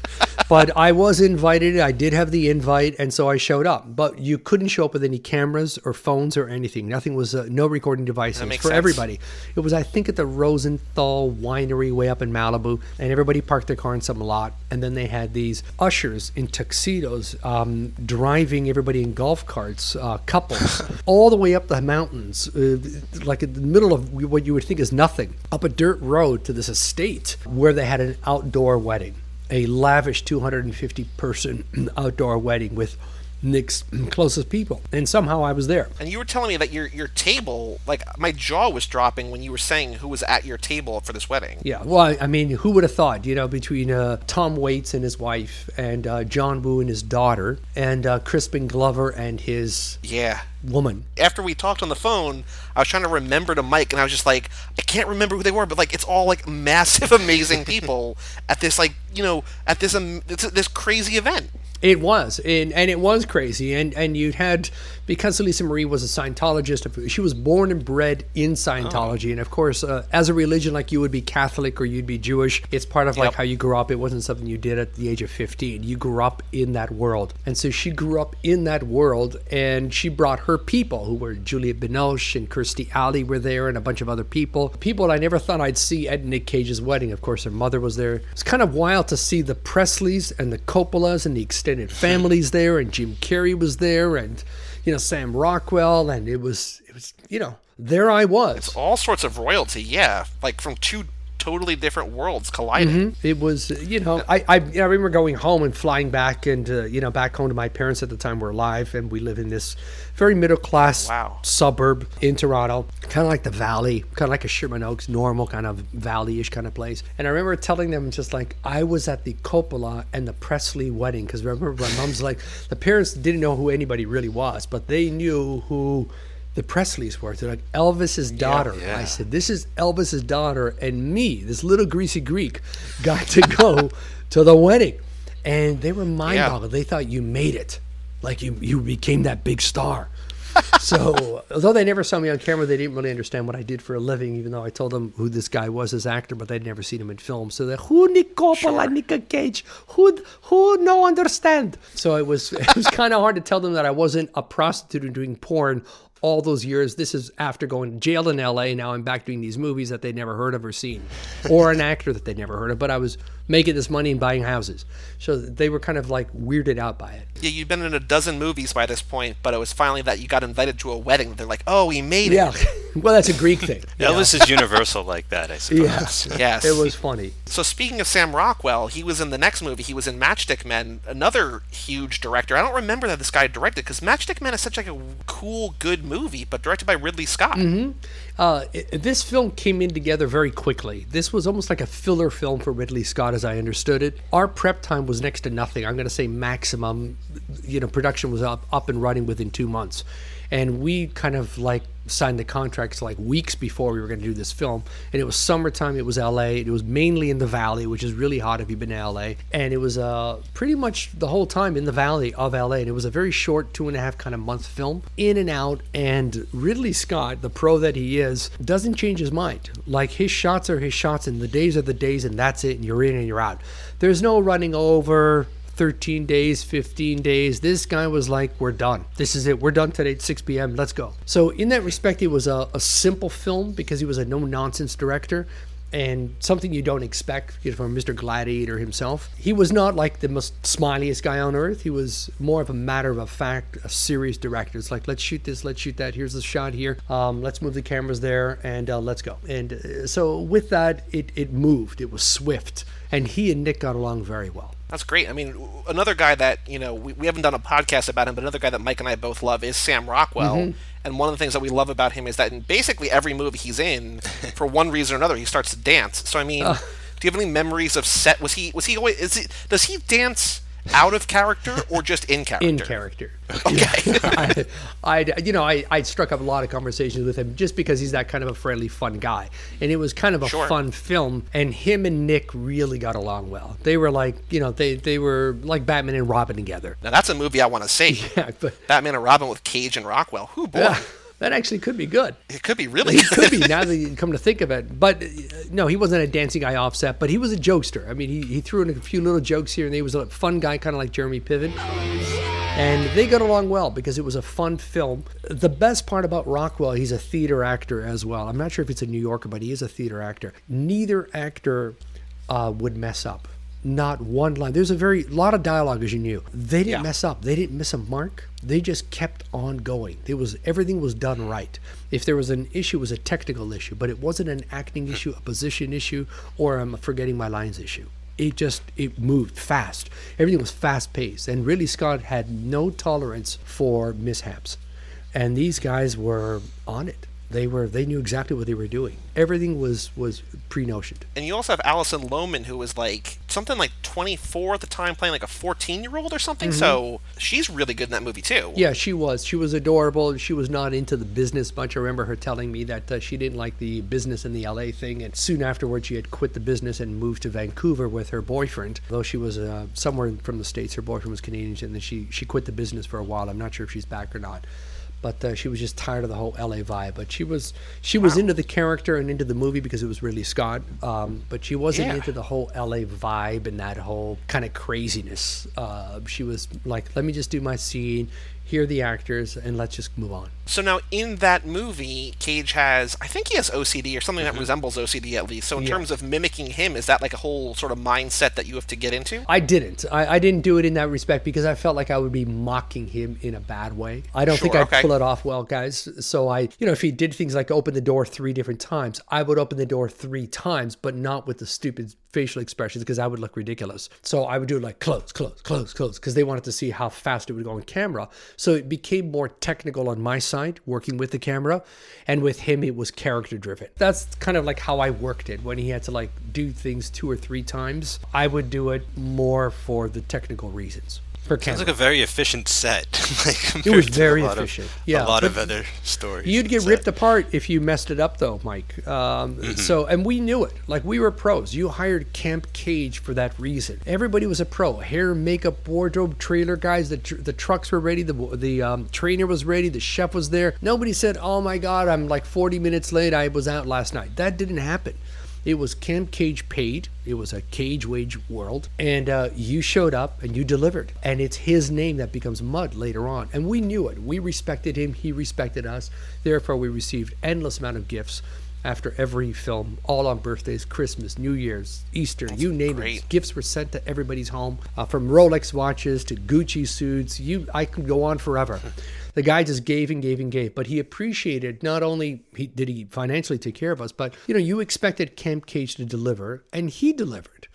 but I was invited. I did have the invite, and so I showed up. But you couldn't show up with any cameras or phones or anything. Nothing was uh, no recording devices for sense. everybody. It was I think at the Rosenthal Winery way up in Malibu, and everybody parked their car in some lot, and then they had these ushers in tuxedos um, driving everybody in golf carts, uh, couples, all the way up the mountains, uh, like in the middle of what you would think is nothing, up a dirt road to this estate where they had an outdoor wedding, a lavish 250 person outdoor wedding with Nick's closest people, and somehow I was there. And you were telling me that your your table, like my jaw was dropping when you were saying who was at your table for this wedding. Yeah, well, I- I mean, who would have thought, you know, between uh, Tom Waits and his wife, and uh, John Woo and his daughter, and uh, Crispin Glover and his Yeah. Woman. After we talked on the phone, I was trying to remember to Mike, and I was just like, I can't remember who they were, but like it's all like massive, amazing people at this like you know at this um, this, this crazy event. It was, and, and it was crazy, and and you had because Lisa Marie was a Scientologist, she was born and bred in Scientology. And of course, uh, as a religion, like you would be Catholic or you'd be Jewish, it's part of like how you grew up. It wasn't something you did at the age of 15. You grew up in that world. And so she grew up in that world and she brought her people who were Juliette Binoche and Kirstie Alley were there and a bunch of other people. People I never thought I'd see at Nick Cage's wedding. Of course, her mother was there. It's kind of wild to see the Presleys and the Coppolas and the extended families there and Jim Carrey was there and you know Sam Rockwell and it was it was you know there I was. It's All sorts of royalty, yeah, like from two totally different worlds colliding. It was, you know, I, I, I remember going home and flying back and, uh, you know, back home to my parents at the time were alive. And we live in this very middle class Wow. suburb in Toronto, kind of like the valley, kind of like a Sherman Oaks, normal kind of valley ish kind of place. And I remember telling them just like, I was at the Coppola and the Presley wedding. Cause remember, my mom's like, the parents didn't know who anybody really was, but they knew who the Presleys were. They're like Elvis's daughter. yeah. I said, "This is Elvis's daughter," and me, this little greasy Greek, got to go to the wedding, and they were mind boggled. They thought you made it, like you you became that big star. so although they never saw me on camera, they didn't really understand what I did for a living. Even though I told them who this guy was as actor, but they'd never seen him in film. So they're who Nick Coppola, Nick Cage, who who no understand. So it was it was kind of hard to tell them that I wasn't a prostitute and doing porn all those years. This is after going to jail in LA. Now I'm back doing these movies that they'd never heard of or seen, or an actor that they'd never heard of. But I was making this money and buying houses. So they were kind of like weirded out by it. Yeah, you'd been in a dozen movies by this point, but it was finally that you got invited to a wedding. They're like, "Oh, he made it." Yeah. well, that's a Greek thing. Elvis is universal like that, I suppose. Yes. Yes. It was funny. So speaking of Sam Rockwell, he was in the next movie. He was in Matchstick Men, another huge director. I don't remember that this guy directed because Matchstick Men is such like a cool, good movie, but directed by Ridley Scott. Mm-hmm. Uh, it, this film came in together very quickly. This was almost like a filler film for Ridley Scott, as I understood it. Our prep time was next to nothing. I'm going to say maximum. You know, production was up up and running within two months, and we kind of like signed the contracts like weeks before we were going to do this film. And it was summertime. It was L.A. It was mainly in the Valley, which is really hot if you've been to L.A. And it was uh, pretty much the whole time in the Valley of L.A. And it was a very short two and a half kind of month film, in and out. And Ridley Scott, the pro that he is, doesn't change his mind. Like his shots are his shots, and the days are the days, and that's it. And you're in and you're out. There's no running over. 13 days, 15 days. This guy was like, We're done. This is it. We're done today at 6 p.m. Let's go. So, in that respect, it was a, a simple film because he was a no nonsense director and something you don't expect you know, from Mr. Gladiator himself. He was not like the most smiliest guy on earth. He was more of a matter of fact, a serious director. It's like, let's shoot this, let's shoot that. Here's the shot here. Um, let's move the cameras there, and uh, let's go. And uh, so, with that, it, it moved. It was swift. And he and Nick got along very well. That's great. I mean, another guy that you know we, we haven't done a podcast about him, but another guy that Mike and I both love is Sam Rockwell. Mm-hmm. And one of the things that we love about him is that in basically every movie he's in, for one reason or another, he starts to dance. So I mean, do you have any memories of set? Was he was he always? Is he does he dance out of character or just in character? in character. Okay. I, I, you know, I, I struck up a lot of conversations with him just because he's that kind of a friendly, fun guy, and it was kind of a Sure. fun film. And him and Nick really got along well. They were like, you know, they they were like Batman and Robin together. Now that's a movie I want to see. Yeah, but Batman and Robin with Cage and Rockwell. Who boy, yeah, that actually could be good. it could be really It could be now that you come to think of it. But uh, no, he wasn't a dancing guy offset, but he was a jokester. I mean, he, he threw in a few little jokes here and there. He was a fun guy, kind of like Jeremy Piven. And they got along well because it was a fun film. The best part about Rockwell, he's a theater actor as well. I'm not sure if it's a New Yorker, but he is a theater actor. Neither actor uh, would mess up. Not one line. There's a very lot of dialogue, as you knew. They didn't Yeah. mess up. They didn't miss a mark. They just kept on going. It was everything was done right. If there was an issue, it was a technical issue, but it wasn't an acting issue, a position issue, or I'm forgetting my lines issue. It just it moved fast. Everything was fast paced, and really Scott had no tolerance for mishaps. And these guys were on it. They were they knew exactly what they were doing. Everything was was pre-notioned. And you also have Alison Lohman, who was like something like 24 at the time, playing like a 14 year old or something. So she's really good in that movie too. Yeah, she was. She was adorable. She was not into the business much. I remember her telling me that uh, she didn't like the business in the LA thing. And soon afterwards, she had quit the business and moved to Vancouver with her boyfriend. Though she was uh, somewhere from the States, her boyfriend was Canadian. And then she, she quit the business for a while. I'm not sure if she's back or not. But uh, she was just tired of the whole LA vibe. But she was she was into the character and into the movie because it was Ridley Scott. Um, but she wasn't Yeah. into the whole LA vibe and that whole kind of craziness. Uh, she was like, let me just do my scene, hear the actors, and let's just move on. So now in that movie, Cage has, I think he has OCD or something that resembles OCD at least. So in Mm-hmm. Yeah. terms of mimicking him, is that like a whole sort of mindset that you have to get into? I didn't. I, I didn't do it in that respect because I felt like I would be mocking him in a bad way. I don't think I'd okay. pull it off well, guys. So I, you know, if he did things like open the door three different times, I would open the door three times, but not with the stupid facial expressions because I would look ridiculous. So I would do like close, close, close, close because they wanted to see how fast it would go on camera. So it became more technical on my side, working with the camera, and with him it was character driven. That's kind of like how I worked it when he had to like do things two or three times. I would do it more for the technical reasons. Sounds camera. like a very efficient set. like, It was very a lot efficient. Of, yeah, a lot of other stories. You'd get set. ripped apart if you messed it up, though, Mike. Um, Mm-hmm. So, and we knew it. Like we were pros. You hired Camp Cage for that reason. Everybody was a pro. Hair, makeup, wardrobe, trailer guys. The tr- the trucks were ready. The the um, trainer was ready. The chef was there. Nobody said, "Oh my God, I'm like 40 minutes late. I was out last night." That didn't happen. It was Camp Cage paid. It was a cage wage world, and uh, you showed up and you delivered. And it's his name that becomes mud later on, and we knew it. We respected him. He respected us. Therefore, we received endless amount of gifts after every film, all on birthdays, Christmas, New Year's, Easter, you name great. it. Gifts were sent to everybody's home, uh, from Rolex watches to Gucci suits. You, I could go on forever. The guy just gave and gave and gave, but he appreciated not only he, did he financially take care of us, but you know you expected Camp Cage to deliver, and he delivered.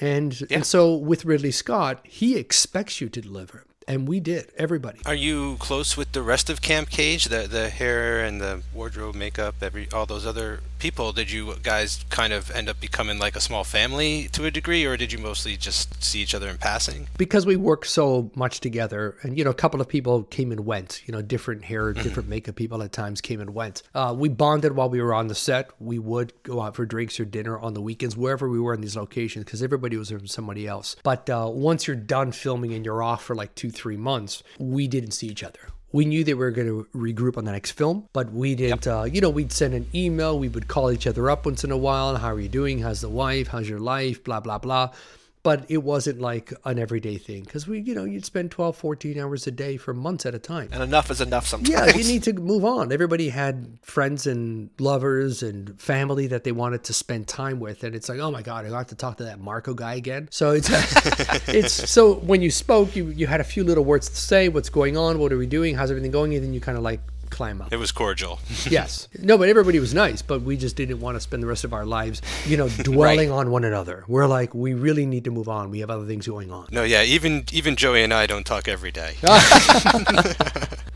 And and so with Ridley Scott, he expects you to deliver, and we did. Everybody. Are you close with the rest of Camp Cage? The the hair and the wardrobe, makeup, every all those other people. Did you guys kind of end up becoming like a small family to a degree, or did you mostly just see each other in passing? because we worked so much together and you know a couple of people came and went you know different hair different makeup people at times came and went uh, we bonded while we were on the set we would go out for drinks or dinner on the weekends wherever we were in these locations because everybody was from somebody else but uh, once you're done filming and you're off for like two three months we didn't see each other we knew they were going to regroup on the next film, but we didn't. Uh, you know, we'd send an email. We would call each other up once in a while. How are you doing? How's the wife? How's your life? Blah, blah, blah. But it wasn't like an everyday thing because we, you know, you'd spend 12, 14 hours a day for months at a time. And enough is enough sometimes. Yeah, you need to move on. Everybody had friends and lovers and family that they wanted to spend time with, and it's like, oh my god, I have to talk to that Marco guy again. So it's it's so when you spoke, you you had a few little words to say. What's going on? What are we doing? How's everything going? And then you kind of like climb up. It was cordial. Yes. No, but everybody was nice, but we just didn't want to spend the rest of our lives, you know, dwelling on one another. We're like, we really need to move on. We have other things going on. no, yeah, even even Joey and I don't talk every day.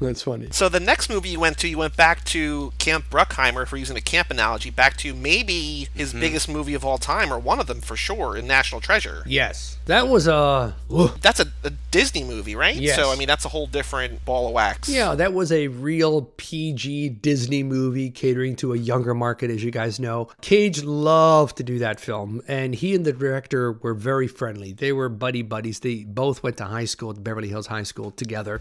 That's funny. So the next movie you went to, you went back to Camp Bruckheimer, if we're using a camp analogy, back to maybe his Mm-hmm. biggest movie of all time, or one of them for sure, in National Treasure. Yes. That was uh, whew. That's a, a Disney movie, right? Yes. So I mean, that's a whole different ball of wax. Yeah, that was a real PG Disney movie catering to a younger market, as you guys know. Cage loved to do that film, and he and the director were very friendly. They were buddy buddies. They both went to high school Beverly Hills High School together.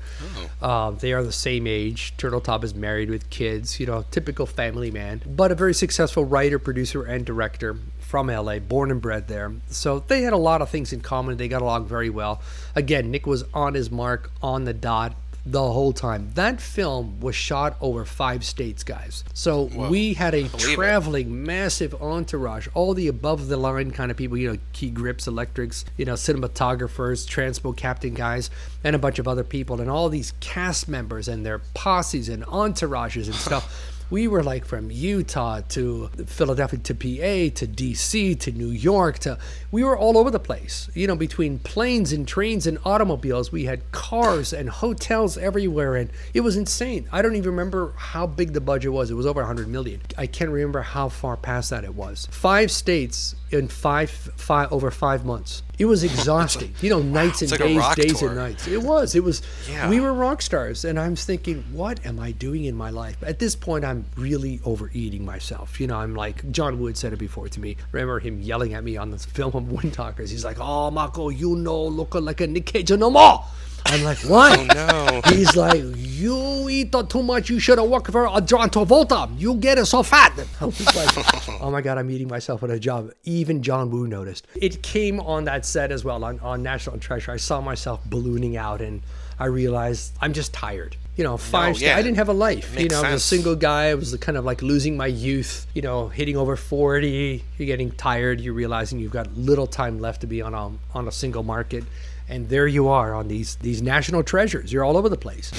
Um, they are the same age. Turteltaub is married with kids, you know, typical family man, but a very successful writer, producer, and director from LA, born and bred there. So they had a lot of things in common. They got along very well. Again, Nick was on his mark, on the dot the whole time. That film was shot over five states, guys. So we had a traveling massive entourage, all the above the line kind of people, you know, key grips, electrics, you know, cinematographers, transpo captain guys, and a bunch of other people, and all these cast members and their posses and entourages and stuff. We were like from Utah to Philadelphia to PA to DC to New York to we were all over the place. You know, between planes and trains and automobiles, we had cars and hotels everywhere and it was insane. I don't even remember how big the budget was. It was over 100 million. I can't remember how far past that it was. 5 states in 5 5 over 5 months. It was exhausting. You know, nights and like days, days tour. and nights. It was. It was. Yeah. We were rock stars, and I'm thinking, what am I doing in my life? At this point, I'm really overeating myself. You know, I'm like John Woo said it before to me. Remember him yelling at me on the film of Windtalkers. He's like, "Oh, Marco, you know, look like a Nick Cage no more." I'm like, oh, what? Oh no. He's like, you eat too much. You should have worked for a John Travolta. You get it so fat. I was like, oh my god, I'm eating myself at a job. Even John Woo noticed. It came on that set as well on, on National Treasure. I saw myself ballooning out, and I realized I'm just tired. You know, five. yeah. I didn't have a life. You know, I was a single guy. I was kind of like losing my youth. You know, hitting over forty. You're getting tired. You're realizing you've got little time left to be on a on a single market, and there you are on these these national treasures. You're all over the place,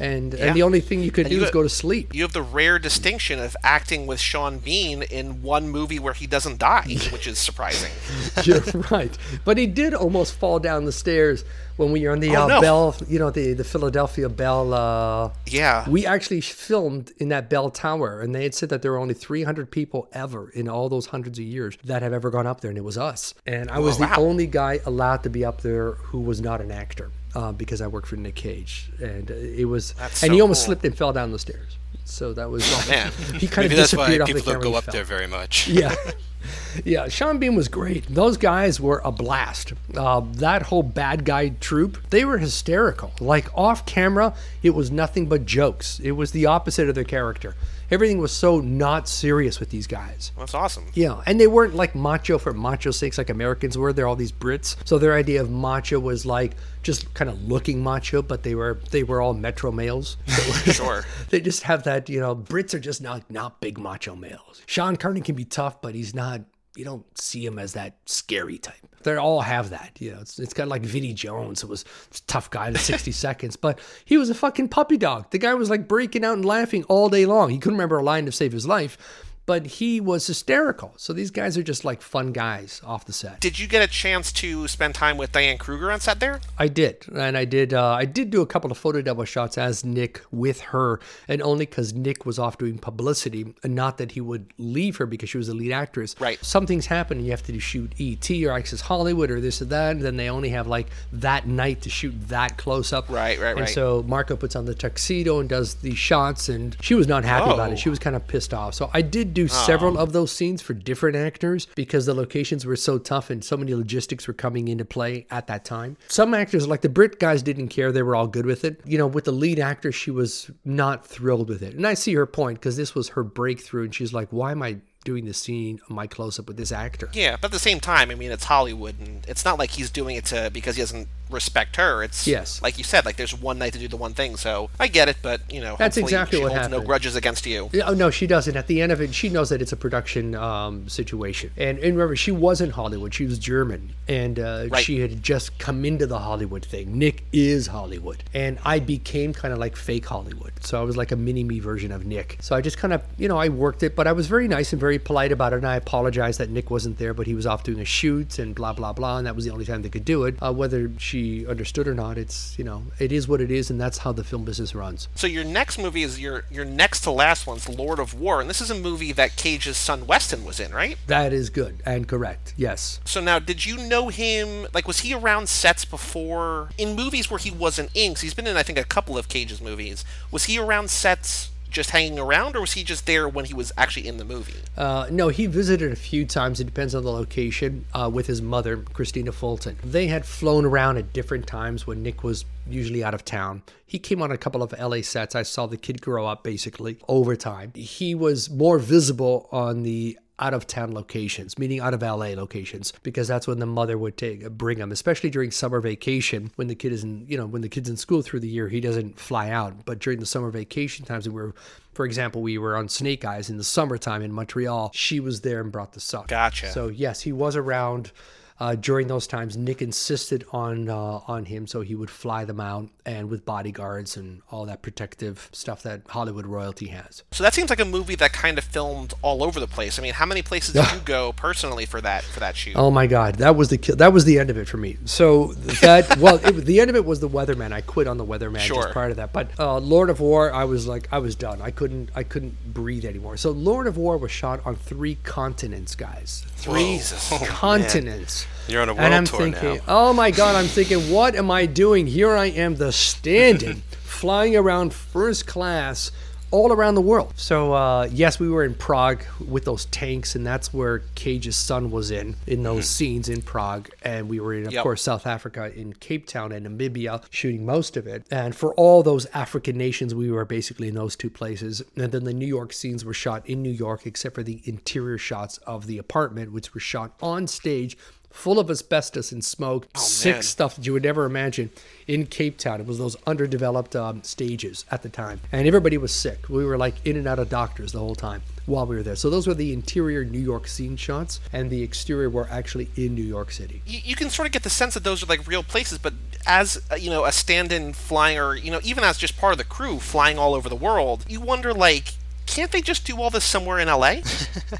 and Yeah. and the only thing you could And do you is got- go to sleep. You have the rare distinction of acting with Sean Bean in one movie where he doesn't die, which is surprising. You're right, but he did almost fall down the stairs when we were on the Oh, uh, no. Bell. You know, the the Philadelphia Bell. Uh, Yeah. We actually filmed in that bell tower, and they had said that there were only 300 people ever in all those hundreds of years that have ever gone up there, and it was us. And I was Oh, the only guy allowed to be up there who was not an actor uh, because I worked for Nick Cage, and uh, it was. That's and so he almost cool. slipped and fell down the stairs. So that was. Oh, man. he kind Maybe of disappeared off the people camera. don't go up there very much. Yeah. Yeah, Sean Bean was great. Those guys were a blast. Uh, that whole bad guy troop, they were hysterical. Like off camera, it was nothing but jokes. It was the opposite of their character. Everything was so not serious with these guys. That's awesome. Yeah, and they weren't like macho for macho's sakes like Americans were. They're all these Brits, so their idea of macho was like just kind of looking macho, but they were they were all metro males. So Sure. they just have that you know Brits are just not not big macho males. Sean Carney can be tough, but he's not. You don't see him as that scary type. They all have that. You know, it's, it's kind of like Vinnie Jones. It was a tough guy in 60 seconds, but he was a fucking puppy dog. The guy was like breaking out and laughing all day long. He couldn't remember a line to save his life, but he was hysterical. So these guys are just like fun guys off the set. Did you get a chance to spend time with Diane Kruger on set there? I did, and I did. Uh, I did do a couple of photo double shots as Nick with her, and only because Nick was off doing publicity, and not that he would leave her because she was the lead actress. Right. Something's happened, and you have to shoot ET or Access Hollywood or this or that, and then they only have like that night to shoot that close up. Right, right, And right. so Marco puts on the tuxedo and does the shots, and she was not happy about Oh. it. She was kind of pissed off. So I did do several oh. of those scenes for different actors because the locations were so tough and so many logistics were coming into play at that time. Some actors, like the Brit guys, didn't care. They were all good with it. You know, with the lead actor, she was not thrilled with it. And I see her point because this was her breakthrough, and she's like, why am I doing this scene my close up with this actor? Yeah, but at the same time, I mean, it's Hollywood, and it's not like he's doing it to because he doesn't respect her. It's Yes. like you said, like there's one night to do the one thing. So I get it, but you know, That's exactly she what holds no grudges against you. Oh no, she doesn't. At the end of it, she knows that it's a production um, situation. And, and remember, she wasn't Hollywood; she was German, and uh, Right. she had just come into the Hollywood thing. Nick is Hollywood, and I became kind of like fake Hollywood. So I was like a mini me version of Nick. So I just kind of, you know, I worked it, but I was very nice and very polite about it. And I apologized that Nick wasn't there, but he was off doing a shoot and blah blah blah, and that was the only time they could do it. Uh, whether she understood or not, it's you know, it is what it is, and that's how the film business runs. So your next movie is your your next to last one's Lord of War, and this is a movie that Cage's son Weston was in, right? That is good and correct. Yes. So now, did you know him? Like, was he around sets before in movies where he wasn't in? 'cause he's been in, I think, a couple of Cage's movies. Was he around sets, just hanging around, or was he just there when he was actually in the movie? Uh, no, he visited a few times. It depends on the location. Uh, with his mother, Christina Fulton, they had flown around at different times when Nick was usually out of town. He came on a couple of LA sets. I saw the kid grow up basically over time. He was more visible on the out of town locations, meaning out of LA locations, because that's when the mother would take bring him, especially during summer vacation when the kid is in, you know, when the kid's in school through the year, he doesn't fly out. But during the summer vacation times, we were, for example, we were on Snake Eyes in the summertime in Montreal. She was there and brought the son. Gotcha. So yes, he was around. Uh, during those times, Nick insisted on uh, on him, so he would fly them out and with bodyguards and all that protective stuff that Hollywood royalty has. So that seems like a movie that kind of filmed all over the place. I mean, how many places did you go personally for that for that shoot? Oh my God, that was the ki- that was the end of it for me. So that well, it, the end of it was the Weatherman. I quit on the Weatherman Sure. just prior to that. But uh, Lord of War, I was like, I was done. I couldn't I couldn't breathe anymore. So Lord of War was shot on three continents, guys. Three Jesus. continents. You're on a and world I'm tour thinking, now. oh my God, I'm thinking, what am I doing? Here I am, the stand-in, flying around first class all around the world. So uh, yes, we were in Prague with those tanks, and that's where Cage's son was in in those scenes in Prague, and we were in, of Yep. course, South Africa in Cape Town and Namibia, shooting most of it. And for all those African nations, we were basically in those two places. And then the New York scenes were shot in New York, except for the interior shots of the apartment, which were shot on stage. Full of asbestos and smoke, sick man. stuff that you would never imagine in Cape Town. It was those underdeveloped um, stages at the time, and everybody was sick. We were like in and out of doctors the whole time while we were there. So those were the interior New York scene shots, and the exterior were actually in New York City. you, you can sort of get the sense that those are like real places, but as uh, you know, a stand-in flying, or you know, even as just part of the crew flying all over the world, you wonder like, can't they just do all this somewhere in LA?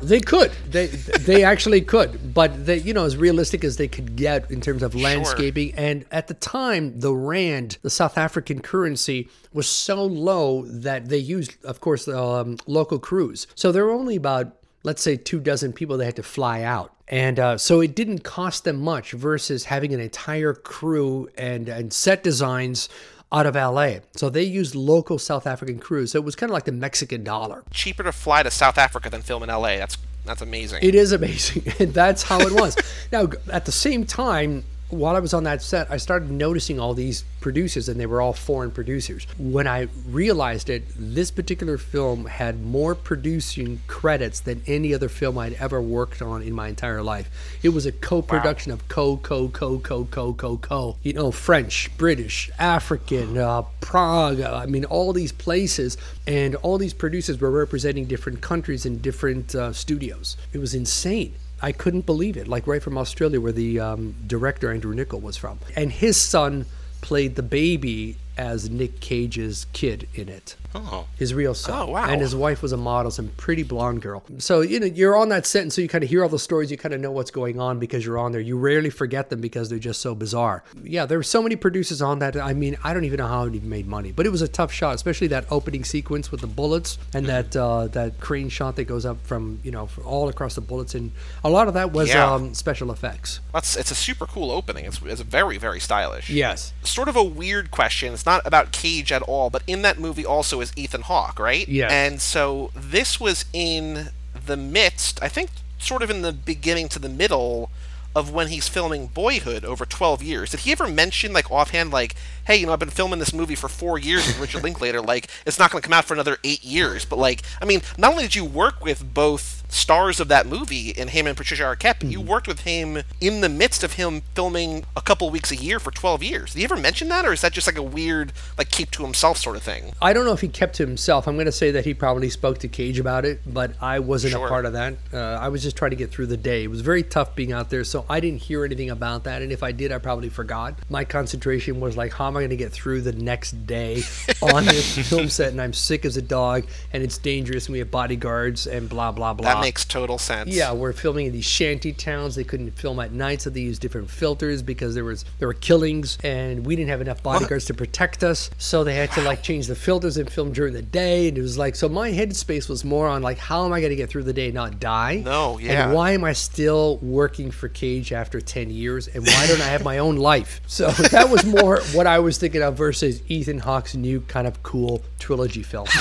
They could. They they actually could, but they you know as realistic as they could get in terms of landscaping. And at the time, the rand, the South African currency, was so low that they used, of course, um, local crews. So there were only about let's say two dozen people they had to fly out. And uh, so it didn't cost them much versus having an entire crew and, and set designs out of LA. So they used local South African crews. So it was kind of like the Mexican dollar. Cheaper to fly to South Africa than film in LA. That's that's amazing. It is amazing, and that's how it was. now, at the same time, while I was on that set, I started noticing all these producers, and they were all foreign producers. When I realized it, this particular film had more producing credits than any other film I'd ever worked on in my entire life. It was a co-production of co, co, co, co, co, co, co. You know, French, British, African, uh, Prague. I mean, all these places, and all these producers were representing different countries and different uh, studios. It was insane. I couldn't believe it. Like right from Australia, where the um, director Andrew Niccol was from, and his son played the baby as Nick Cage's kid in it. Oh. His real son. Oh, wow. And his wife was a model, some pretty blonde girl. So, you know, you're on that set, and so you kind of hear all the stories. You kind of know what's going on because you're on there. You rarely forget them because they're just so bizarre. Yeah, there were so many producers on that. I mean, I don't even know how it even made money, but it was a tough shot, especially that opening sequence with the bullets and that uh, that crane shot that goes up from, you know, all across the bullets. And a lot of that was Yeah. um, special effects. That's it's a super cool opening. It's, it's very very stylish. Yes. Sort of a weird question. It's not about Cage at all, but in that movie also is Ethan Hawke, right? Yeah. And so this was in the midst, I think, sort of in the beginning to the middle of when he's filming Boyhood over 12 years. Did he ever mention, like, offhand, like, hey, you know, I've been filming this movie for four years with Richard Linklater, like, it's not going to come out for another eight years, but, like, I mean, not only did you work with both stars of that movie in him and Patricia Arquette, but you worked with him in the midst of him filming a couple weeks a year for 12 years. Did he ever mention that, or is that just like a weird, like, keep to himself sort of thing? I don't know if he kept to himself. I'm going to say that he probably spoke to Cage about it, but I wasn't Sure. a part of that. Uh, I was just trying to get through the day. It was very tough being out there, so I didn't hear anything about that. And if I did, I probably forgot. My concentration was like, how am I going to get through the next day on this film set? And I'm sick as a dog, and it's dangerous, and we have bodyguards, and blah blah blah. That Uh, makes total sense. Yeah, we're filming in these shanty towns. They couldn't film at night, so they used different filters because there was there were killings, and we didn't have enough bodyguards to protect us. So they had to like change the filters and film during the day. And it was like, so my headspace was more on like, how am I going to get through the day and not die? No, yeah. And why am I still working for Cage after ten years? And why don't I have my own life? So that was more what I was thinking of versus Ethan Hawke's new kind of cool trilogy film.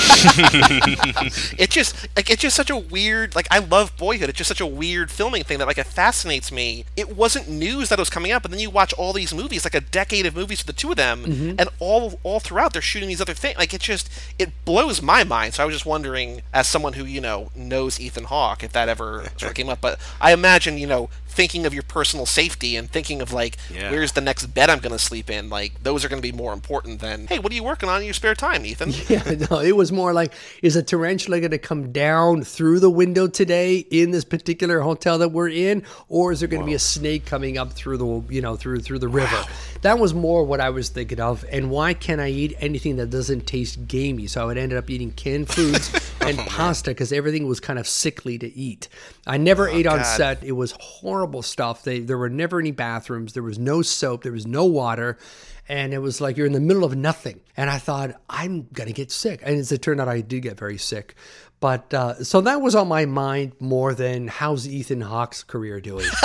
it just like it's just such a weird like I love Boyhood. It's just such a weird filming thing that like it fascinates me. It wasn't news that it was coming out, but then you watch all these movies, like a decade of movies for the two of them, Mm-hmm. and all all throughout they're shooting these other things. Like it just it blows my mind. So I was just wondering, as someone who you know knows Ethan Hawke, if that ever sort of came up. But I imagine you know thinking of your personal safety and thinking of like Yeah. where's the next bed I'm going to sleep in. Like those are going to be more important than hey, what are you working on in your spare time, Ethan? Yeah, no, it was more like, is a tarantula going to come down through the window today in this particular hotel that we're in, or is there going to be a snake coming up through the, you know, through through the river? That was more what I was thinking of. And why can't I eat anything that doesn't taste gamey? So I would end up eating canned foods and oh, pasta because everything was kind of sickly to eat. I never oh, ate on God. set. It was horrible stuff. They, there were never any bathrooms. There was no soap. There was no water and it was like you're in the middle of nothing. And I thought I'm gonna get sick, and as it turned out, I did get very sick. But uh, so that was on my mind more than how's Ethan Hawke's career doing.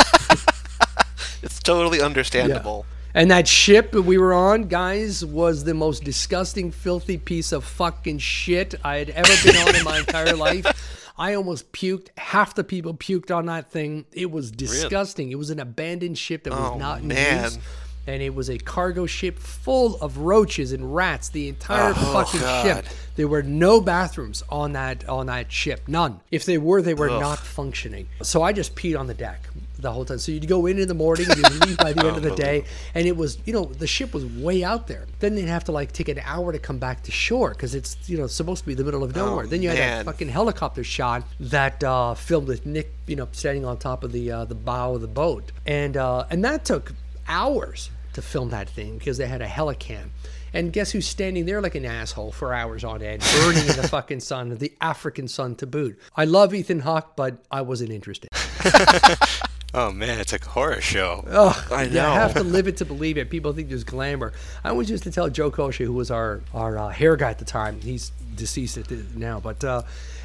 It's totally understandable. And that ship that we were on, guys, was the most disgusting, filthy piece of fucking shit I had ever been on in my entire life. I almost puked. Half the people puked on that thing. It was disgusting. It was an abandoned ship that was Oh, not in man. use. And it was a cargo ship full of roaches and rats. The entire oh, fucking ship. There were no bathrooms on that on that ship. None. If they were, they were not functioning. So I just peed on the deck the whole time. So you'd go in in the morning and you'd leave by the end of the day. And it was, you know, the ship was way out there. Then they'd have to like take an hour to come back to shore because it's, you know, supposed to be the middle of nowhere. then you had man. that fucking helicopter shot that uh, filmed with Nick, you know, standing on top of the uh, the bow of the boat. And uh, and that took hours to film that thing because they had a helicam. And guess who's standing there like an asshole for hours on end, burning in the fucking sun, the African sun to boot. I love Ethan Hawke, but I wasn't interested. Oh man, it's a horror show. Ugh, I know. You have to live it to believe it. People think there's glamour. I always used to tell Joe Kosher, who was our our uh, hair guy at the time. He's deceased at the, now, but uh,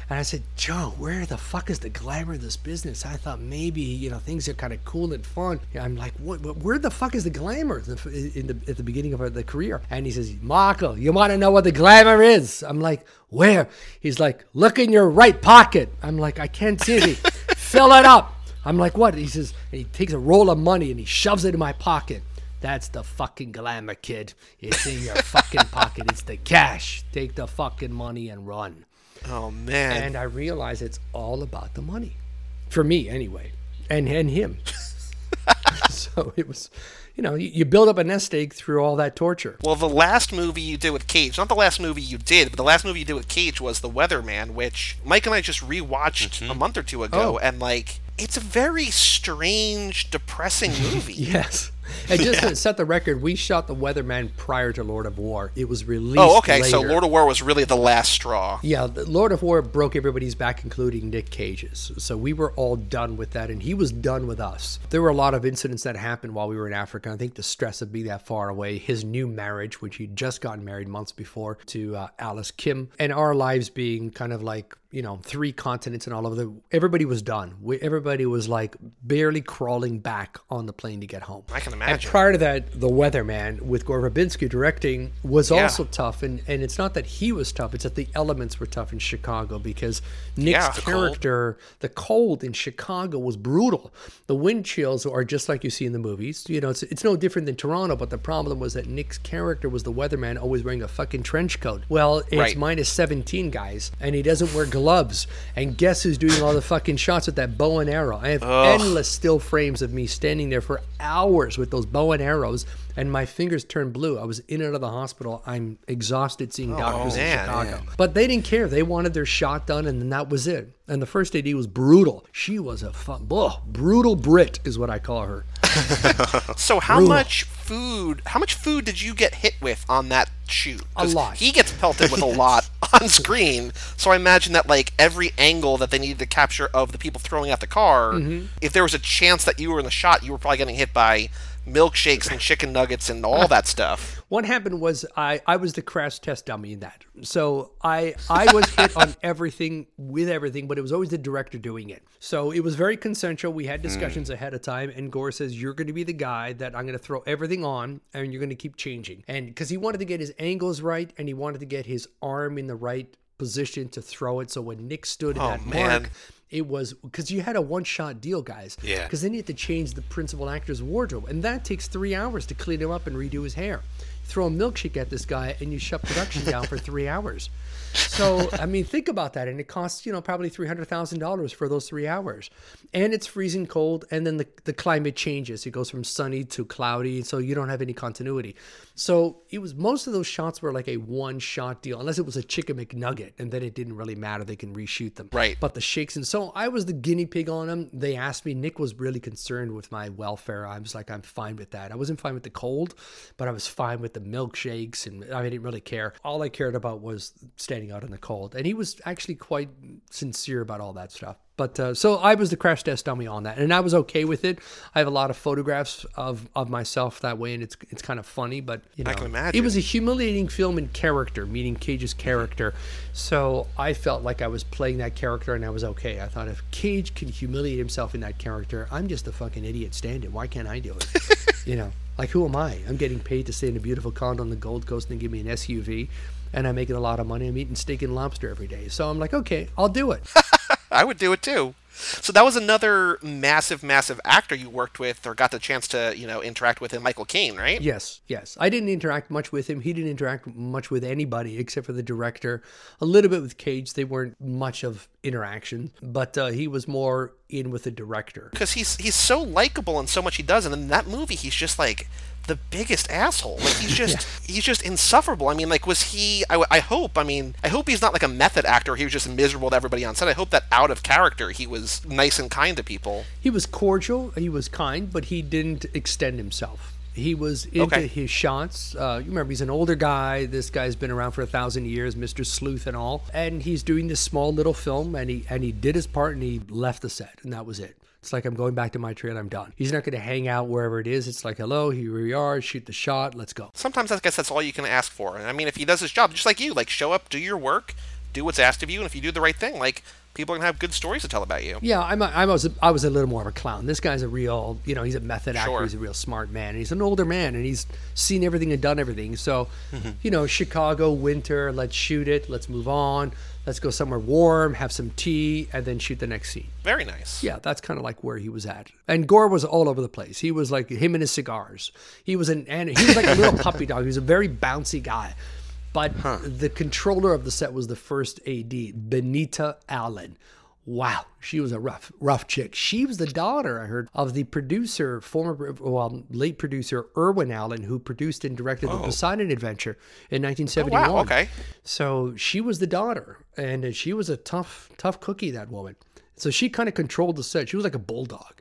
and I said, Joe, where the fuck is the glamour of this business? I thought maybe you know things are kind of cool and fun. I'm like, what? what- Where the fuck is the glamour in the, in the at the beginning of the career? And he says, Marco, you want to know what the glamour is? I'm like, where? He's like, look in your right pocket. I'm like, I can't see it. Fill it up. I'm like, what? He says, and he takes a roll of money and he shoves it in my pocket. That's the fucking glamour, kid. It's in your fucking pocket. It's the cash. Take the fucking money and run. Oh man. And I realize it's all about the money. For me, anyway. And and him. so it was, you know, you, you build up a nest egg through all that torture. Well, the last movie you did with Cage, not the last movie you did, but the last movie you did with Cage was The Weatherman, which Mike and I just rewatched mm-hmm. a month or two ago, Oh. and like, it's a very strange, depressing movie. Yes. And just to set the record, we shot The Weatherman prior to Lord of War. It was released oh, okay. So. Lord of War was really the last straw. Yeah, Lord of War broke everybody's back, including Nick Cage's. So we were all done with that, and he was done with us. There were a lot of incidents that happened while we were in Africa. I think the stress of being that far away, his new marriage, which he'd just gotten married months before to uh, Alice Kim, and our lives being kind of like you know three continents and all of the. Everybody was done. We, everybody was like barely crawling back on the plane to get home. I can And imagine. prior to that, The weather man with Gore Verbinski directing was Yeah. also tough. And, and it's not that he was tough, it's that the elements were tough in Chicago because Nick's Yeah, the cold. character, the cold in Chicago was brutal. The wind chills are just like you see in the movies. You know, it's, it's no different than Toronto, but the problem was that Nick's character was the weatherman always wearing a fucking trench coat. Well, it's Right. minus 17, guys, and he doesn't wear gloves. And guess who's doing all the fucking shots with that bow and arrow? I have endless still frames of me standing there for hours with those bow and arrows, and my fingers turned blue. I was in and out of the hospital. I'm exhausted seeing oh, doctors in man. Chicago. But they didn't care. They wanted their shot done, and then that was it. And the first AD was brutal. She was a fun, ugh, brutal Brit, is what I call her. So how much food? How much food did you get hit with on that shoot? A lot. He gets pelted with a lot on screen. So I imagine that like every angle that they needed to capture of the people throwing out the car, Mm-hmm. if there was a chance that you were in the shot, you were probably getting hit by milkshakes and chicken nuggets and all that stuff. What happened was I, I was the crash test dummy in that. So I I was hit on everything with everything, but it was always the director doing it. So it was very consensual. We had hmm. discussions ahead of time, and Gore says you're going to be the guy that I'm going to throw everything on, and you're going to keep changing. And because he wanted to get his angles right, and he wanted to get his arm in the right position to throw it. So when Nick stood in Oh, that man. mark, it was because you had a one shot deal, guys. Yeah. Because then you had to change the principal actor's wardrobe, and that takes three hours to clean him up and redo his hair. Throw a milkshake at this guy, and you shut production down for three hours. So I mean, think about that, and it costs you know probably three hundred thousand dollars for those three hours, and it's freezing cold, and then the the climate changes. It goes from sunny to cloudy, so you don't have any continuity. So it was most of those shots were like a one shot deal, unless it was a chicken McNugget, and then it didn't really matter. They can reshoot them. Right. But the shakes and so I was the guinea pig on them. They asked me. Nick was really concerned with my welfare. I was like, I'm fine with that. I wasn't fine with the cold, but I was fine with the milkshakes, and I didn't really care. All I cared about was standing out in the cold, and he was actually quite sincere about all that stuff. But uh, so I was the crash test dummy on that, and I was okay with it. I have a lot of photographs of, of myself that way, and it's it's kind of funny. But you know, I can it was a humiliating film in character, meaning Cage's character. So I felt like I was playing that character, and I was okay. I thought if Cage can humiliate himself in that character, I'm just a fucking idiot. Stand it. Why can't I do it? You know, like who am I? I'm getting paid to stay in a beautiful condo on the Gold Coast and give me an SUV, and I'm making a lot of money. I'm eating steak and lobster every day. So I'm like, okay, I'll do it. I would do it too. So that was another massive, massive actor you worked with or got the chance to, you know, interact with in Michael Caine, right? Yes, yes. I didn't interact much with him. He didn't interact much with anybody except for the director. A little bit with Cage. They weren't much of interaction, but uh, he was more in with the director. Because he's he's so likable and so much he does, and in that movie he's just like the biggest asshole. Like he's just he's just insufferable. I mean, like was he? I, I hope. I mean, I hope he's not like a method actor. He was just miserable to everybody on set. I hope that out of character he was nice and kind to people. He was cordial. He was kind, but he didn't extend himself. He was into Okay. his shots. Uh, you remember, he's an older guy. This guy's been around for a thousand years, Mr. Sleuth and all. And he's doing this small little film, and he and he did his part, and he left the set, and that was it. It's like I'm going back to my trailer. I'm done. He's not going to hang out wherever it is. It's like, hello, here we are. Shoot the shot. Let's go. Sometimes I guess that's all you can ask for. And I mean, if he does his job, just like you, like show up, do your work, do what's asked of you, and if you do the right thing, like people are gonna have good stories to tell about you. Yeah, I'm. A, I was. A, I was a little more of a clown. This guy's a real. You know, he's a method actor. Sure. He's a real smart man. And he's an older man, and he's seen everything and done everything. So, Mm-hmm. you know, Chicago winter. Let's shoot it. Let's move on. Let's go somewhere warm, have some tea, and then shoot the next scene. Very nice. Yeah, that's kind of like where he was at. And Gore was all over the place. He was like him and his cigars. He was an and he was like a little puppy dog. He was a very bouncy guy. But the controller of the set was the first AD, Benita Allen. Wow, she was a rough, rough chick. She was the daughter, I heard, of the producer, former, well, late producer Irwin Allen, who produced and directed the oh. Poseidon Adventure in 1971. Oh, wow, okay. So she was the daughter, and she was a tough, tough cookie. That woman. So she kind of controlled the set. She was like a bulldog.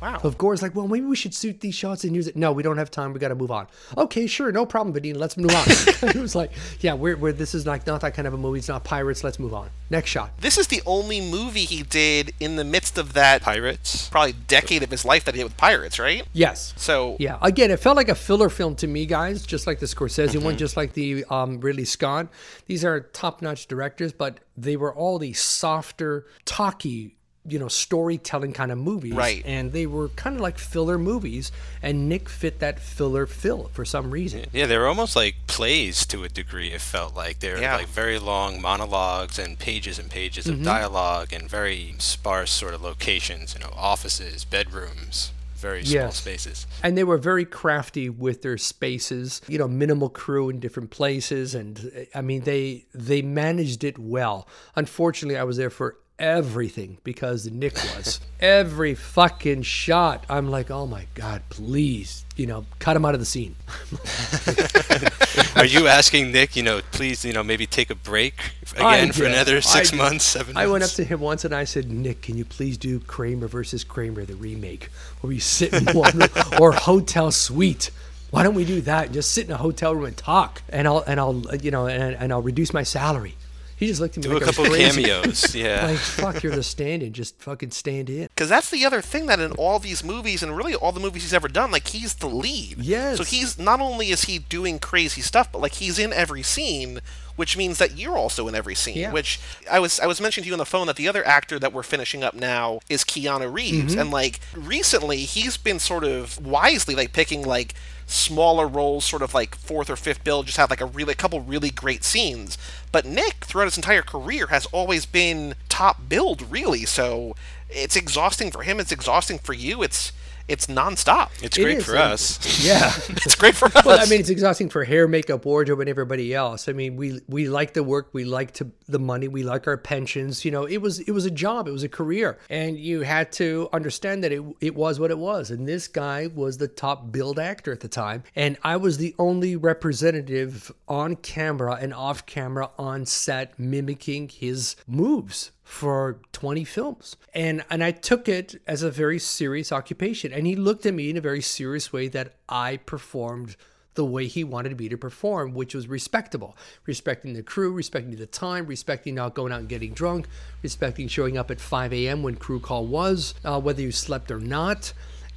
Wow. Of course, like, well, maybe we should shoot these shots and use it. No, we don't have time. We got to move on. Okay, sure, no problem, Vadina. Let's move on. it was like, yeah, we're, we're this is like not that kind of a movie. It's not pirates. Let's move on. Next shot. This is the only movie he did in the midst of that Pirates. probably decade of his life that he did with pirates, right? Yes. So Yeah. Again, it felt like a filler film to me, guys. Just like the Scorsese one, just like the um, Ridley Scott. These are top-notch directors, but they were all the softer, talky. You know, storytelling kind of movies, Right. And they were kind of like filler movies, and Nick fit that filler fill for some reason. Yeah, they were almost like plays to a degree. It felt like they were Yeah. like very long monologues and pages and pages Mm-hmm. of dialogue and very sparse sort of locations. You know, offices, bedrooms, very small Yes. spaces. and they were very crafty with their spaces you know minimal crew in different places and i mean they they managed it well unfortunately i was there for everything because nick was every fucking shot i'm like oh my god please you know cut him out of the scene Are you asking Nick, you know, please, you know, maybe take a break again for another I six did. months, seven I went up to him once and I said, Nick, can you please do Kramer versus Kramer, the remake, where we sit in one room, or Hotel Suite? Why don't we do that? and Just sit in a hotel room and talk, and I'll and I'll you know and, and I'll reduce my salary. He just looked at me Do a like was couple cameos. Yeah. Like fuck, you're the stand-in. Just fucking stand in. Because that's the other thing that in all these movies, and really all the movies he's ever done, like he's the lead. Yes. So he's not only is he doing crazy stuff, but like he's in every scene, which means that you're also in every scene. Yeah. Which I was I was mentioning to you on the phone that the other actor that we're finishing up now is Keanu Reeves, Mm-hmm. and like recently he's been sort of wisely like picking like smaller roles, sort of like fourth or fifth bill, just have like a really a couple really great scenes. But Nick, throughout his entire career, has always been top billed, really. So it's exhausting for him. It's exhausting for you. It's it's nonstop. it's great is, for and- us. Yeah. It's great for us. Well, I mean, it's exhausting for hair, makeup, wardrobe, and everybody else. I mean, we we like the work, we like to the money, we like our pensions. You know, it was it was a job, it was a career, and you had to understand that it it was what it was. And this guy was the top billed actor at the time, and I was the only representative on camera and off camera on set mimicking his moves for 20 films. And and I took it as a very serious occupation. And he looked at me in a very serious way that I performed the way he wanted me to perform, which was respectable. Respecting the crew, respecting the time, respecting not going out and getting drunk, respecting showing up at 5 a.m. when crew call was, uh, whether you slept or not,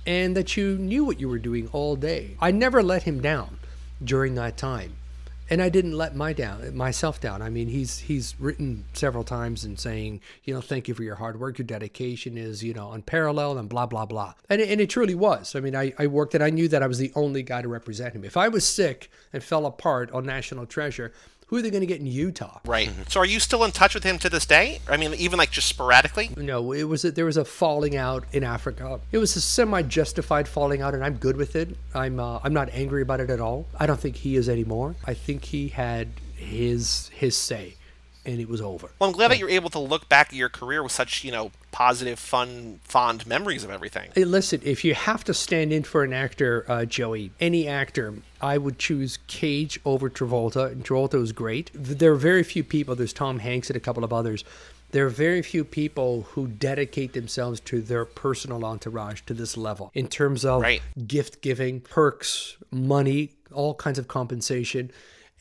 and that you knew what you were doing all day. I never let him down during that time and I didn't let my down myself down. I mean, he's he's written several times and saying, you know, thank you for your hard work. Your dedication is, you know, unparalleled and blah blah blah. And it, and it truly was. I mean, I, I worked and I knew that I was the only guy to represent him. If I was sick and fell apart on National Treasure, who are they going to get in Utah? Right. So are you still in touch with him to this day? I mean, even like just sporadically? No, it was a, there was a falling out in Africa. It was a semi-justified falling out, and I'm good with it. I'm uh, I'm not angry about it at all. I don't think he is anymore. I think he had his his say and it was over. Well, I'm glad that you're able to look back at your career with such, you know, positive, fun, fond memories of everything. Hey, listen, if you have to stand in for an actor, uh, Joey, any actor, I would choose Cage over Travolta. And Travolta was great. There are very few people. There's Tom Hanks and a couple of others. There are very few people who dedicate themselves to their personal entourage to this level in terms of right. gift giving, perks, money, all kinds of compensation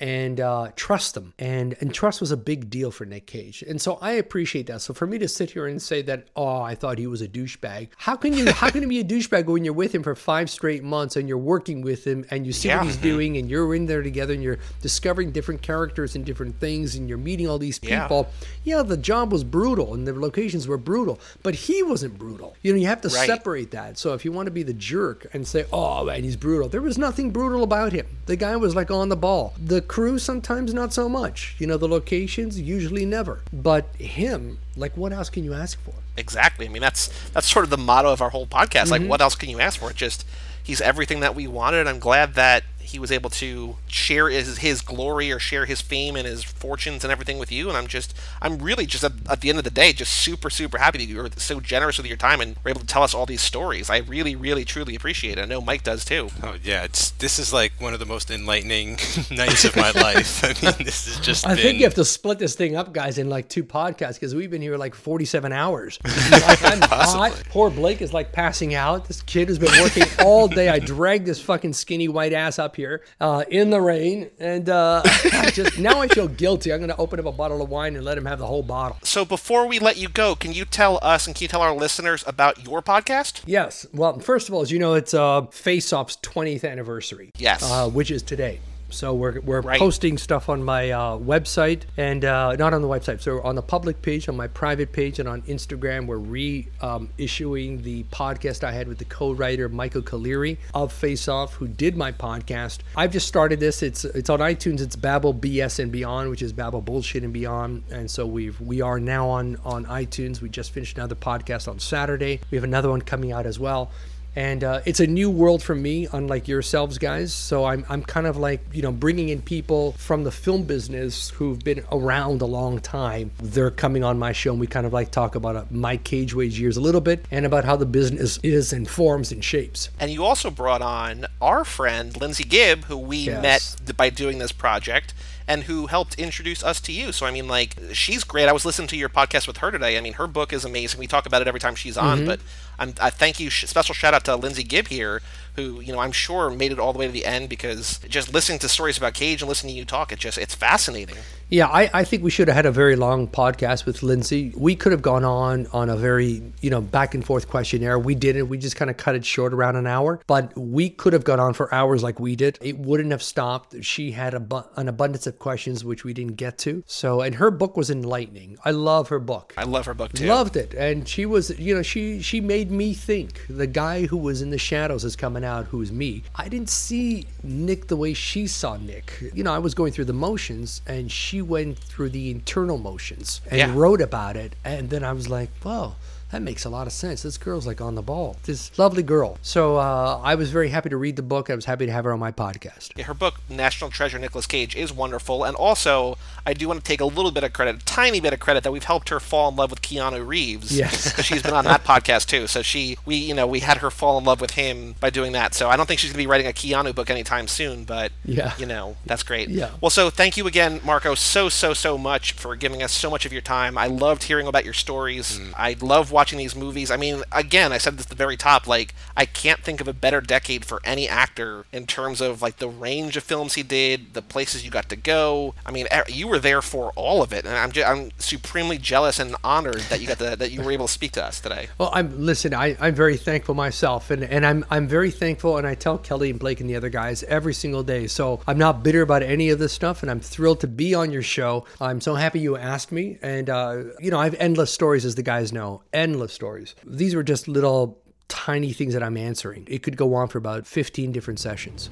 and uh, trust them. And and trust was a big deal for Nick Cage. And so I appreciate that. So for me to sit here and say that, oh, I thought he was a douchebag. How can you how can you be a douchebag when you're with him for five straight months and you're working with him and you see yeah. what he's doing and you're in there together and you're discovering different characters and different things and you're meeting all these people. Yeah, yeah the job was brutal and the locations were brutal, but he wasn't brutal. You know, you have to right. separate that. So if you want to be the jerk and say, oh and he's brutal, there was nothing brutal about him. The guy was like on the ball. The crew sometimes not so much. You know, the locations usually never. But him, like what else can you ask for? Exactly. I mean, that's that's sort of the motto of our whole podcast. Mm-hmm. Like what else can you ask for? It Just he's everything that we wanted. I'm glad that he was able to share his, his glory or share his fame and his fortunes and everything with you. And I'm just, I'm really just at, at, the end of the day, just super, super happy that you were so generous with your time and were able to tell us all these stories. I really, really, truly appreciate it. I know Mike does too. Oh yeah, it's this is like one of the most enlightening nights of my life. I mean, this is just. I been... think you have to split this thing up, guys, in like two podcasts because we've been here like 47 hours. like, I'm hot. Poor Blake is like passing out. This kid has been working all day. I dragged this fucking skinny white ass up here. Uh, in the rain, and uh, I just now I feel guilty. I'm going to open up a bottle of wine and let him have the whole bottle. So before we let you go, can you tell us and can you tell our listeners about your podcast? Yes. Well, first of all, as you know, it's uh, Face Off's 20th anniversary. Yes. Uh, which is today. So we're, we're right. posting stuff on my uh, website and uh, not on the website. So on the public page, on my private page, and on Instagram, we're reissuing um, the podcast I had with the co-writer Michael Colleary of Face Off, who did my podcast. I've just started this. It's it's on iTunes. It's Babble BS and Beyond, which is Babble Bullshit and Beyond. And so we've we are now on on iTunes. We just finished another podcast on Saturday. We have another one coming out as well and uh, it's a new world for me unlike yourselves guys. So I'm, I'm kind of like you know bringing in people from the film business who've been around a long time. They're coming on my show and we kind of like talk about uh, my wage years a little bit and about how the business is and forms and shapes. And you also brought on our friend lindsay gibb who we yes. met by doing this project and who helped introduce us to you. So I mean, like she's great. I was listening to your podcast with her today. I mean, her book is amazing. We talk about it every time she's on. Mm-hmm. But I'm, I thank you. Special shout out to Lindsay Gibb here, who you know I'm sure made it all the way to the end because just listening to stories about Cage and listening to you talk, it just it's fascinating. Yeah, I, I think we should have had a very long podcast with Lindsay. We could have gone on on a very, you know, back and forth questionnaire. We didn't. We just kind of cut it short around an hour. But we could have gone on for hours like we did. It wouldn't have stopped. She had a, an abundance of questions which we didn't get to. So, and her book was enlightening. I love her book. I love her book too. Loved it. And she was, you know, she she made me think. The guy who was in the shadows is coming out, who's me. I didn't see Nick the way she saw Nick. You know, I was going through the motions and she went through the internal motions and yeah. wrote about it. And then I was like, whoa, that makes a lot of sense. This girl's like on the ball. This lovely girl. So uh, I was very happy to read the book. I was happy to have her on my podcast. Yeah, her book, National Treasure Nicolas Cage, is wonderful. And also, I do want to take a little bit of credit, a tiny bit of credit, that we've helped her fall in love with Keanu Reeves. Yes. Because she's been on that podcast too. So she, we, you know, we had her fall in love with him by doing that. So I don't think she's going to be writing a Keanu book anytime soon, but, yeah. you know, that's great. Yeah. Well, so thank you again, Marco, so, so, so much for giving us so much of your time. I loved hearing about your stories. Mm. I love watching these movies. I mean, again, I said this at the very top. Like, I can't think of a better decade for any actor in terms of like the range of films he did, the places you got to go. I mean, you were there for all of it, and I'm just, I'm supremely jealous and honored that you got that you were able to speak to us today. Well, I'm listen. I, I'm very thankful myself, and, and I'm I'm very thankful, and I tell Kelly and Blake and the other guys every single day. So I'm not bitter about any of this stuff, and I'm thrilled to be on your show. I'm so happy you asked me, and uh, you know I have endless stories, as the guys know, endless stories. These were just little tiny things that I'm answering. It could go on for about 15 different sessions.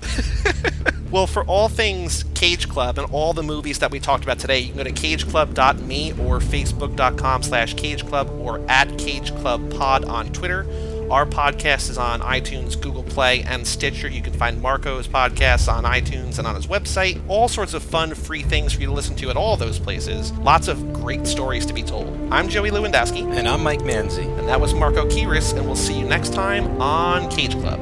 well, for all things Cage Club and all the movies that we talked about today, you can go to cageclub.me or facebook.com slash cageclub or at cageclubpod on Twitter. Our podcast is on iTunes, Google Play, and Stitcher. You can find Marco's podcasts on iTunes and on his website. All sorts of fun, free things for you to listen to at all those places. Lots of great stories to be told. I'm Joey Lewandowski. And I'm Mike Manzi. And that was Marco Kyris, and we'll see you next time on Cage Club.